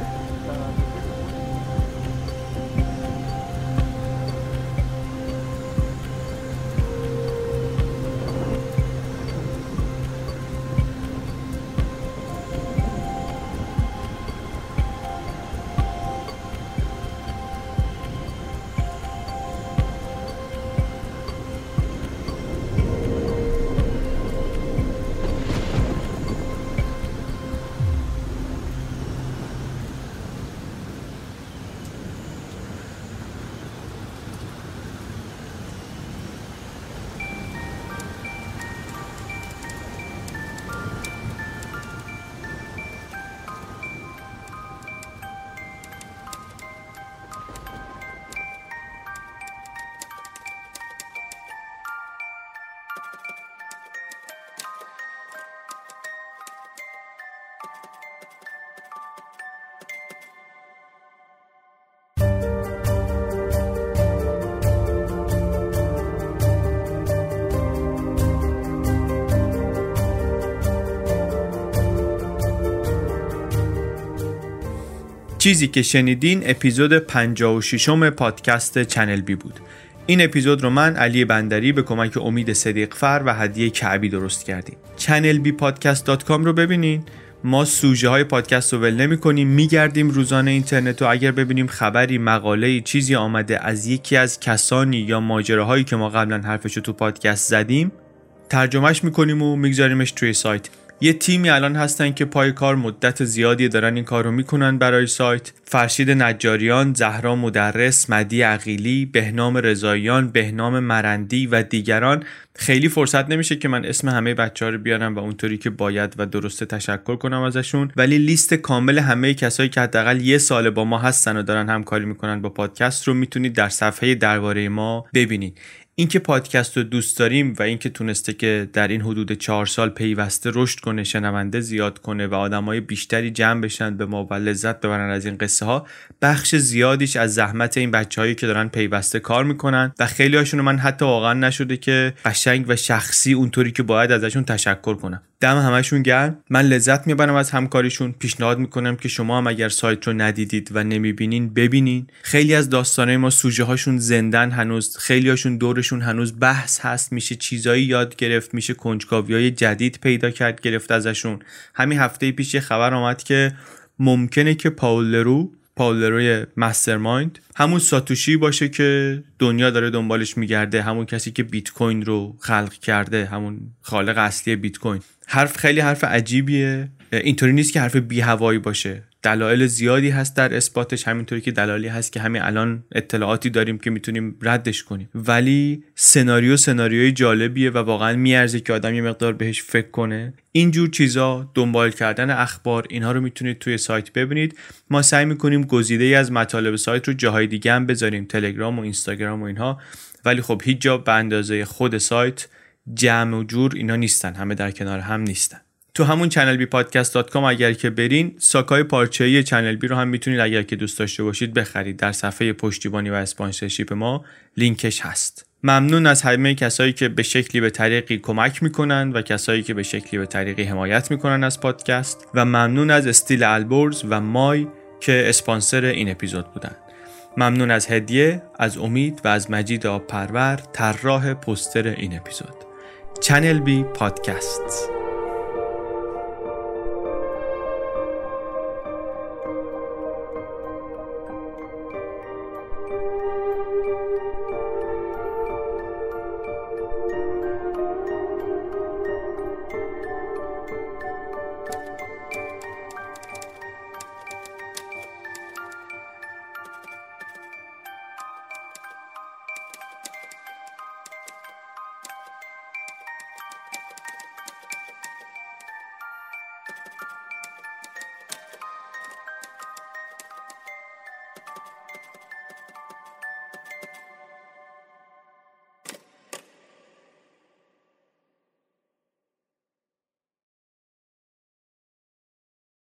چیزی که شنیدین اپیزود 56 م پادکست ChannelB بود. این اپیزود رو من علی بندری به کمک امید صدیقفر و هدیه کعبی درست کردیم. ChannelB podcast dot com رو ببینین. ما سوژه های پادکست رو ول نمی کنیم میگردیم روزانه اینترنت و اگر ببینیم خبری مقاله چیزی آمده از یکی از کسانی یا ماجراهایی که ما قبلا حرفش رو تو پادکست زدیم ترجمهش می‌کنیم و میگذاریمش توی سایت. یه تیمی الان هستن که پای کار مدت زیادی دارن این کار رو می‌کنن برای سایت. فرشید نجاریان، زهرا مدرس، مدی عقیلی، بهنام رضاییان، بهنام مرندی و دیگران. خیلی فرصت نمیشه که من اسم همه بچه ها رو بیارم و اونطوری که باید و درسته تشکر کنم ازشون. ولی لیست کامل همه کسایی که حداقل یه سال با ما هستن و دارن همکاری می‌کنن با پادکست رو می‌تونید در صفحه درباره ما ببینید. اینکه پادکست رو دوست داریم و اینکه تونسته که در این حدود چهار سال پیوسته رشد کنه شنونده زیاد کنه و آدمای بیشتری جمع بشن به ما و لذت ببرن از این قصه ها بخش زیادیش از زحمت این بچههایی که دارن پیوسته کار می‌کنن و خیلی هاشون من حتی واقعا نشده که قشنگ و شخصی اونطوری که باید ازشون تشکر کنم. دم همشون گرم. من لذت می‌برم از همکاریشون. پیشنهاد می‌کنم که شما هم اگر سایت رو ندیدید و نمی‌بینین ببینین. خیلی از داستانه ما سوژه هاشون زندن هنوز. خیلی هاشون دورشون هنوز بحث هست. میشه چیزایی یاد گرفت. میشه کنجکاوی های جدید پیدا کرد گرفت ازشون. همین هفته پیش یه خبر آمد که ممکنه که پاول لرو پاولروی مسترمایند. همون ساتوشی باشه که دنیا داره دنبالش میگرده همون کسی که بیت کوین رو خلق کرده همون خالق اصلی بیت کوین. حرف خیلی حرف عجیبیه. اینطوری نیست که حرف بی هوایی باشه. دلایل زیادی هست در اثباتش همینطوری که دلایلی هست که همین الان اطلاعاتی داریم که می‌تونیم ردش کنیم. ولی سناریو سناریوی جالبیه و واقعا میارزه که آدم یه مقدار بهش فکر کنه. اینجور چیزا دنبال کردن اخبار اینها رو می‌تونید توی سایت ببینید. ما سعی می‌کنیم گزیده ای از مطالب سایت رو جاهای دیگه هم بذاریم تلگرام و اینستاگرام و اینها. ولی خب هیچ جا به اندازه خود سایت جمع و جور اینا نیستن همه در کنار هم نیستن. تو همون ChannelB podcast dot com اگر که برین ساکای پارچه ای ChannelB رو هم می‌تونید اگر که دوست داشته باشید بخرید. در صفحه پشتیبانی و sponsorship ما لینکش هست. ممنون از همه کسایی که به شکلی به طریقی کمک می‌کنن و کسایی که به شکلی به طریقی حمایت می‌کنن از پادکست و ممنون از استیل البرز و مای که اسپانسر این اپیزود بودن. ممنون از هدیه از امید و از مجید آب پرور طراح پستر این اپیزود. چنل بی پادکست